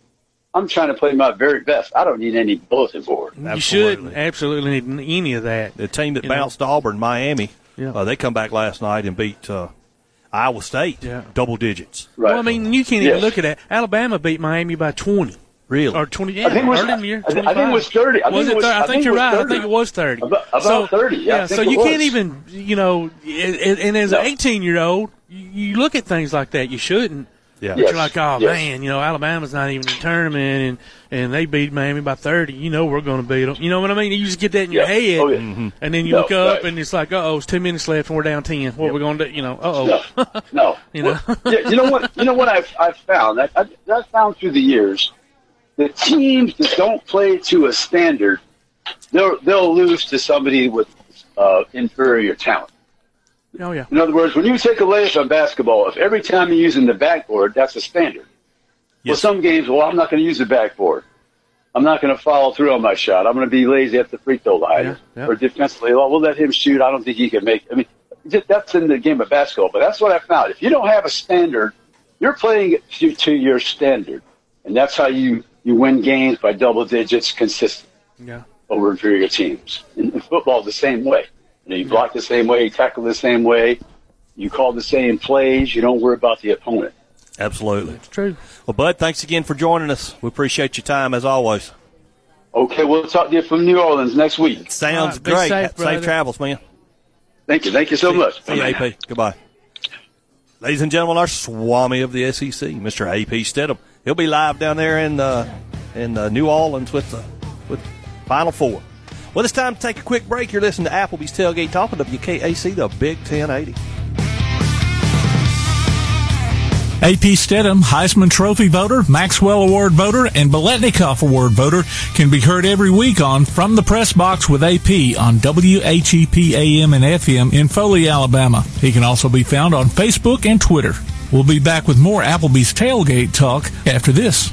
Speaker 27: I'm trying to play my very best. I don't need any bulletin board.
Speaker 9: You shouldn't absolutely need any of that.
Speaker 8: The team that
Speaker 9: You know?
Speaker 8: bounced Auburn, Miami,
Speaker 9: Yeah.
Speaker 8: uh, they come back last night and beat uh, Iowa State,
Speaker 9: Yeah.
Speaker 8: double digits.
Speaker 27: Right.
Speaker 9: Well, I mean, you can't even look at that. Alabama beat Miami by 20.
Speaker 8: Really?
Speaker 9: Or 20, yeah,
Speaker 27: I think it was-
Speaker 9: early in the year.
Speaker 27: I think- it was 30. I
Speaker 9: was
Speaker 27: think it was-
Speaker 9: thir-
Speaker 27: I
Speaker 9: I think
Speaker 27: think
Speaker 9: you're right.
Speaker 27: 30.
Speaker 9: I think it was 30.
Speaker 27: About- about
Speaker 9: so,
Speaker 27: 30, yeah, I
Speaker 9: so you
Speaker 27: it
Speaker 9: can't even, you know, and, and as an 18 year old, you, you look at things like that. You shouldn't.
Speaker 8: Yeah.
Speaker 9: But
Speaker 27: Yes.
Speaker 9: you're like, oh
Speaker 27: Yes.
Speaker 9: man, you know, Alabama's not even in the tournament, and and they beat Miami by 30. You know, we're going to beat them. You know what I mean? You just get that in your
Speaker 27: Yeah.
Speaker 9: head,
Speaker 27: Oh, yeah.
Speaker 8: Mm-hmm.
Speaker 9: and then you
Speaker 27: No,
Speaker 9: look up,
Speaker 27: right.
Speaker 9: and it's like, uh oh, it's two minutes left, and we're down 10. What are we going to do? You know, uh oh.
Speaker 27: No, no.
Speaker 9: You know?
Speaker 27: yeah, you know what? You know what I've I've found. I, I, I've found through the years, the teams that don't play to a standard, they'll they'll lose to somebody with uh, inferior talent.
Speaker 9: Oh yeah.
Speaker 27: In other words, when you take a layup on basketball, if every time you're using the backboard, that's a standard. Well, some games, well, I'm not going to use the backboard. I'm not going to follow through on my shot. I'm going to be lazy at the free throw line.
Speaker 9: Yeah, yeah.
Speaker 27: Or defensively, well, we'll let him shoot. I don't think he can make. I mean, that's in the game of basketball. But that's what I found. If you don't have a standard, you're playing to, to your standard, and that's how you you win games by double digits consistent
Speaker 9: Yeah.
Speaker 27: over inferior teams. In football, the same way. You, know, you block the same way, you tackle the same way, you call the same plays. You don't worry about the opponent.
Speaker 8: Absolutely.
Speaker 9: It's true.
Speaker 8: Well, Bud, thanks again for joining us. We appreciate your time as always.
Speaker 27: Okay, we'll talk to you from New Orleans next week.
Speaker 8: Sounds
Speaker 9: All right, be
Speaker 8: great.
Speaker 9: safe,
Speaker 8: Safe, travels, man.
Speaker 27: Thank you. Thank you so much.
Speaker 8: See you, AP. Goodbye. Ladies and gentlemen, our Swami of the SEC, Mr. AP Steadham. He'll be live down there in uh, in uh, New Orleans with the with Final Four. Well, it's time to take a quick break. You're listening to Applebee's Tailgate Talk on WKAC, the Big 1080.
Speaker 6: AP Steadham, Heisman Trophy voter, Maxwell Award voter, and Biletnikoff Award voter can be heard every week on From the Press Box with AP on WHEP AM and FM in Foley, Alabama. He can also be found on Facebook and Twitter. We'll be back with more Applebee's Tailgate Talk after this.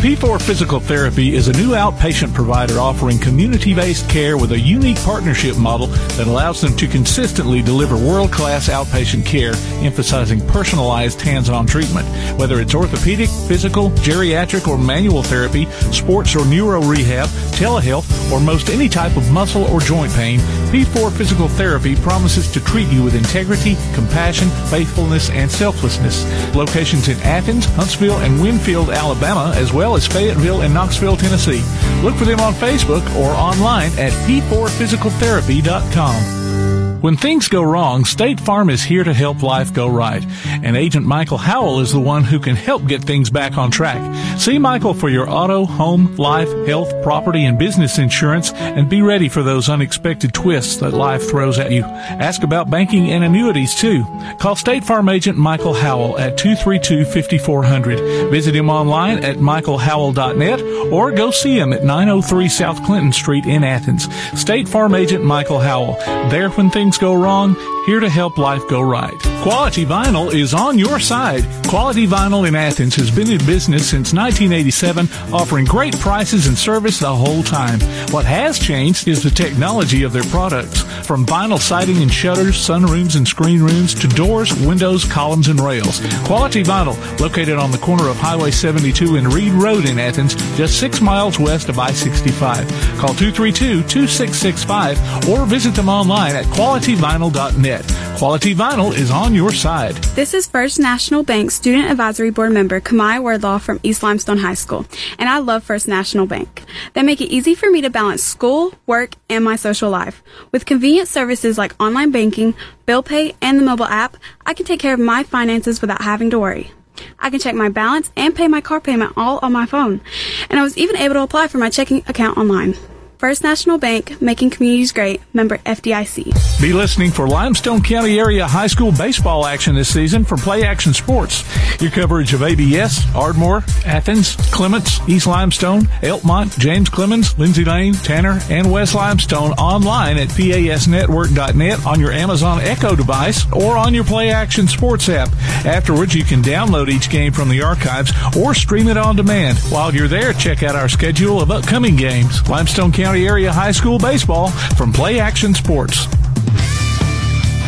Speaker 6: P4 Physical Therapy is a new outpatient provider offering community-based care with a unique partnership model that allows them to consistently deliver world-class outpatient care, emphasizing personalized hands-on treatment. Whether it's orthopedic, physical, geriatric, or manual therapy, sports or neuro rehab, telehealth, or most any type of muscle or joint pain, P4 Physical Therapy promises to treat you with integrity, compassion, faithfulness, and selflessness. Locations in Athens, Huntsville, and Winfield, Alabama, as well as Fayetteville and Knoxville, Tennessee. Look for them on Facebook or online at p4physicaltherapy.com. When things go wrong, State Farm is here to help life go right. And Agent Michael Howell is the one who can help get things back on track. See Michael for your auto, home, life, health, property, and business insurance and be ready for those unexpected twists that life throws at you. Ask about banking and annuities too. Call State Farm Agent Michael Howell at 232-5400. Visit him online at michaelhowell.net or go see him at 903 South Clinton Street in Athens. State Farm Agent Michael Howell. There when things go wrong, here to help life go right. Quality Vinyl is on your side. Quality Vinyl in Athens has been in business since 1987, offering great prices and service the whole time. What has changed is the technology of their products. From vinyl siding and shutters, sunrooms and screen rooms, to doors, windows, columns, and rails. Quality Vinyl, located on the corner of Highway 72 and Reed Road in Athens, just six miles west of I-65. Call 232-2665 or visit them online at qualityvinyl.net. Quality Vinyl is on your side.
Speaker 28: This is First National Bank Student Advisory Board member Kamai Wardlaw from East Limestone High School, and I love First National Bank. They make it easy for me to balance school, work, and my social life. With convenient services like online banking, bill pay, and the mobile app, I can take care of my finances without having to worry. I can check my balance and pay my car payment all on my phone. And I was even able to apply for my checking account online. First National Bank, making communities great, member FDIC.
Speaker 6: Be listening for Limestone County area high school baseball action this season from Play Action Sports. Your coverage of ABS, Ardmore, Athens, Clements, East Limestone, Elkmont, James Clemens, Lindsay Lane, Tanner, and West Limestone online at PASnetwork.net on your Amazon Echo device or on your Play Action Sports app. Afterwards, you can download each game from the archives or stream it on demand. While you're there, check out our schedule of upcoming games. Limestone County area high school baseball from Play Action Sports.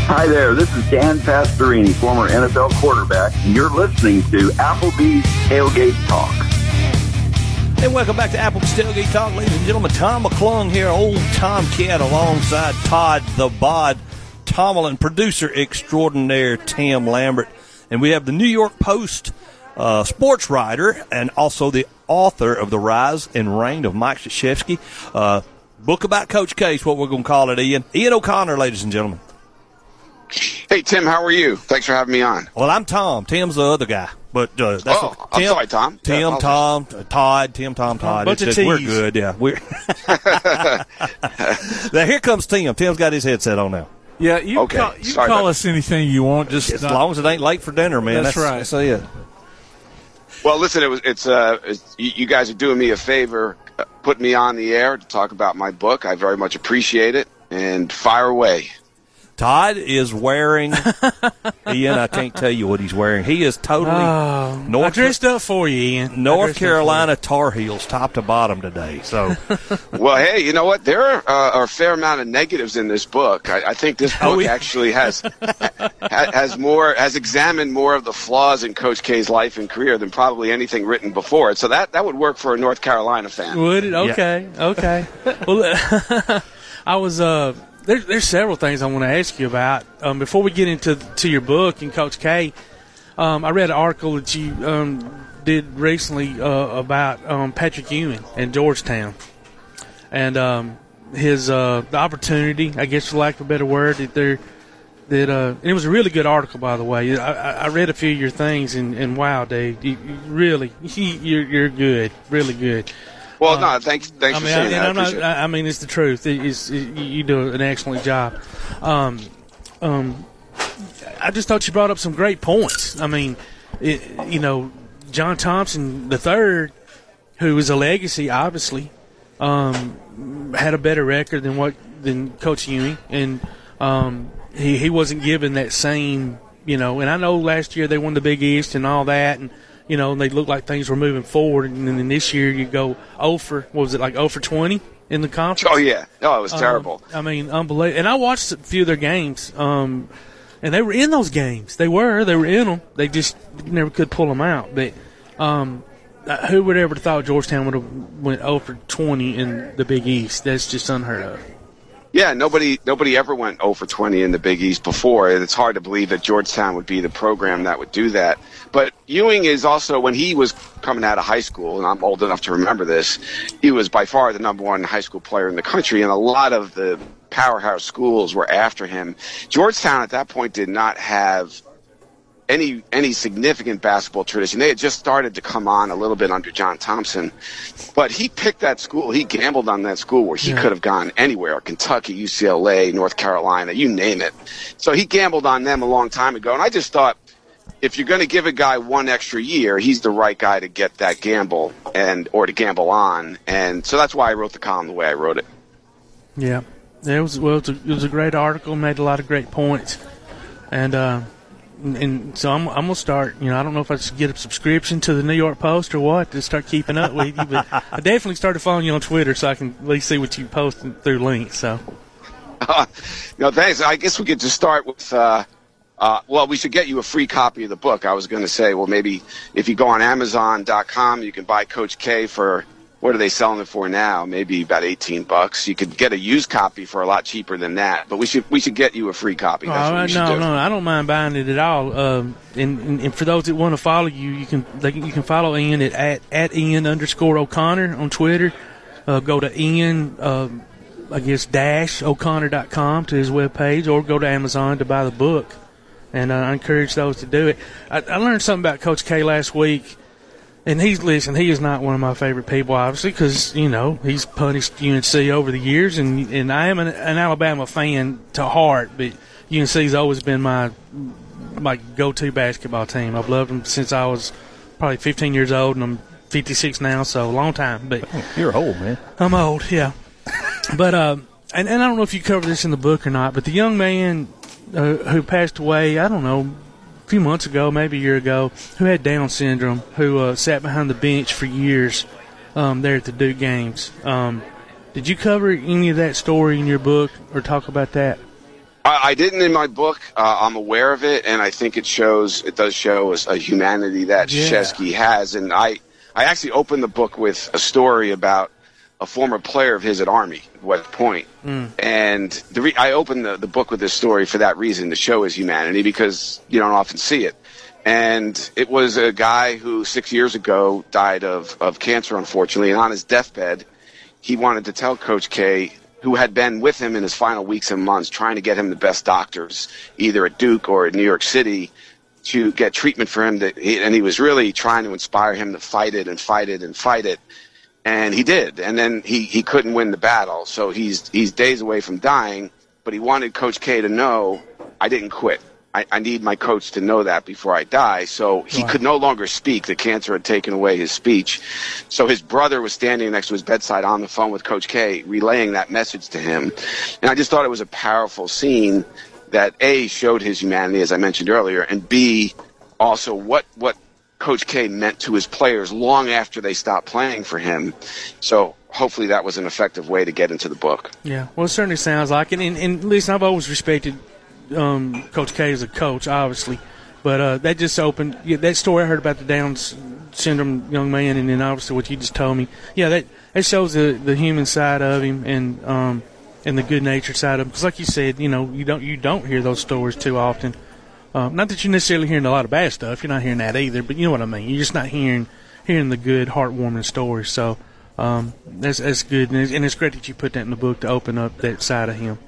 Speaker 29: Hi there, this is Dan Pastorini, former NFL quarterback, and you're listening to Applebee's Tailgate Talk.
Speaker 8: And welcome back to Applebee's Tailgate Talk, ladies and gentlemen. Tom McClung here, old Tom Tomcat, alongside Todd the Bod Tomlin, producer extraordinaire Tim Lambert. And we have the New York Post uh, sports writer and also the author of The Rise and Reign of Mike Krzyzewski. Uh, book about Coach K's, what we're going to call it, Ian. Ian O'Connor, ladies and gentlemen.
Speaker 30: Hey, Tim, how are you? Thanks for having me on.
Speaker 8: Well, I'm Tom. Tim's the other guy. But uh, that's
Speaker 30: oh,
Speaker 8: what,
Speaker 30: I'm sorry, Tom.
Speaker 8: Tim,
Speaker 30: Yeah,
Speaker 8: Tom, uh, Todd, Tim, Tom, Todd.
Speaker 30: bunch
Speaker 8: It's
Speaker 30: of
Speaker 8: just- we're good. Yeah, we're. now here comes Tim. Tim's got his headset on now.
Speaker 6: Yeah, you
Speaker 30: Okay,
Speaker 6: call, you
Speaker 30: sorry
Speaker 6: call us anything you want. Just
Speaker 8: As
Speaker 6: not-
Speaker 8: long as it ain't late for dinner, man.
Speaker 6: That's right.
Speaker 8: That's it.
Speaker 30: Well, listen, it was it's uh it's, you, guys are doing me a favor, uh, putting me on the air to talk about my book. I very much appreciate it, and fire away.
Speaker 8: Todd is wearing. Ian, I can't tell you what he's wearing. He is totally
Speaker 9: Oh,
Speaker 8: North
Speaker 9: I dressed up for you, Ian.
Speaker 8: North
Speaker 9: dressed up
Speaker 8: Carolina Tar Heels, top to bottom today. So
Speaker 30: well, hey, you know what? There are, uh, are a fair amount of negatives in this book. I, I think this
Speaker 8: Oh,
Speaker 30: book
Speaker 8: yeah.
Speaker 30: actually has has more has examined more of the flaws in Coach K's life and career than probably anything written before it. So that that would work for a North Carolina fan.
Speaker 9: Would it? Okay, okay. well, I was. Uh, there, there's several things I want to ask you about. Um, before we get into to your book and Coach K, um, I read an article that you um, did recently uh, about um, Patrick Ewing in Georgetown, and um, his uh, the opportunity, I guess, for lack of a better word, that there. That uh, it was a really good article, by the way. I, I I read a few of your things, and, and wow, Dave, you, you really, you're you're good, really good.
Speaker 30: Well, no, thanks thanks
Speaker 9: I
Speaker 30: for
Speaker 9: mean,
Speaker 30: saying
Speaker 9: I,
Speaker 30: that. I
Speaker 9: not,
Speaker 30: it.
Speaker 9: I mean, it's the truth. It- it's- it- you do an excellent job. Um, um, I just thought you brought up some great points. I mean, it, you know, John Thompson the third, who was a legacy, obviously, um, had a better record than what than Coach Ewing, and um, he he wasn't given that same, you know. And I know last year they won the Big East and all that, and you know, and they looked like things were moving forward. And then this year you go 0 for what was it like 0 for 20 in the conference?
Speaker 30: Oh yeah, no, it was
Speaker 9: Um,
Speaker 30: terrible.
Speaker 9: I mean, unbelievable. And I watched a few of their games, um, and they were in those games. They were, they were in them. They just never could pull them out. But um, uh, who would ever thought Georgetown would have went 0 for 20 in the Big East? That's just unheard of.
Speaker 30: Yeah, nobody nobody ever went 0 for 20 in the Big East before, it's hard to believe that Georgetown would be the program that would do that. But Ewing is also when he was coming out of high school, and I'm old enough to remember this, he was by far the number one high school player in the country, and a lot of the powerhouse schools were after him. Georgetown at that point did not have any any significant basketball tradition. They had just started to come on a little bit under John Thompson, but he picked that school. He gambled on that school where he
Speaker 31: Yeah.
Speaker 30: could have gone anywhere: Kentucky, UCLA, North Carolina, you name it. So he gambled on them a long time ago, and I just thought. If you're going to give a guy one extra year, he's the right guy to get that gamble and or to gamble on, and so that's why I wrote the column the way I wrote it.
Speaker 9: Yeah, it was well. It was a, it was a great article. Made a lot of great points, and uh, and so I'm I'm gonna start. You know, I don't know if I should get a subscription to the New York Post or what to start keeping up with you, but I definitely started following you on Twitter so I can at least see what you post through links. So
Speaker 30: no, thanks. I guess we could just start with. Uh, uh, well, we should get you a free copy of the book. I was going to say, well, maybe if you go on Amazon.com, you can buy Coach K for what are they selling it for now? Maybe about eighteen bucks. You could get a used copy for a lot cheaper than that. But we should we should get you a free copy. That's
Speaker 9: no,
Speaker 30: do.
Speaker 9: no, I don't mind buying it at all. Um, and, and, and for those that want to follow you, you can they you can follow Ian at at, at Ian underscore O'Connor on Twitter. Uh, go to Ian, um, I guess dash O'Connor.com to his webpage, or go to Amazon to buy the book. And uh, I encourage those to do it. I, I learned something about Coach K last week. And he's listen. He is not one of my favorite people, obviously, because you know he's punished UNC over the years, and and I am an, an Alabama fan to heart. But UNC's always been my my go-to basketball team. I've loved them since I was probably 15 years old, and I'm 56 now, so a long time. But
Speaker 8: you're old, man.
Speaker 9: I'm old, yeah. but um, and, and I don't know if you cover this in the book or not, but the young man uh, who passed away, I don't know, a few months ago, maybe a year ago, who had Down syndrome, who uh, sat behind the bench for years um, there at the Duke games. Um, did you cover any of that story in your book or talk about that?
Speaker 30: I, I didn't in my book. Uh, I'm aware of it, and I think it shows. It does show a humanity that
Speaker 9: Yeah.
Speaker 30: Krzyzewski has. And I, I actually opened the book with a story about a former player of his at Army, at West Point.
Speaker 9: Mm.
Speaker 30: And the re- I opened the, the book with this story for that reason to show his humanity because you don't often see it. And it was a guy who six years ago died of, of cancer, unfortunately, and on his deathbed, he wanted to tell Coach K, who had been with him in his final weeks and months, trying to get him the best doctors, either at Duke or at New York City, to get treatment for him. That he, and he was really trying to inspire him to fight it and fight it and fight it. And he did. And then he, he couldn't win the battle. So he's, he's days away from dying, but he wanted Coach K to know, I didn't quit. I, I need my coach to know that before I die. So he could no longer speak. The cancer had taken away his speech. So his brother was standing next to his bedside on the phone with Coach K, relaying that message to him. And I just thought it was a powerful scene that A, showed his humanity, as I mentioned earlier, and B, also what, what Coach K meant to his players long after they stopped playing for him. So hopefully that was an effective way to get into the book.
Speaker 9: Yeah, well, it certainly sounds like it. And, and listen, I've always respected um, Coach K as a coach, obviously, but uh, that just opened yeah, that story I heard about the Downs syndrome young man, and then obviously what you just told me. Yeah, that that shows the the human side of him and um, and the good natured side of him. Because, like you said, you know, you don't you don't hear those stories too often. Um, not that you're necessarily hearing a lot of bad stuff. You're not hearing that either, but you know what I mean. You're just not hearing hearing the good, heartwarming stories. So um, that's that's good, and it's, and it's great that you put that in the book to open up that side of him.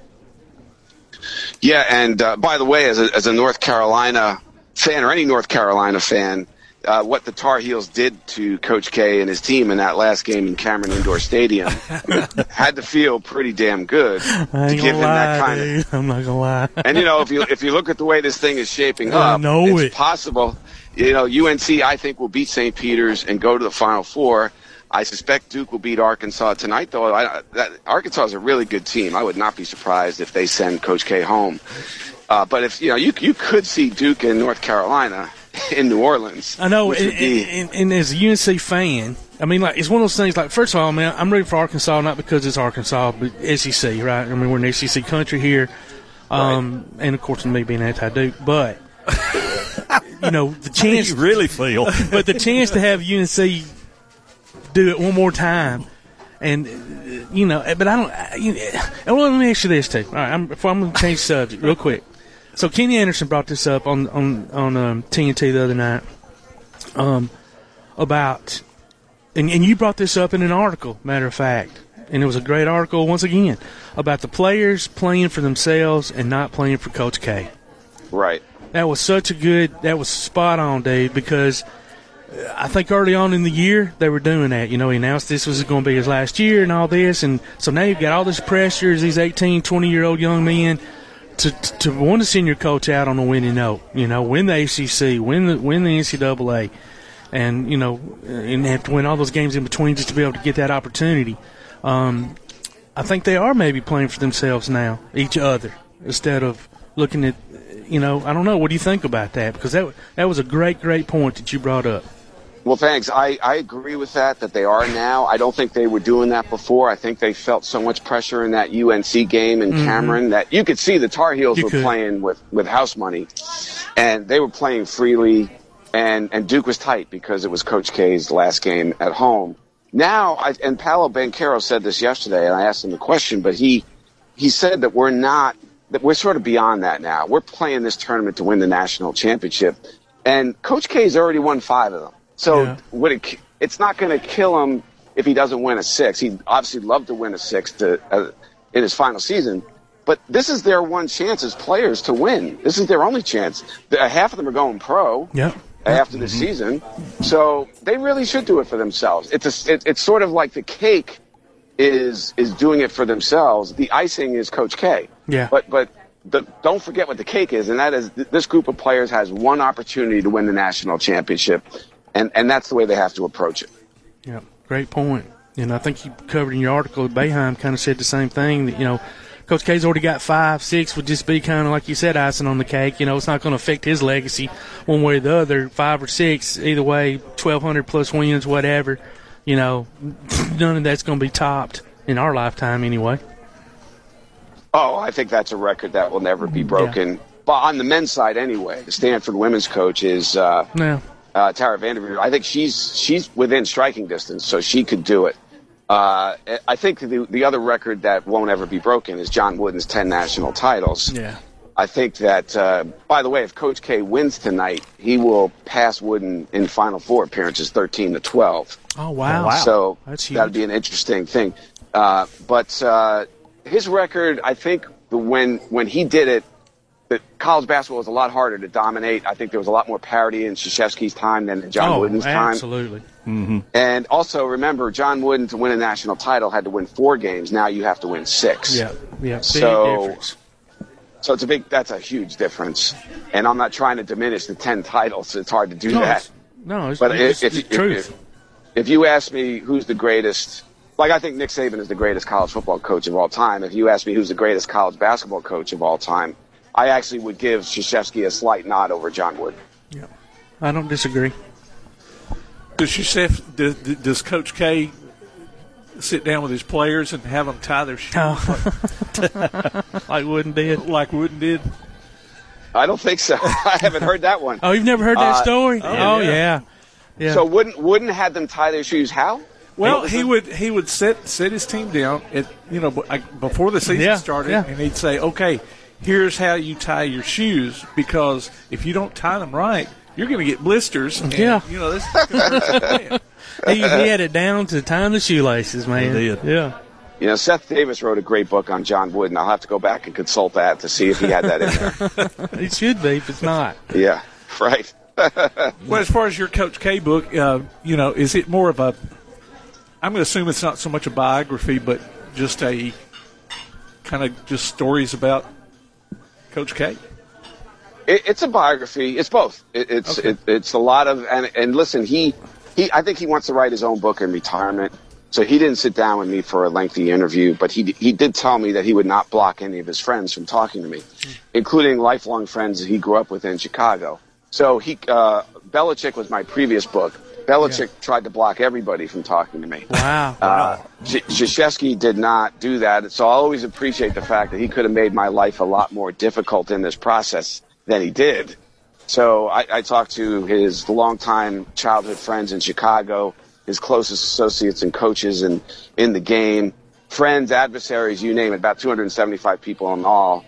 Speaker 30: Yeah, and uh, by the way, as a, as a North Carolina fan or any North Carolina fan, uh, what the Tar Heels did to Coach K and his team in that last game in Cameron Indoor Stadium had to feel pretty damn good
Speaker 9: I
Speaker 30: to give
Speaker 9: gonna
Speaker 30: him
Speaker 9: lie,
Speaker 30: that kind of.
Speaker 9: I'm not gonna lie.
Speaker 30: and you know, if you if you look at the way this thing is shaping up, it's
Speaker 9: it.
Speaker 30: possible. You know, UNC I think will beat St. Peter's and go to the Final Four. I suspect Duke will beat Arkansas tonight, though. I, that, Arkansas is a really good team. I would not be surprised if they send Coach K home. Uh, but if you know, you you could see Duke and North Carolina in New Orleans.
Speaker 9: I know, and, and, and, and as a UNC fan, I mean, like it's one of those things. Like, first of all, man, I'm ready for Arkansas, not because it's Arkansas, but SEC, right? I mean, we're an SEC country here, um, and of course, me being anti-Duke, but you know, the chance
Speaker 8: you really feel,
Speaker 9: but the chance to have UNC do it one more time. And uh, you know, but I don't. You, and well, let me ask you this too. All right, I'm, before I'm going to change subject real quick. So Kenny Anderson brought this up on on on um, TNT the other night um, about, and, and you brought this up in an article. Matter of fact, and it was a great article once again about the players playing for themselves and not playing for Coach K.
Speaker 30: right.
Speaker 9: That was such a good. That was spot on, Dave. Because uh, I think early on in the year they were doing that. You know, he announced this was going to be his last year and all this, and so now you've got all this pressure as these 18, 20 year old young men to to want to send your coach out on a winning note. You know, win the ACC, win the win the NCAA, and you know, and have to win all those games in between just to be able to get that opportunity. Um, I think they are maybe playing for themselves now, each other, instead of looking at, you know, I don't know. What do you think about that? Because that that was a great, great point that you brought up.
Speaker 30: Well, thanks. I, I agree with that, that they are now. I don't think they were doing that before. I think they felt so much pressure in that UNC game in
Speaker 9: Mhm.
Speaker 30: Cameron that you could see the Tar Heels
Speaker 9: You
Speaker 30: were
Speaker 9: could.
Speaker 30: playing with, with house money and they were playing freely and, and Duke was tight because it was Coach K's last game at home. Now, I, and Paolo Banchero said this yesterday and I asked him the question, but he, he said that we're not, that we're sort of beyond that now. We're playing this tournament to win the national championship and Coach K's already won five of them. So would it, it's not going to kill him if he doesn't win a six. He'd obviously love to win a six to, uh, in his final season. But this is their one chance as players to win. This is their only chance. The, half of them are going pro
Speaker 9: Yep.
Speaker 30: after the season, so they really should do it for themselves. It's a, it, it's sort of like the cake is is doing it for themselves. The icing is Coach K.
Speaker 9: Yeah.
Speaker 30: But but the, don't forget what the cake is, and that is th- this group of players has one opportunity to win the national championship, and and that's the way they have to approach it.
Speaker 9: Yeah, great point. And I think you covered in your article, Boeheim kind of said the same thing that, you know, Coach K's already got five, six would just be kind of like you said, icing on the cake. You know, it's not going to affect his legacy one way or the other. Five or six, either way, 1,200 plus wins, whatever. You know, none of that's going to be topped in our lifetime anyway.
Speaker 30: Oh, I think that's a record that will never be broken. But on the men's side, anyway, the Stanford women's coach is uh,
Speaker 9: Yeah.
Speaker 30: Uh, Tara Vanderveer. I think she's she's within striking distance, so she could do it. Uh, I think the the other record that won't ever be broken is John Wooden's ten national titles.
Speaker 9: Yeah.
Speaker 30: I think that, uh, by the way, if Coach K wins tonight, he will pass Wooden in Final Four appearances, thirteen to twelve.
Speaker 9: Oh, wow.
Speaker 30: So
Speaker 9: That's
Speaker 30: that'd be an interesting thing. Uh, but uh, his record, I think, when when he did it, that college basketball was a lot harder to dominate. I think there was a lot more parity in Krzyzewski's time than in John
Speaker 9: oh,
Speaker 30: Wooden's time.
Speaker 9: absolutely.
Speaker 8: Mm-hmm.
Speaker 30: And also remember, John Wooden to win a national title had to win four games. Now you have to win six.
Speaker 9: Yeah, yeah,
Speaker 30: So,
Speaker 9: difference.
Speaker 30: so it's a big. That's a huge difference. And I'm not trying to diminish the ten titles. It's hard to do
Speaker 9: No,
Speaker 30: that.
Speaker 9: it's- No, it's,
Speaker 30: But
Speaker 9: it's,
Speaker 30: if,
Speaker 9: it's
Speaker 30: if,
Speaker 9: truth.
Speaker 30: if, if you ask me who's the greatest, like I think Nick Saban is the greatest college football coach of all time. If you ask me who's the greatest college basketball coach of all time, I actually would give Krzyzewski a slight nod over John Wood.
Speaker 9: Yeah, I don't disagree.
Speaker 6: Does Yusef, does, does Coach K sit down with his players and have them tie their shoes
Speaker 9: like Wooden did?
Speaker 6: Like Wooden did.
Speaker 30: I don't think so. I haven't heard that one.
Speaker 9: Oh, you've never heard that
Speaker 30: Uh,
Speaker 9: story? Oh, yeah. yeah.
Speaker 30: So wouldn't wouldn't have them tie their shoes? How?
Speaker 6: Well, he would he would set set his team down at you know before the season
Speaker 9: Yeah,
Speaker 6: started,
Speaker 9: yeah.
Speaker 6: and he'd say, "Okay, here's how you tie your shoes because if you don't tie them right, you're going to get blisters." And,
Speaker 9: Yeah.
Speaker 6: you know this.
Speaker 9: he, he had it down to tying the shoelaces, man.
Speaker 30: He did.
Speaker 9: Yeah.
Speaker 30: You know, Seth Davis wrote a great book on John Wood, and I'll have to go back and consult that to see if he had that in there.
Speaker 9: it should be if it's not.
Speaker 30: Yeah, right.
Speaker 6: well, as far as your Coach K book, uh, you know, is it more of a? I'm going to assume it's not so much a biography, but just a kind of just stories about Coach K.
Speaker 30: It, it's a biography. It's both. It, it's
Speaker 6: Okay.
Speaker 30: it, it's a lot of and and listen, he he I think he wants to write his own book in retirement. So he didn't sit down with me for a lengthy interview, but he he did tell me that he would not block any of his friends from talking to me, including lifelong friends that he grew up with in Chicago. So he uh, Belichick was my previous book. Belichick tried to block everybody from talking to me.
Speaker 9: Wow.
Speaker 30: Uh, J- Krzyzewski did not do that, so I always appreciate the fact that he could have made my life a lot more difficult in this process than he did. So I, I talked to his longtime childhood friends in Chicago, his closest associates and coaches and in the game, friends, adversaries, you name it, about 275 people in all,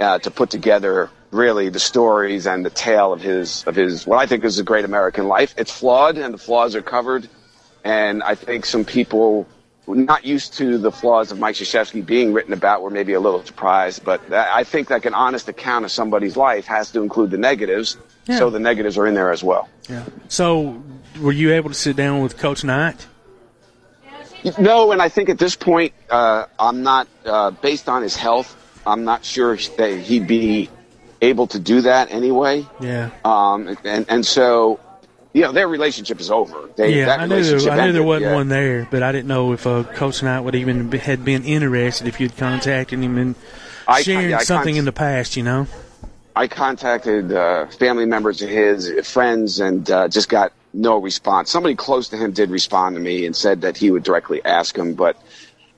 Speaker 30: uh, to put together really the stories and the tale of his of his what I think is a great American life. It's flawed and the flaws are covered, and I think some people not used to the flaws of Mike Krzyzewski being written about were maybe a little surprised, but that, I think like an honest account of somebody's life has to include the negatives,
Speaker 9: Yeah.
Speaker 30: so the negatives are in there as well.
Speaker 9: Yeah. So, were you able to sit down with Coach Knight?
Speaker 30: No, and I think at this point, uh, I'm not, uh, based on his health, I'm not sure that he'd be able to do that anyway.
Speaker 9: Yeah.
Speaker 30: Um, and, and so, you know, their relationship is over. They,
Speaker 9: yeah, I knew there, I knew there wasn't
Speaker 30: yeah.
Speaker 9: one there, but I didn't know if uh, Coach Knight would even be, had been interested if you'd contacted him and
Speaker 30: I-
Speaker 9: sharing
Speaker 30: I- I
Speaker 9: something
Speaker 30: cont-
Speaker 9: in the past. You know.
Speaker 30: I contacted uh, family members of his, friends, and uh, just got no response. Somebody close to him did respond to me and said that he would directly ask him, but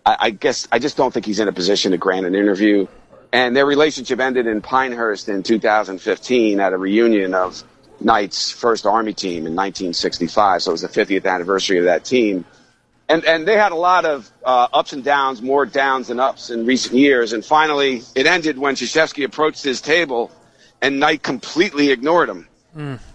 Speaker 30: I, I guess I just don't think he's in a position to grant an interview. And their relationship ended in Pinehurst in 2015 at a reunion of Knight's first Army team in 1965. So it was the 50th anniversary of that team. And, and they had a lot of uh, ups and downs, more downs than ups in recent years. And finally, it ended when Krzyzewski approached his table and Knight completely ignored him.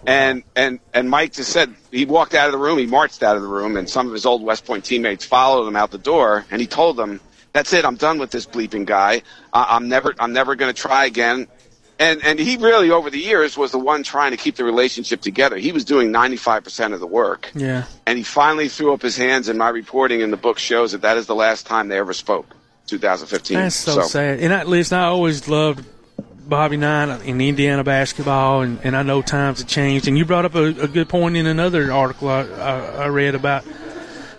Speaker 30: And and and Mike just said he walked out of the room. He marched out of the room, and some of his old West Point teammates followed him out the door. And he told them, "That's it. I'm done with this bleeping guy. I, I'm never I'm never going to try again." And and he really over the years was the one trying to keep the relationship together. He was doing 95 percent of the work,
Speaker 9: Yeah.
Speaker 30: and he finally threw up his hands. And my reporting in the book shows that that is the last time they ever spoke. 2015.
Speaker 9: That's so, sad. And I, listen, I always loved Bobby Knight in Indiana basketball, and, and I know times have changed. And you brought up a, a good point in another article I, I, I read about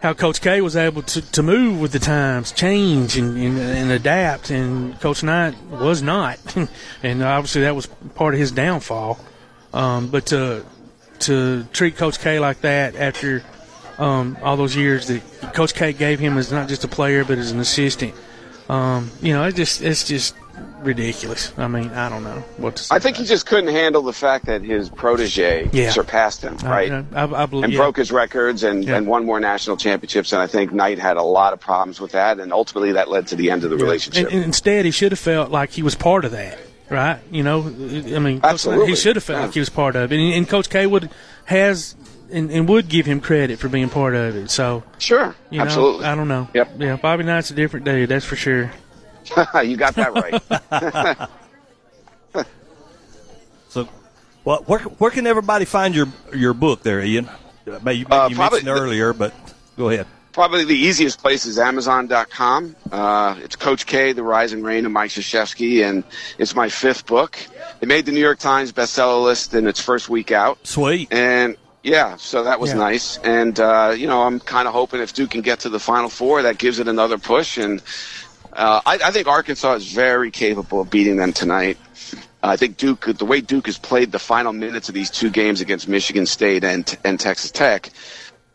Speaker 9: how Coach K was able to, to move with the times, change, and, and, and adapt, and Coach Knight was not. and obviously that was part of his downfall. Um, but to, to treat Coach K like that after um, all those years that Coach K gave him as not just a player but as an assistant, um, you know, it just it's just ridiculous. I mean, I don't know what to say.
Speaker 30: I think he just couldn't handle the fact that his protege
Speaker 9: Yeah.
Speaker 30: surpassed him, right?
Speaker 9: I, I, I believe,
Speaker 30: and
Speaker 9: yeah.
Speaker 30: broke his records and, and won more national championships. And I think Knight had a lot of problems with that. And ultimately, that led to the end of the relationship.
Speaker 9: And, and instead, he should have felt like he was part of that, right? You know, I mean,
Speaker 30: Absolutely.
Speaker 9: he should have felt
Speaker 30: Yeah.
Speaker 9: like he was part of it. And, and Coach K would has and, and would give him credit for being part of it. So
Speaker 30: sure,
Speaker 9: you know,
Speaker 30: absolutely.
Speaker 9: I don't know.
Speaker 30: Yep.
Speaker 9: Yeah, Bobby Knight's a different dude, that's for sure.
Speaker 30: you got that right.
Speaker 8: So, well, where, where can everybody find your your book there, Ian? Uh, maybe you,
Speaker 30: Uh,
Speaker 8: you mentioned earlier, but go ahead.
Speaker 30: Probably the easiest place is Amazon.com. Uh, it's Coach K, The Rise and Reign of Mike Krzyzewski, and it's my fifth book. It made the New York Times bestseller list in its first week out.
Speaker 8: Sweet.
Speaker 30: And yeah, so that was
Speaker 8: Yeah.
Speaker 30: nice. And uh, you know, I'm kind of hoping if Duke can get to the Final Four, that gives it another push. And uh, I, I think Arkansas is very capable of beating them tonight. I think Duke, the way Duke has played the final minutes of these two games against Michigan State and and Texas Tech,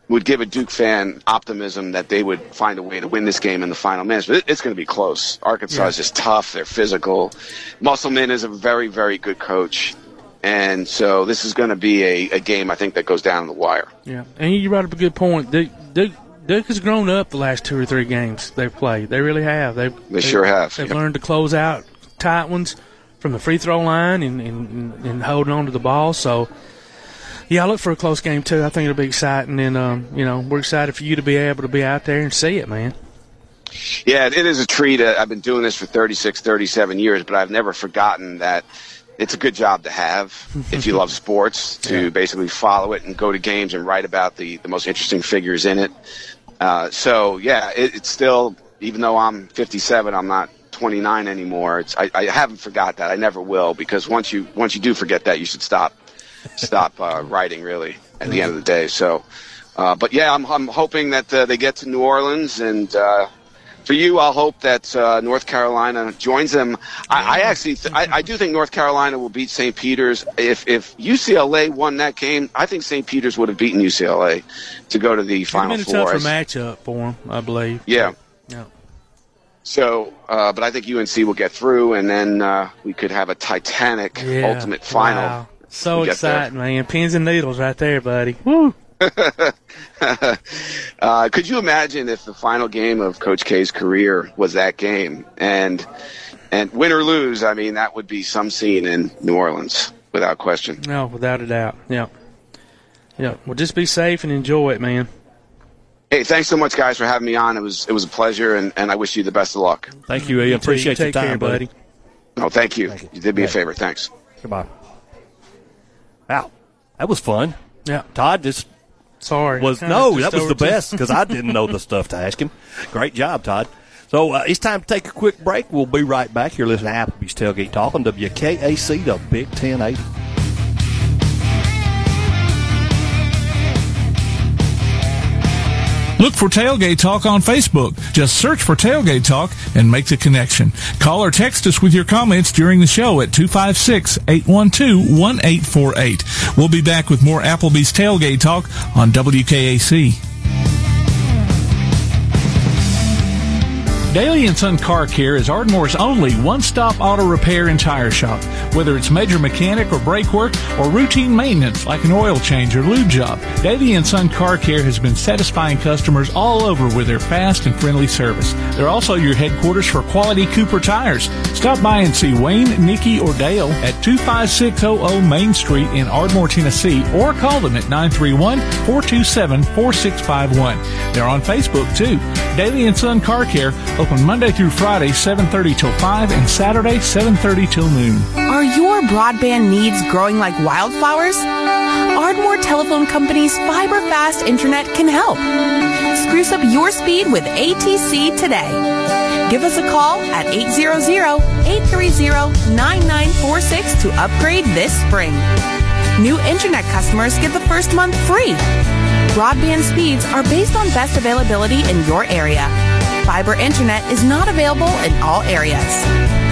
Speaker 30: would give a Duke fan optimism that they would find a way to win this game in the final minutes. But it, it's going to be close. Arkansas
Speaker 9: Yeah.
Speaker 30: is just tough. They're physical. Musselman is a very, very good coach. And so this is going to be a, a game, I think, that goes down the wire.
Speaker 9: Yeah, and you brought up a good point. Duke, Duke, Duke has grown up the last two or three games they've played. They really have. They've,
Speaker 30: They sure have.
Speaker 9: They've
Speaker 30: Yep.
Speaker 9: learned to close out tight ones from the free throw line and, and, and holding on to the ball. So, yeah, I look for a close game too. I think it'll be exciting, and um, you know, we're excited for you to be able to be out there and see it, man.
Speaker 30: Yeah, it is a treat. Uh, I've been doing this for 36, 37 years, but I've never forgotten that it's a good job to have if you love sports to basically follow it and go to games and write about the, the most interesting figures in it. Uh, so yeah, it, it's still even though I'm 57, I'm not 29 anymore. It's I, I haven't forgot that. I never will because once you once you do forget that, you should stop stop uh, writing really at the end of the day. So, uh, but yeah, I'm I'm hoping that uh, they get to New Orleans and. For you, I'll hope that uh, North Carolina joins them. I, I actually, th- I, I do think North Carolina will beat St. Peter's. If if UCLA won that game, I think St. Peter's would have beaten UCLA to go to the
Speaker 9: It's
Speaker 30: Final
Speaker 9: been a
Speaker 30: Four.
Speaker 9: tougher matchup for them, I believe.
Speaker 30: Yeah.
Speaker 9: Yeah.
Speaker 30: So, uh, but I think UNC will get through, and then uh, we could have a Titanic
Speaker 9: Yeah.
Speaker 30: ultimate final.
Speaker 9: Wow. So exciting, man. Pins and needles right there, buddy. Woo.
Speaker 30: uh, could you imagine if the final game of Coach K's career was that game, and and win or lose? I mean, that would be some scene in New Orleans without question.
Speaker 9: No, without a doubt. Yeah. Yeah. Well, just be safe and enjoy it, man.
Speaker 30: Hey, thanks so much, guys, for having me on. It was it was a pleasure, and, and I wish you the best of luck.
Speaker 8: Thank you, I
Speaker 9: You too.
Speaker 8: Appreciate
Speaker 9: You
Speaker 8: your
Speaker 9: take
Speaker 8: time,
Speaker 9: care, buddy.
Speaker 30: No, thank you. You did me a favor. Thanks.
Speaker 8: Goodbye. Wow, that was fun.
Speaker 9: Yeah.
Speaker 8: Todd just
Speaker 9: Sorry.
Speaker 8: was no, that was the best because I didn't know the stuff to ask him. Great job, Todd. So uh, it's time to take a quick break. We'll be right back. You're listening to Applebee's Tailgate Talk on WKAC, the Big 1080.
Speaker 6: Look for Tailgate Talk on Facebook. Just search for Tailgate Talk and make the connection. Call or text us with your comments during the show at 256-812-1848. We'll be back with more Applebee's Tailgate Talk on WKAC. Daily and Son Car Care is Ardmore's only one-stop auto repair and tire shop. Whether it's major mechanic or brake work or routine maintenance like an oil change or lube job, Daily and Son Car Care has been satisfying customers all over with their fast and friendly service. They're also your headquarters for quality Cooper tires. Stop by and see Wayne, Nikki, or Dale at 25600 Main Street in Ardmore, Tennessee, or call them at 931-427-4651. They're on Facebook too. Daily and Son Car Care open Monday through Friday, 7:30 till 5 and Saturday 7:30 till noon.
Speaker 11: Are your broadband needs growing like wildflowers? Ardmore Telephone Company's fiber fast internet can help. Spruce up your speed with ATC today. Give us a call at 800-830-9946 to upgrade this spring. New internet customers get the first month free. Broadband speeds are based on best availability in your area. Fiber internet is not available in all areas.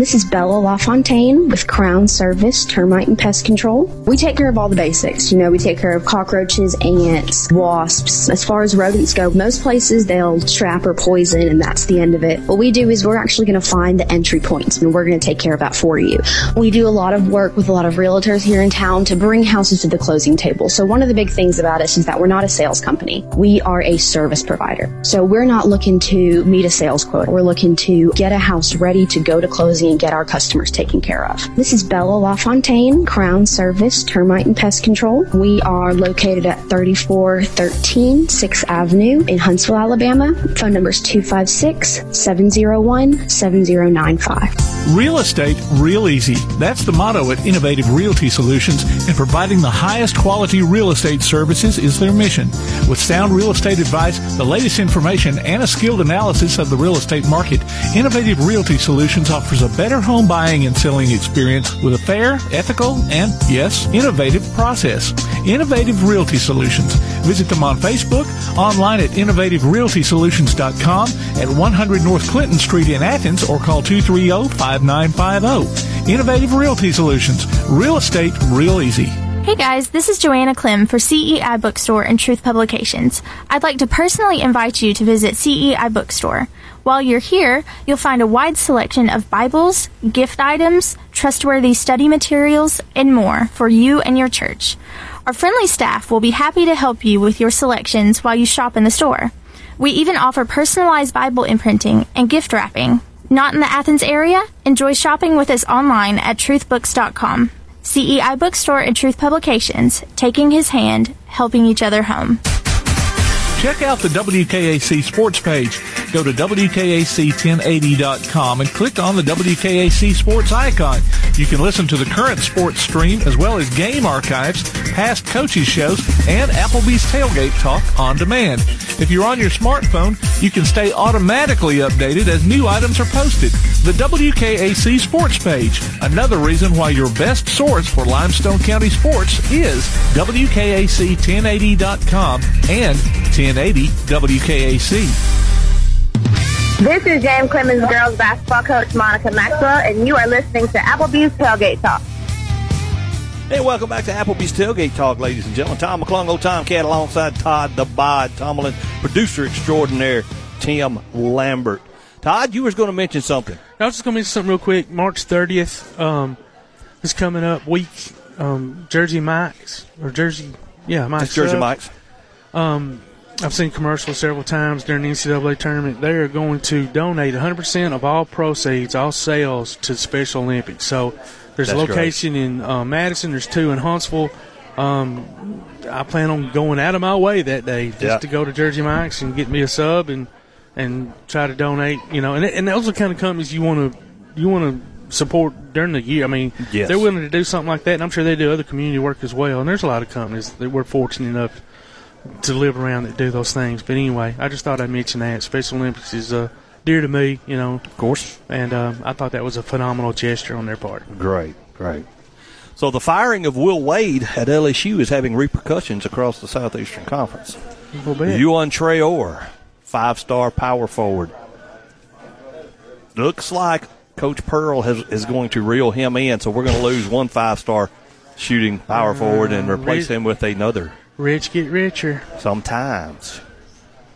Speaker 20: This is Bella LaFontaine with Crown Service Termite and Pest Control. We take care of all the basics. You know, we take care of cockroaches, ants, wasps. As far as rodents go, most places they'll trap or poison and that's the end of it. What we do is we're actually going to find the entry points and we're going to take care of that for you. We do a lot of work with a lot of realtors here in town to bring houses to the closing table. So one of the big things about us is that we're not a sales company. We are a service provider. So we're not looking to meet a sales quota. We're looking to get a house ready to go to closing and get our customers taken care of. This is Bella LaFontaine, Crown Service Termite and Pest Control. We are located at 3413 6th Avenue in Huntsville, Alabama. Phone number is 256-701-7095.
Speaker 6: Real estate real easy. That's the motto at Innovative Realty Solutions, and providing the highest quality real estate services is their mission. With sound real estate advice, the latest information, and a skilled analysis of the real estate market, Innovative Realty Solutions offers a better home buying and selling experience with a fair, ethical, and yes, innovative process. Innovative Realty Solutions. Visit them on Facebook, online at innovativerealtysolutions.com, at 100 North Clinton Street in Athens, or call 230-5950. Innovative Realty Solutions. Real estate real easy.
Speaker 17: Hey guys, this is Joanna Klim for CEI Bookstore and Truth Publications. I'd like to personally invite you to visit CEI Bookstore. While you're here, you'll find a wide selection of Bibles, gift items, trustworthy study materials, and more for you and your church. Our friendly staff will be happy to help you with your selections while you shop in the store. We even offer personalized Bible imprinting and gift wrapping. Not in the Athens area? Enjoy shopping with us online at truthbooks.com. CEI Bookstore and Truth Publications, taking his hand, helping each other home.
Speaker 6: Check out the WKAC sports page. Go to WKAC1080.com and click on the WKAC Sports icon. You can listen to the current sports stream as well as game archives, past coaches shows, and Applebee's Tailgate Talk on demand. If you're on your smartphone, you can stay automatically updated as new items are posted. The WKAC Sports page, another reason why your best source for Limestone County sports is WKAC1080.com and 1080 WKAC.
Speaker 31: This is James Clemens girls basketball coach Monica Maxwell, and you are listening to Applebee's Tailgate Talk.
Speaker 8: Hey, welcome back to Applebee's Tailgate Talk, ladies and gentlemen. Tom McClung, old Tom Cat, alongside Todd the Bod Tomlin, producer extraordinaire Tim Lambert. Todd, you was going to mention something.
Speaker 9: I was just going to mention something real quick. March 30th um, is coming up. Week um, Jersey Mike's or Jersey, yeah, Mike's.
Speaker 8: That's Jersey Mike's.
Speaker 9: Um, I've seen commercials several times during the NCAA tournament. They are going to donate 100% of all proceeds, all sales to the Special Olympics. So there's a
Speaker 8: That's
Speaker 9: location in uh, Madison. There's two in Huntsville. Um, I plan on going out of my way that day just
Speaker 8: Yeah.
Speaker 9: to go to Jersey Mike's and get me a sub and and try to donate. You know, and and those are the kind of companies you want to you want to support during the year. I mean,
Speaker 8: Yes.
Speaker 9: they're willing to do something like that, and I'm sure they do other community work as well. And there's a lot of companies that we're fortunate enough to live around that do those things. But anyway, I just thought I'd mention that. Special Olympics is uh, dear to me, you know. Of
Speaker 8: course.
Speaker 9: And um, I thought that was a phenomenal gesture on their part.
Speaker 8: Great, great. So the firing of Will Wade at LSU is having repercussions across the Southeastern Conference.
Speaker 9: A little bit.
Speaker 8: Yohan Traore, five-star power forward. Looks like Coach Pearl has, is going to reel him in, so we're going to lose one five-star shooting power forward and replace him with another.
Speaker 9: Rich get richer.
Speaker 8: Sometimes.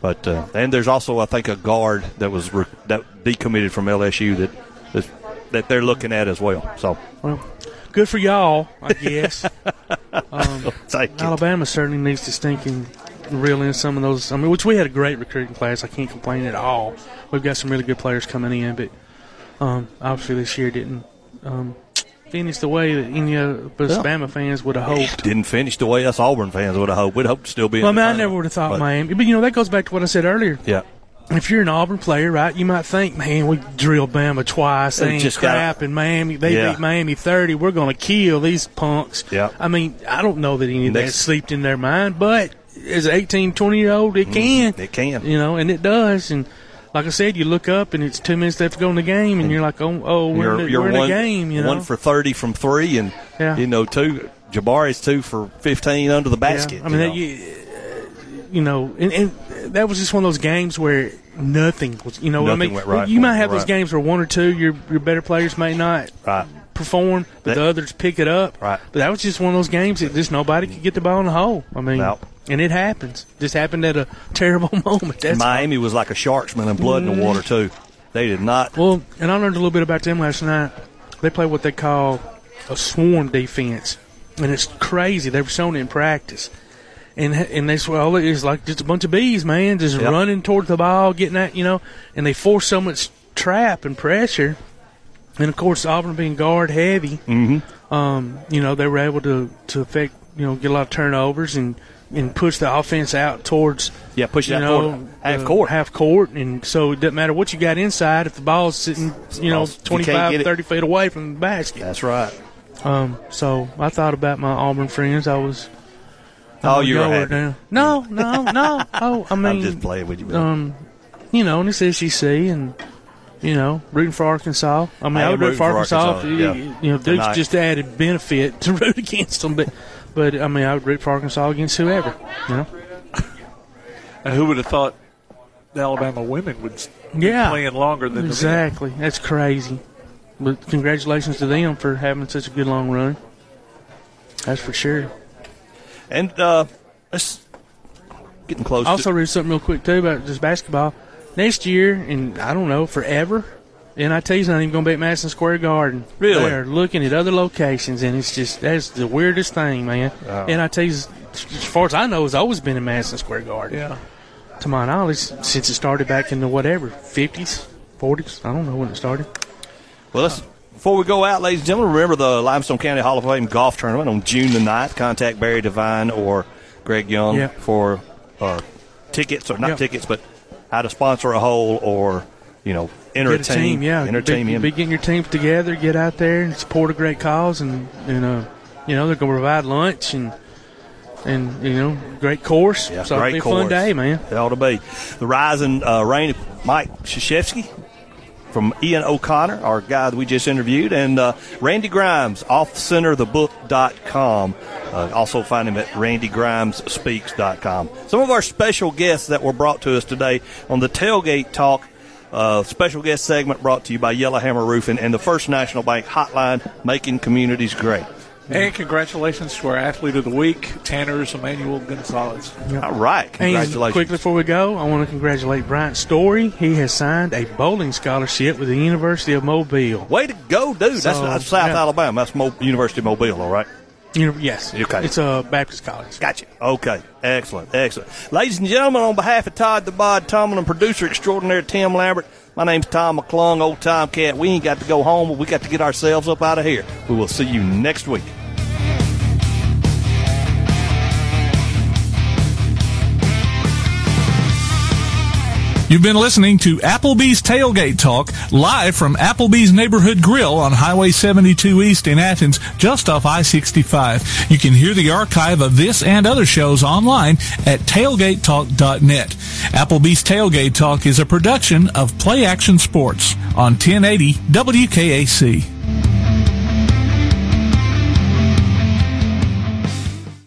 Speaker 8: But uh, and there's also I think a guard that was re- that decommitted from LSU that that, that they're looking at as well. So
Speaker 9: Well, good for y'all, I guess. um. Alabama certainly needs to stinking reel in some of those. I mean, which we had a great recruiting class. I can't complain at all. We've got some really good players coming in, but um, obviously this year didn't um, finish the way that any of us
Speaker 8: Yeah.
Speaker 9: Bama fans would have hoped.
Speaker 8: didn't finish the way us Auburn fans would have hoped. We'd hoped to still be.
Speaker 9: Well, I mean,
Speaker 8: the
Speaker 9: I never would have thought
Speaker 8: But-
Speaker 9: Miami, but you know that goes back to what I said earlier.
Speaker 8: Yeah.
Speaker 9: If you're an Auburn player, right, you might think, man, we drilled Bama twice. They
Speaker 8: They
Speaker 9: ain't
Speaker 8: just got-
Speaker 9: crap, and Miami they
Speaker 8: Yeah.
Speaker 9: beat Miami thirty. We're going to kill these punks.
Speaker 8: Yeah.
Speaker 9: I mean, I don't know that any of that
Speaker 8: Next-
Speaker 9: sleeped in their mind, but as an 18, 20 year old, it mm-hmm. can.
Speaker 8: It can.
Speaker 9: You know, and it does. And like I said, you look up and it's two minutes left to go in the game, and you're like, oh, oh, we're,
Speaker 8: You're,
Speaker 9: in, we're in
Speaker 8: one,
Speaker 9: the game. You know,
Speaker 8: one for thirty from three, and
Speaker 9: Yeah.
Speaker 8: you know two. Jabari's two for fifteen under the basket.
Speaker 9: Yeah, I mean,
Speaker 8: you
Speaker 9: that, you, you know, and, and that was just one of those games where nothing was. You know, what I mean,
Speaker 8: right
Speaker 9: you might have those games where one or two your your better players may not
Speaker 8: Right.
Speaker 9: perform, but
Speaker 8: That-
Speaker 9: the others pick it up.
Speaker 8: Right.
Speaker 9: But that was just one of those games that just nobody could get the ball in the hole. I mean,
Speaker 8: No.
Speaker 9: And it happens. Just happened at a terrible moment. That's
Speaker 8: And Miami was like a shark smelling blood in the water too. They did not.
Speaker 9: Well, and I learned a little bit about them last night. They play what they call a swarm defense, and it's crazy. They were shown it in practice, and and they swear all it is like just a bunch of bees, man, just
Speaker 8: Yep.
Speaker 9: running toward the ball, getting at you know, and they force so much trap and pressure, and of course Auburn being guard heavy,
Speaker 8: Mm-hmm.
Speaker 9: um, you know, they were able to to affect you know get a lot of turnovers and and push the offense out towards
Speaker 8: Yeah, push out
Speaker 9: know,
Speaker 8: half court.
Speaker 9: half court, and so it doesn't matter what you got inside if the ball's sitting, you know,
Speaker 8: Balls- you can't
Speaker 9: 25,
Speaker 8: it.
Speaker 9: 30 feet away from the basket.
Speaker 8: That's right.
Speaker 9: Um, so I thought about my Auburn friends. I was.
Speaker 8: Oh,
Speaker 9: I
Speaker 8: you were
Speaker 9: know her
Speaker 8: happy.
Speaker 9: now. No, no, no. Oh, I mean,
Speaker 8: I'm just playing with you. man.
Speaker 9: um, you know, and it's SEC, and you know, rooting for Arkansas. I mean,
Speaker 8: I
Speaker 9: I, would root
Speaker 8: rooting
Speaker 9: for
Speaker 8: for
Speaker 9: Arkansas.
Speaker 8: Arkansas,
Speaker 9: if,
Speaker 8: yeah.
Speaker 9: You know, Duke's
Speaker 8: Tonight.
Speaker 9: just added benefit to root against them, but but I mean, I would root for Arkansas against whoever. You know.
Speaker 6: And who would have thought the Alabama women would be
Speaker 9: Yeah.
Speaker 6: playing longer than
Speaker 9: exactly. That's crazy. But congratulations to them for having such a good long run. That's for sure.
Speaker 8: And uh, let's getting close.
Speaker 9: I also,
Speaker 8: to,
Speaker 9: read something real quick too about just basketball. Next year, and I don't know, forever, NIT's not even going to be at Madison Square Garden.
Speaker 8: Really?
Speaker 9: They're looking at other locations, and it's just that's the weirdest thing, man.
Speaker 8: Oh.
Speaker 9: NIT's, as far as I know, has always been in Madison Square Garden.
Speaker 6: Yeah.
Speaker 9: To my knowledge, since it started back in the whatever fifties, forties. I don't know when it started.
Speaker 8: well, let's. Before we go out, ladies and gentlemen, remember the Limestone County Hall of Fame golf tournament on June the 9th. Contact Barry DeVine or Greg Young
Speaker 9: Yeah.
Speaker 8: for uh, tickets, or not
Speaker 9: Yeah.
Speaker 8: tickets, but how to sponsor a hole or you know enter
Speaker 9: Get a team, yeah.
Speaker 8: enter a
Speaker 9: be,
Speaker 8: team
Speaker 9: be getting your teams together, get out there and support a great cause, and and uh, you know they're going to provide lunch and and you know great course.
Speaker 8: Yeah,
Speaker 9: so
Speaker 8: great
Speaker 9: a fun day, man.
Speaker 8: It ought to be. The rising uh, rain, Mike Krzyzewski from Ian O'Connor, our guy that we just interviewed, and uh, Randy Grimes, offcenterthebook.com. Uh, also find him at randygrimesspeaks.com. Some of our special guests that were brought to us today on the Tailgate Talk uh, special guest segment brought to you by Yellowhammer Roofing and the First National Bank Hotline, making communities great.
Speaker 6: And congratulations to our athlete of the week, Tanner's Emmanuel Gonzalez.
Speaker 8: All right,
Speaker 9: And quickly before we go, I want to congratulate Bryant Story. He has signed a bowling scholarship with the University of Mobile.
Speaker 8: Way to go, dude! that's, that's South
Speaker 9: yeah.
Speaker 8: Alabama. That's Mo- University of Mobile, all right.
Speaker 9: Yes.
Speaker 8: Okay.
Speaker 9: It's a Baptist college.
Speaker 8: Gotcha. Okay. Excellent. Excellent. Ladies and gentlemen, on behalf of Todd the Bod Tomlin, and producer extraordinaire Tim Lambert, my name's Tom McClung, old Tomcat. We ain't got to go home, but we got to get ourselves up out of here. We will see you next week.
Speaker 6: You've been listening to Applebee's Tailgate Talk live from Applebee's Neighborhood Grill on Highway 72 East in Athens, just off I-65. You can hear the archive of this and other shows online at tailgatetalk.net. Applebee's Tailgate Talk is a production of Play Action Sports on 1080 WKAC.